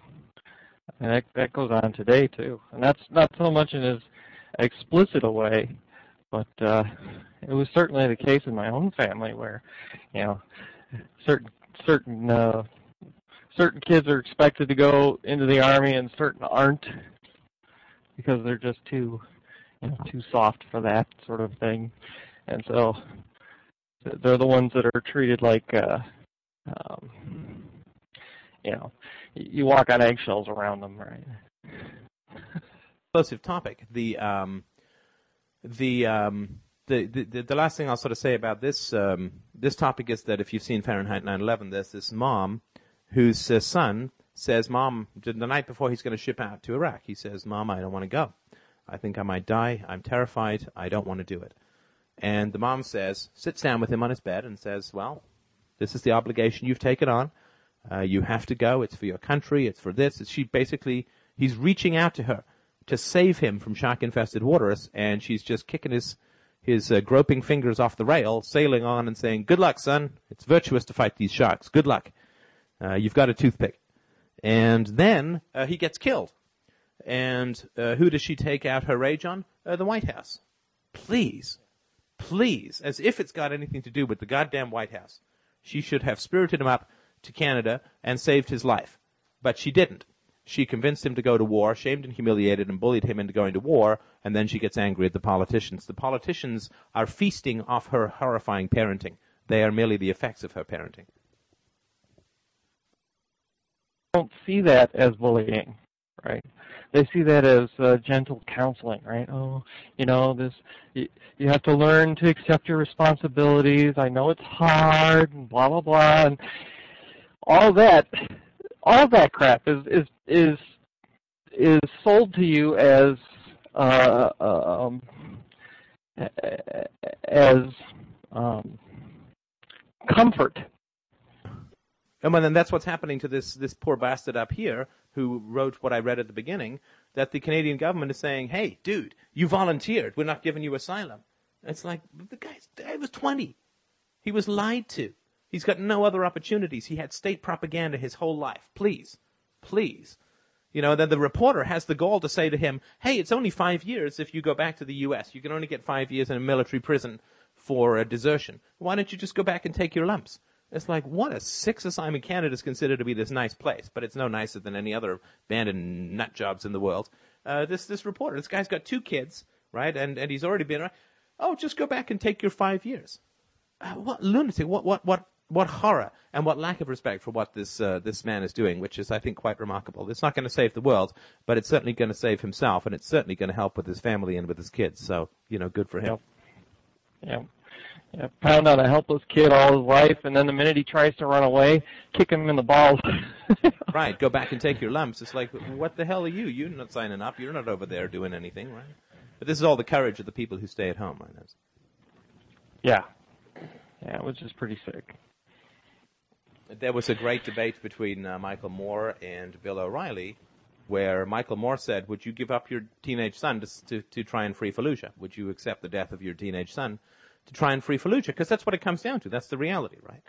and that that goes on today too, and that's not so much in as explicit a way, but uh, it was certainly the case in my own family where, you know, certain certain uh, certain kids are expected to go into the army and certain aren't because they're just too you know too soft for that sort of thing, and so they're the ones that are treated like. Uh, um, you know, you walk on eggshells around them, right? explosive topic. The um, the, um, the, the the last thing I'll sort of say about this um, this topic is that if you've seen Fahrenheit 9/11, there's this mom whose uh, son says, "Mom, the night before he's going to ship out to Iraq, he says, "Mom, I don't want to go. I think I might die. I'm terrified. I don't want to do it." And the mom says, sits down with him on his bed and says, "Well, this is the obligation you've taken on. Uh, you have to go. It's for your country. It's for this." She basically, he's reaching out to her to save him from shark-infested waters, and she's just kicking his his uh, groping fingers off the rail, sailing on and saying, "Good luck, son. It's virtuous to fight these sharks. Good luck. Uh, you've got a toothpick." And then uh, he gets killed. And uh, who does she take out her rage on? Uh, the White House. Please, please, as if it's got anything to do with the goddamn White House. She should have spirited him up to Canada and saved his life, but she didn't. She convinced him to go to war, shamed and humiliated and bullied him into going to war, and then she gets angry at the politicians. The politicians are feasting off her horrifying parenting. They are merely the effects of her parenting. I Don't see that as bullying, right? They see that as uh, gentle counseling, right? Oh, you know, this you, you have to learn to accept your responsibilities. I know it's hard, and blah blah blah, and all that all that crap is is is is sold to you as uh, um, as um, comfort. And then that's what's happening to this this poor bastard up here who wrote what I read at the beginning. That the Canadian government is saying, "Hey, dude, you volunteered. We're not giving you asylum." It's like the guy's guy was twenty. He was lied to. He's got no other opportunities. He had state propaganda his whole life. Please, please. You know, then the reporter has the gall to say to him, hey, it's only five years if you go back to the U.S. You can only get five years in a military prison for a desertion. Why don't you just go back and take your lumps? It's like, what a six assignment Canada is considered to be this nice place, but it's no nicer than any other abandoned nut jobs in the world. Uh, this, this reporter, this guy's got two kids, right? And, and he's already been, oh, just go back and take your five years. Uh, what lunacy, what, what, what what horror and what lack of respect for what this uh, this man is doing, which is, I think, quite remarkable. It's not going to save the world, but it's certainly going to save himself, and it's certainly going to help with his family and with his kids. So, you know, good for him. Yep. Yeah, pound on a helpless kid all his life, and then the minute he tries to run away, kick him in the balls. right, go back and take your lumps. It's like, what the hell are you? You're not signing up. You're not over there doing anything, right? But this is all the courage of the people who stay at home, right? Yeah. Yeah, which is pretty sick. There was a great debate between uh, Michael Moore and Bill O'Reilly, where Michael Moore said, "Would you give up your teenage son to, to, to try and free Fallujah? Would you accept the death of your teenage son to try and free Fallujah? Because that's what it comes down to. That's the reality, right?"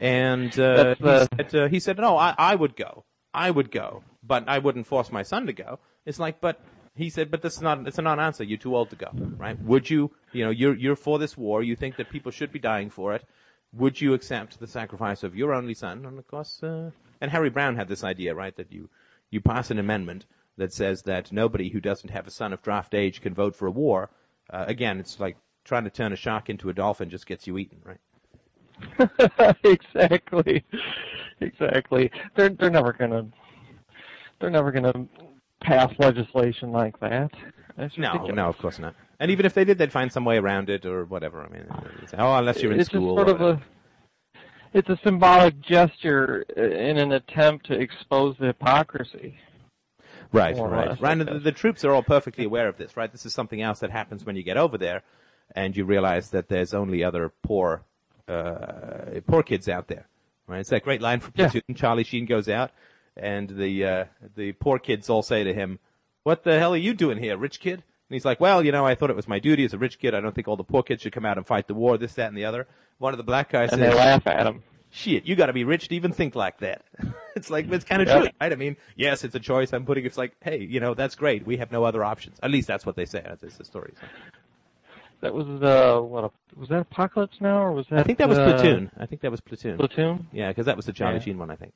And uh, he, said, uh, he said, "No, I, I would go. I would go, but I wouldn't force my son to go." It's like, but he said, but this is not, it's a non-answer. You're too old to go, right? Would you, you know, you're, you're for this war. You think that people should be dying for it would you accept the sacrifice of your only son? And of course, uh, and Harry Browne had this idea, right, that you, you pass an amendment that says that nobody who doesn't have a son of draft age can vote for a war. Uh, again, it's like trying to turn a shark into a dolphin just gets you eaten, right? exactly, exactly. They're they're never gonna they're never gonna pass legislation like that. no, no, of course not. And even if they did, they'd find some way around it or whatever. I mean, oh, unless you're in it's school. It's sort of a, it's a symbolic gesture in an attempt to expose the hypocrisy. Right, right. Right, the, the, troops are all perfectly aware of this, right? This is something else that happens when you get over there, and you realize that there's only other poor, uh, poor kids out there, right? It's that great line from Platoon. Yeah. Charlie Sheen goes out, and the uh, the poor kids all say to him, "What the hell are you doing here, rich kid?" And he's like, well, you know, I thought it was my duty as a rich kid. I don't think all the poor kids should come out and fight the war, this, that, and the other. One of the black guys and says, they laugh at him. Shit, you gotta be rich to even think like that. it's like, it's kind of yep. true, right? I mean, yes, it's a choice I'm putting, it's like, hey, you know, that's great. We have no other options. At least that's what they say. That's the story. So. That was, uh, what, was that Apocalypse Now, or was that? I think that was uh, Platoon. I think that was Platoon. Platoon? Yeah, because that was the Charlie yeah. Sheen one, I think.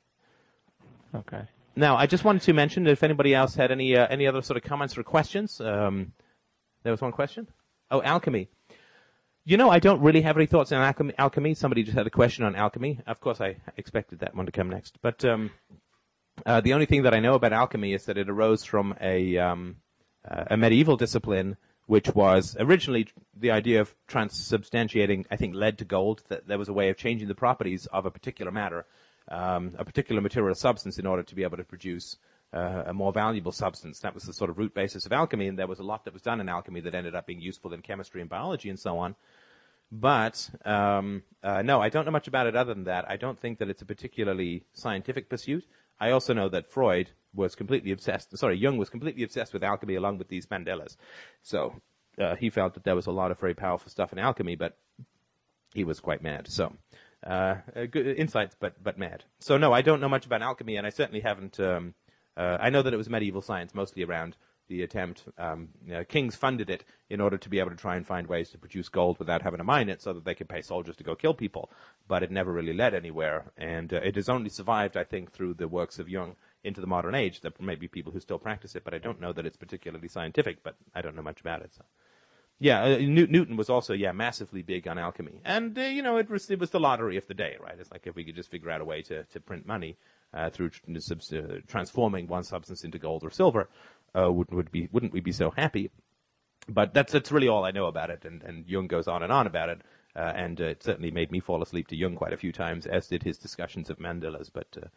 Okay. Now, I just wanted to mention if anybody else had any, uh, any other sort of comments or questions, um, there was one question? Oh, alchemy. You know, I don't really have any thoughts on alchemy. alchemy. Somebody just had a question on alchemy. Of course, I expected that one to come next. But um, uh, the only thing that I know about alchemy is that it arose from a, um, uh, a medieval discipline, which was originally the idea of transubstantiating, I think, lead to gold. That there was a way of changing the properties of a particular matter, um, a particular material substance, in order to be able to produce uh, a more valuable substance. That was the sort of root basis of alchemy, and there was a lot that was done in alchemy that ended up being useful in chemistry and biology and so on. But um, uh, no, I don't know much about it other than that. I don't think that it's a particularly scientific pursuit. I also know that Freud was completely obsessed. Sorry, Jung was completely obsessed with alchemy along with these mandalas. So uh, he felt that there was a lot of very powerful stuff in alchemy, but he was quite mad. So uh, good insights, but but mad. So no, I don't know much about alchemy, and I certainly haven't. Um, uh, I know that it was medieval science, mostly around the attempt. Um, you know, kings funded it in order to be able to try and find ways to produce gold without having to mine it, so that they could pay soldiers to go kill people. But it never really led anywhere, and uh, it has only survived, I think, through the works of Jung into the modern age. There may be people who still practice it, but I don't know that it's particularly scientific. But I don't know much about it. So. Yeah, uh, Newton was also yeah massively big on alchemy, and uh, you know it was it was the lottery of the day, right? It's like if we could just figure out a way to to print money, uh, through uh, transforming one substance into gold or silver, uh, would, would be, wouldn't we be so happy? But that's, that's really all I know about it, and, and Jung goes on and on about it, uh, and uh, it certainly made me fall asleep to Jung quite a few times, as did his discussions of mandalas, but, uh,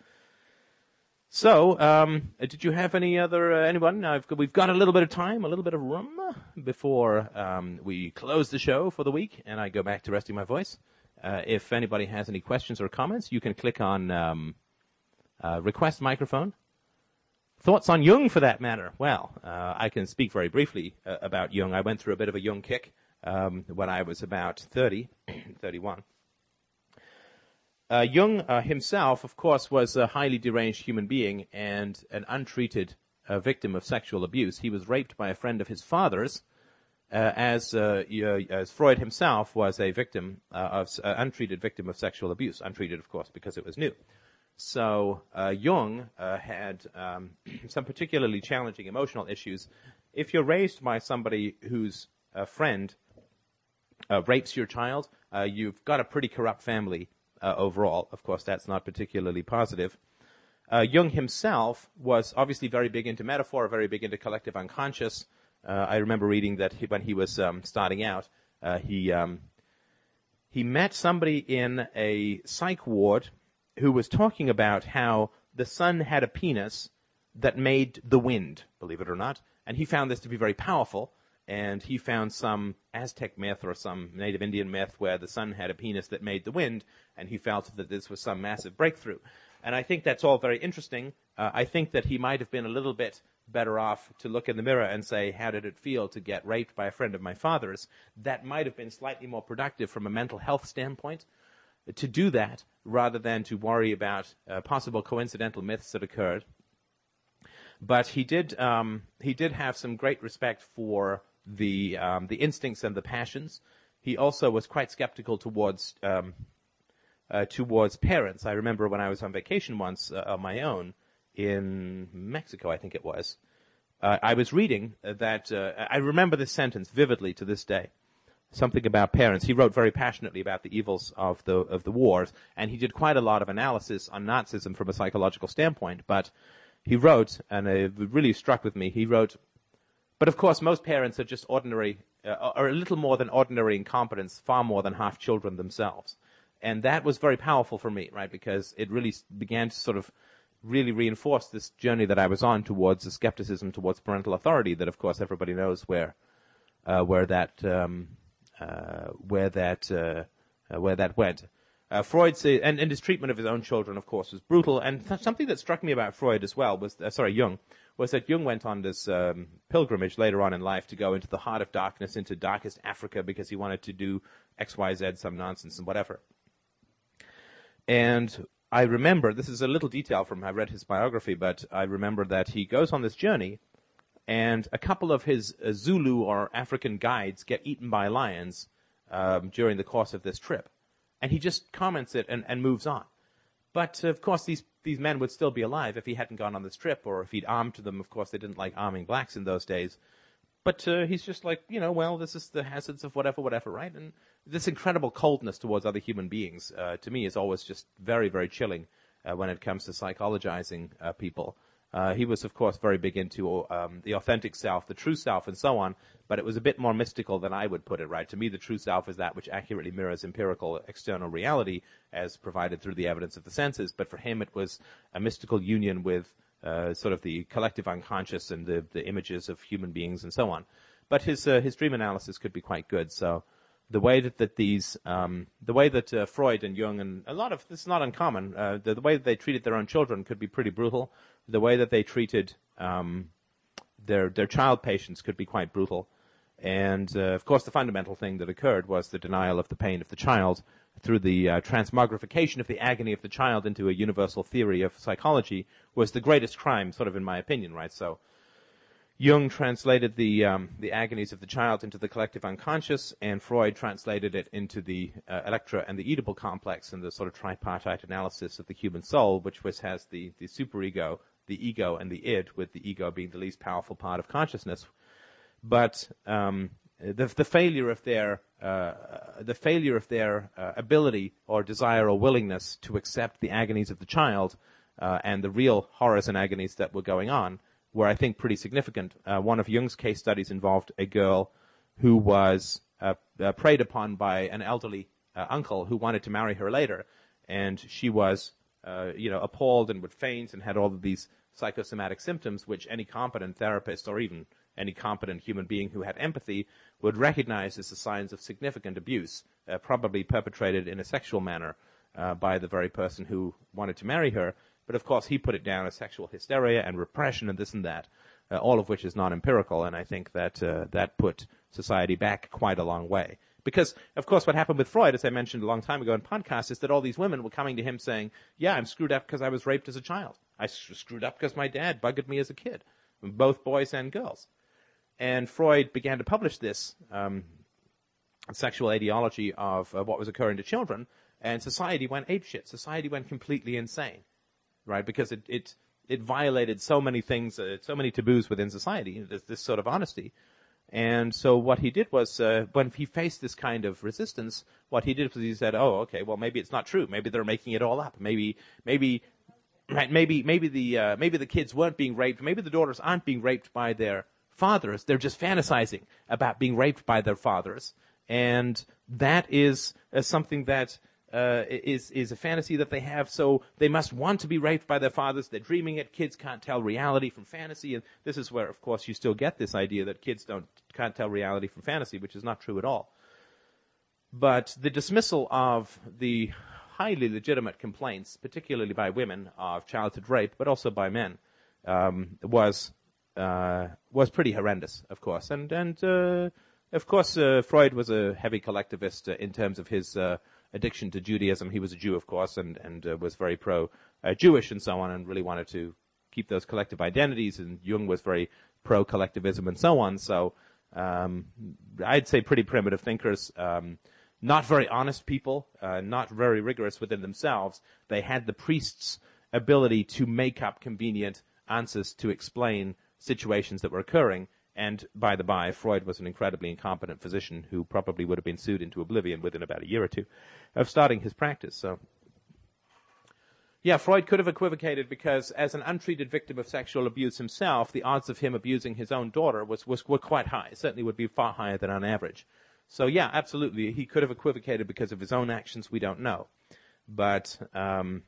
so, um, did you have any other uh, anyone? we've got a little bit of time, a little bit of room before um, we close the show for the week, and I go back to resting my voice. Uh, if anybody has any questions or comments, you can click on um, uh, request microphone. Thoughts on Jung, for that matter? Well, uh, I can speak very briefly uh, about Jung. I went through a bit of a Jung kick um, when I was about 30, 31. Uh, Jung uh, himself, of course, was a highly deranged human being and an untreated uh, victim of sexual abuse. He was raped by a friend of his father's, uh, as uh, as Freud himself was a victim uh, of untreated victim of sexual abuse. Untreated, of course, because it was new. So Jung had um, some particularly challenging emotional issues. If you're raised by somebody whose friend rapes your child, you've got a pretty corrupt family uh, overall. Of course, that's not particularly positive. Uh, Jung himself was obviously very big into metaphor, very big into collective unconscious. Uh, I remember reading that he, when he was um, starting out, uh, he um, he met somebody in a psych ward who was talking about how the sun had a penis that made the wind, believe it or not, and he found this to be very powerful and he found some Aztec myth or some native Indian myth where the sun had a penis that made the wind, and he felt that this was some massive breakthrough. And I think that's all very interesting. Uh, I think that he might have been a little bit better off to look in the mirror and say, how did it feel to get raped by a friend of my father's? That might have been slightly more productive from a mental health standpoint to do that rather than to worry about uh, possible coincidental myths that occurred. But he did, um, he did have some great respect for the um, the instincts and the passions. He also was quite skeptical towards um, uh, towards parents. I remember when I was on vacation once uh, on my own in Mexico, I think it was. Uh, I was reading that uh, I remember this sentence vividly to this day. Something about parents. He wrote very passionately about the evils of the of the wars, and he did quite a lot of analysis on Nazism from a psychological standpoint. But he wrote, and it really struck with me. He wrote but of course, most parents are just ordinary, uh, are a little more than ordinary incompetence, far more than half children themselves. And that was very powerful for me, right? Because it really began to sort of really reinforce this journey that I was on towards the skepticism towards parental authority. That, of course, everybody knows where uh, where that um, uh, where that uh, uh, where that went. Uh, Freud and, and his treatment of his own children, of course, was brutal. And th- something that struck me about Freud as well was, sorry, Jung, was that Jung went on this um, pilgrimage later on in life to go into the heart of darkness, into darkest Africa, because he wanted to do X, Y, Z, some nonsense and whatever. And I remember, this is a little detail from, I read his biography, but I remember that he goes on this journey, and a couple of his uh, Zulu or African guides get eaten by lions um, during the course of this trip and he just comments it and, and moves on. But of course, these these men would still be alive if he hadn't gone on this trip, or if he'd armed them. Of course, they didn't like arming blacks in those days. But uh, he's just like, you know, well, this is the hazards of whatever, whatever, right? And this incredible coldness towards other human beings, uh, to me, is always just very, very chilling uh, when it comes to psychologizing uh, people. Uh, he was, of course, very big into um, the authentic self, the true self, and so on. But it was a bit more mystical than I would put it. Right? To me, the true self is that which accurately mirrors empirical external reality, as provided through the evidence of the senses. But for him, it was a mystical union with uh, sort of the collective unconscious and the, the images of human beings and so on. But his uh, his dream analysis could be quite good. So the way that, that these, um, the way that uh, Freud and Jung and a lot of this is not uncommon. Uh, the, the, way that they treated their own children could be pretty brutal the way that they treated um, their their child patients could be quite brutal. And uh, of course, the fundamental thing that occurred was the denial of the pain of the child through the uh, transmogrification of the agony of the child into a universal theory of psychology was the greatest crime, sort of in my opinion, right? So Jung translated the um, the agonies of the child into the collective unconscious, and Freud translated it into the uh, Electra and the Oedipal complex and the sort of tripartite analysis of the human soul, which was has the the superego the ego and the id, with the ego being the least powerful part of consciousness. But um, the, the, failure of their uh, the failure of their uh, ability or desire or willingness to accept the agonies of the child uh, and the real horrors and agonies that were going on were, I think, pretty significant. Uh, one of Jung's case studies involved a girl who was uh, uh, preyed upon by an elderly uncle who wanted to marry her later, and she was, you know, appalled and would faint and had all of these psychosomatic symptoms, which any competent therapist or even any competent human being who had empathy would recognize as the signs of significant abuse, uh, probably perpetrated in a sexual manner uh, by the very person who wanted to marry her. But of course, he put it down as sexual hysteria and repression and this and that, uh, all of which is not empirical. And I think that uh, that put society back quite a long way Because, of course, what happened with Freud, as I mentioned a long time ago in podcasts, is that all these women were coming to him saying, yeah, I'm screwed up because I was raped as a child. I screwed up because my dad buggered me as a kid. Both boys and girls. And Freud began to publish this um, sexual ideology of uh, what was occurring to children, and society went apeshit. Society went completely insane, right? Because it, it, it violated so many things, uh, so many taboos within society, this, this sort of honesty. And so what he did was, uh, when he faced this kind of resistance, what he did was he said, "Oh, okay, well maybe it's not true. Maybe they're making it all up. Maybe, maybe, right? Maybe, maybe the uh, maybe the kids weren't being raped. Maybe the daughters aren't being raped by their fathers. They're just fantasizing about being raped by their fathers, and that is uh, something that." Uh, is is a fantasy that they have. So they must want to be raped by their fathers. They're dreaming it. Kids can't tell reality from fantasy, and this is where, of course, you still get this idea that kids don't can't tell reality from fantasy, which is not true at all. But the dismissal of the highly legitimate complaints, particularly by women, of childhood rape, but also by men, um, was uh, was pretty horrendous, of course. And and uh, of course, uh, Freud was a heavy collectivist uh, in terms of his uh, addiction to Judaism. He was a Jew, of course, and and uh, was very pro Jewish and so on, and really wanted to keep those collective identities. And Jung was very pro collectivism and so on. So um, I'd say pretty primitive thinkers, um, not very honest people, uh, not very rigorous within themselves. They had the priest's ability to make up convenient answers to explain situations that were occurring. And by the by, Freud was an incredibly incompetent physician who probably would have been sued into oblivion within about a year or two of starting his practice. So yeah, Freud could have equivocated because as an untreated victim of sexual abuse himself, the odds of him abusing his own daughter was, was were quite high. It certainly would be far higher than on average. So yeah, absolutely, he could have equivocated because of his own actions. We don't know, but um,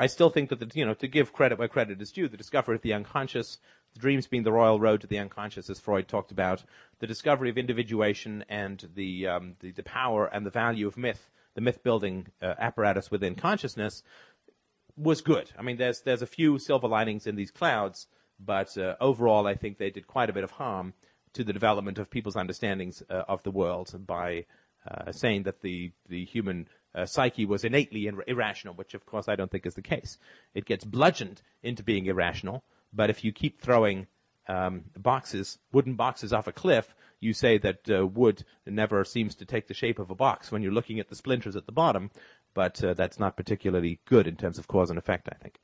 I still think that the, you know to give credit where credit is due, the discovery of the unconscious, the dreams being the royal road to the unconscious, as Freud talked about, the discovery of individuation and the um, the, the, power and the value of myth, the myth building uh, apparatus within consciousness was good. I mean, there's there's a few silver linings in these clouds, but uh, overall, I think they did quite a bit of harm to the development of people's understandings uh, of the world by uh, saying that the the human uh, psyche was innately ir- irrational, which of course I don't think is the case. It gets bludgeoned into being irrational, but if you keep throwing um, boxes, wooden boxes off a cliff, you say that uh, wood never seems to take the shape of a box when you're looking at the splinters at the bottom but uh, that's not particularly good in terms of cause and effect, I think.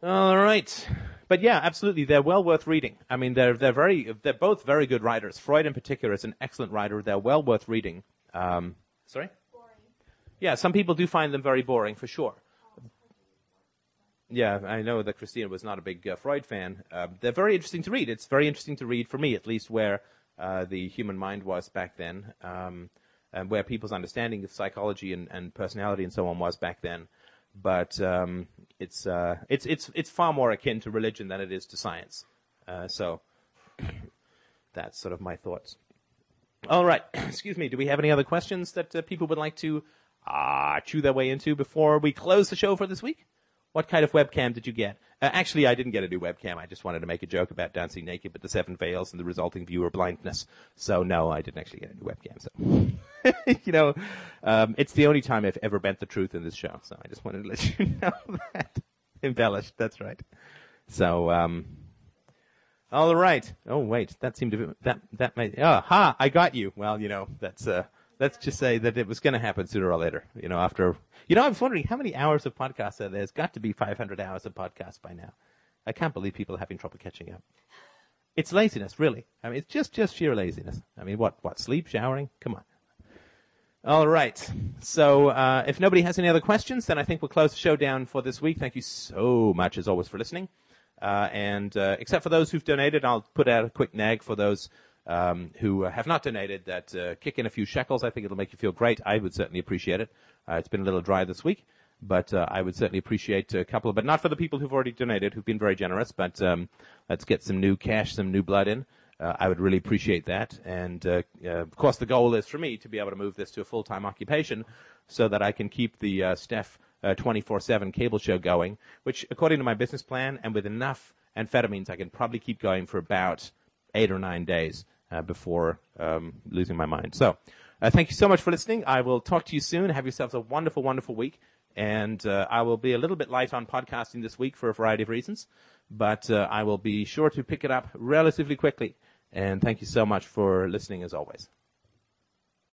All right. But yeah, absolutely, they're well worth reading. I mean, they're they're very they're both very good writers. Freud, in particular, is an excellent writer. They're well worth reading. Um, sorry. Boring. Yeah, some people do find them very boring, for sure. Yeah, I know that Christina was not a big uh, Freud fan. Uh, they're very interesting to read. It's very interesting to read for me, at least, where uh, the human mind was back then. Um, and where people's understanding of psychology and, and personality and so on was back then. But um, it's uh, it's it's it's far more akin to religion than it is to science. Uh, so that's sort of my thoughts. All right, excuse me. Do we have any other questions that uh, people would like to chew their way into before we close the show for this week? What kind of webcam did you get? Uh, actually, I didn't get a new webcam. I just wanted to make a joke about dancing naked with the seven veils and the resulting viewer blindness. So no, I didn't actually get a new webcam. So, you know, um, it's the only time I've ever bent the truth in this show. So I just wanted to let you know that. Embellished. That's right. So, um, all right. Oh wait, that seemed to be that that might. Ah, ha! I got you. Well, you know, that's uh, let's just say that it was going to happen sooner or later. You know, after you know, I was wondering how many hours of podcast there. There's got to be 500 hours of podcasts by now. I can't believe people are having trouble catching up. It's laziness, really. I mean, it's just just sheer laziness. I mean, what what sleep, showering? Come on. All right. So uh, if nobody has any other questions, then I think we'll close the show down for this week. Thank you so much, as always, for listening. Uh, and uh, except for those who've donated, I'll put out a quick nag for those um, who have not donated that uh, kick in a few shekels. I think it'll make you feel great. I would certainly appreciate it. Uh, it's been a little dry this week, but uh, I would certainly appreciate a couple, but not for the people who've already donated, who've been very generous. But um, let's get some new cash, some new blood in. Uh, I would really appreciate that. And uh, uh, of course, the goal is for me to be able to move this to a full-time occupation, so that I can keep the uh, Steph 24/7 cable show going. Which, according to my business plan, and with enough amphetamines, I can probably keep going for about eight or nine days uh, before um, losing my mind. So, uh, thank you so much for listening. I will talk to you soon. Have yourselves a wonderful, wonderful week. And uh, I will be a little bit light on podcasting this week for a variety of reasons, but uh, I will be sure to pick it up relatively quickly. And thank you so much for listening as always.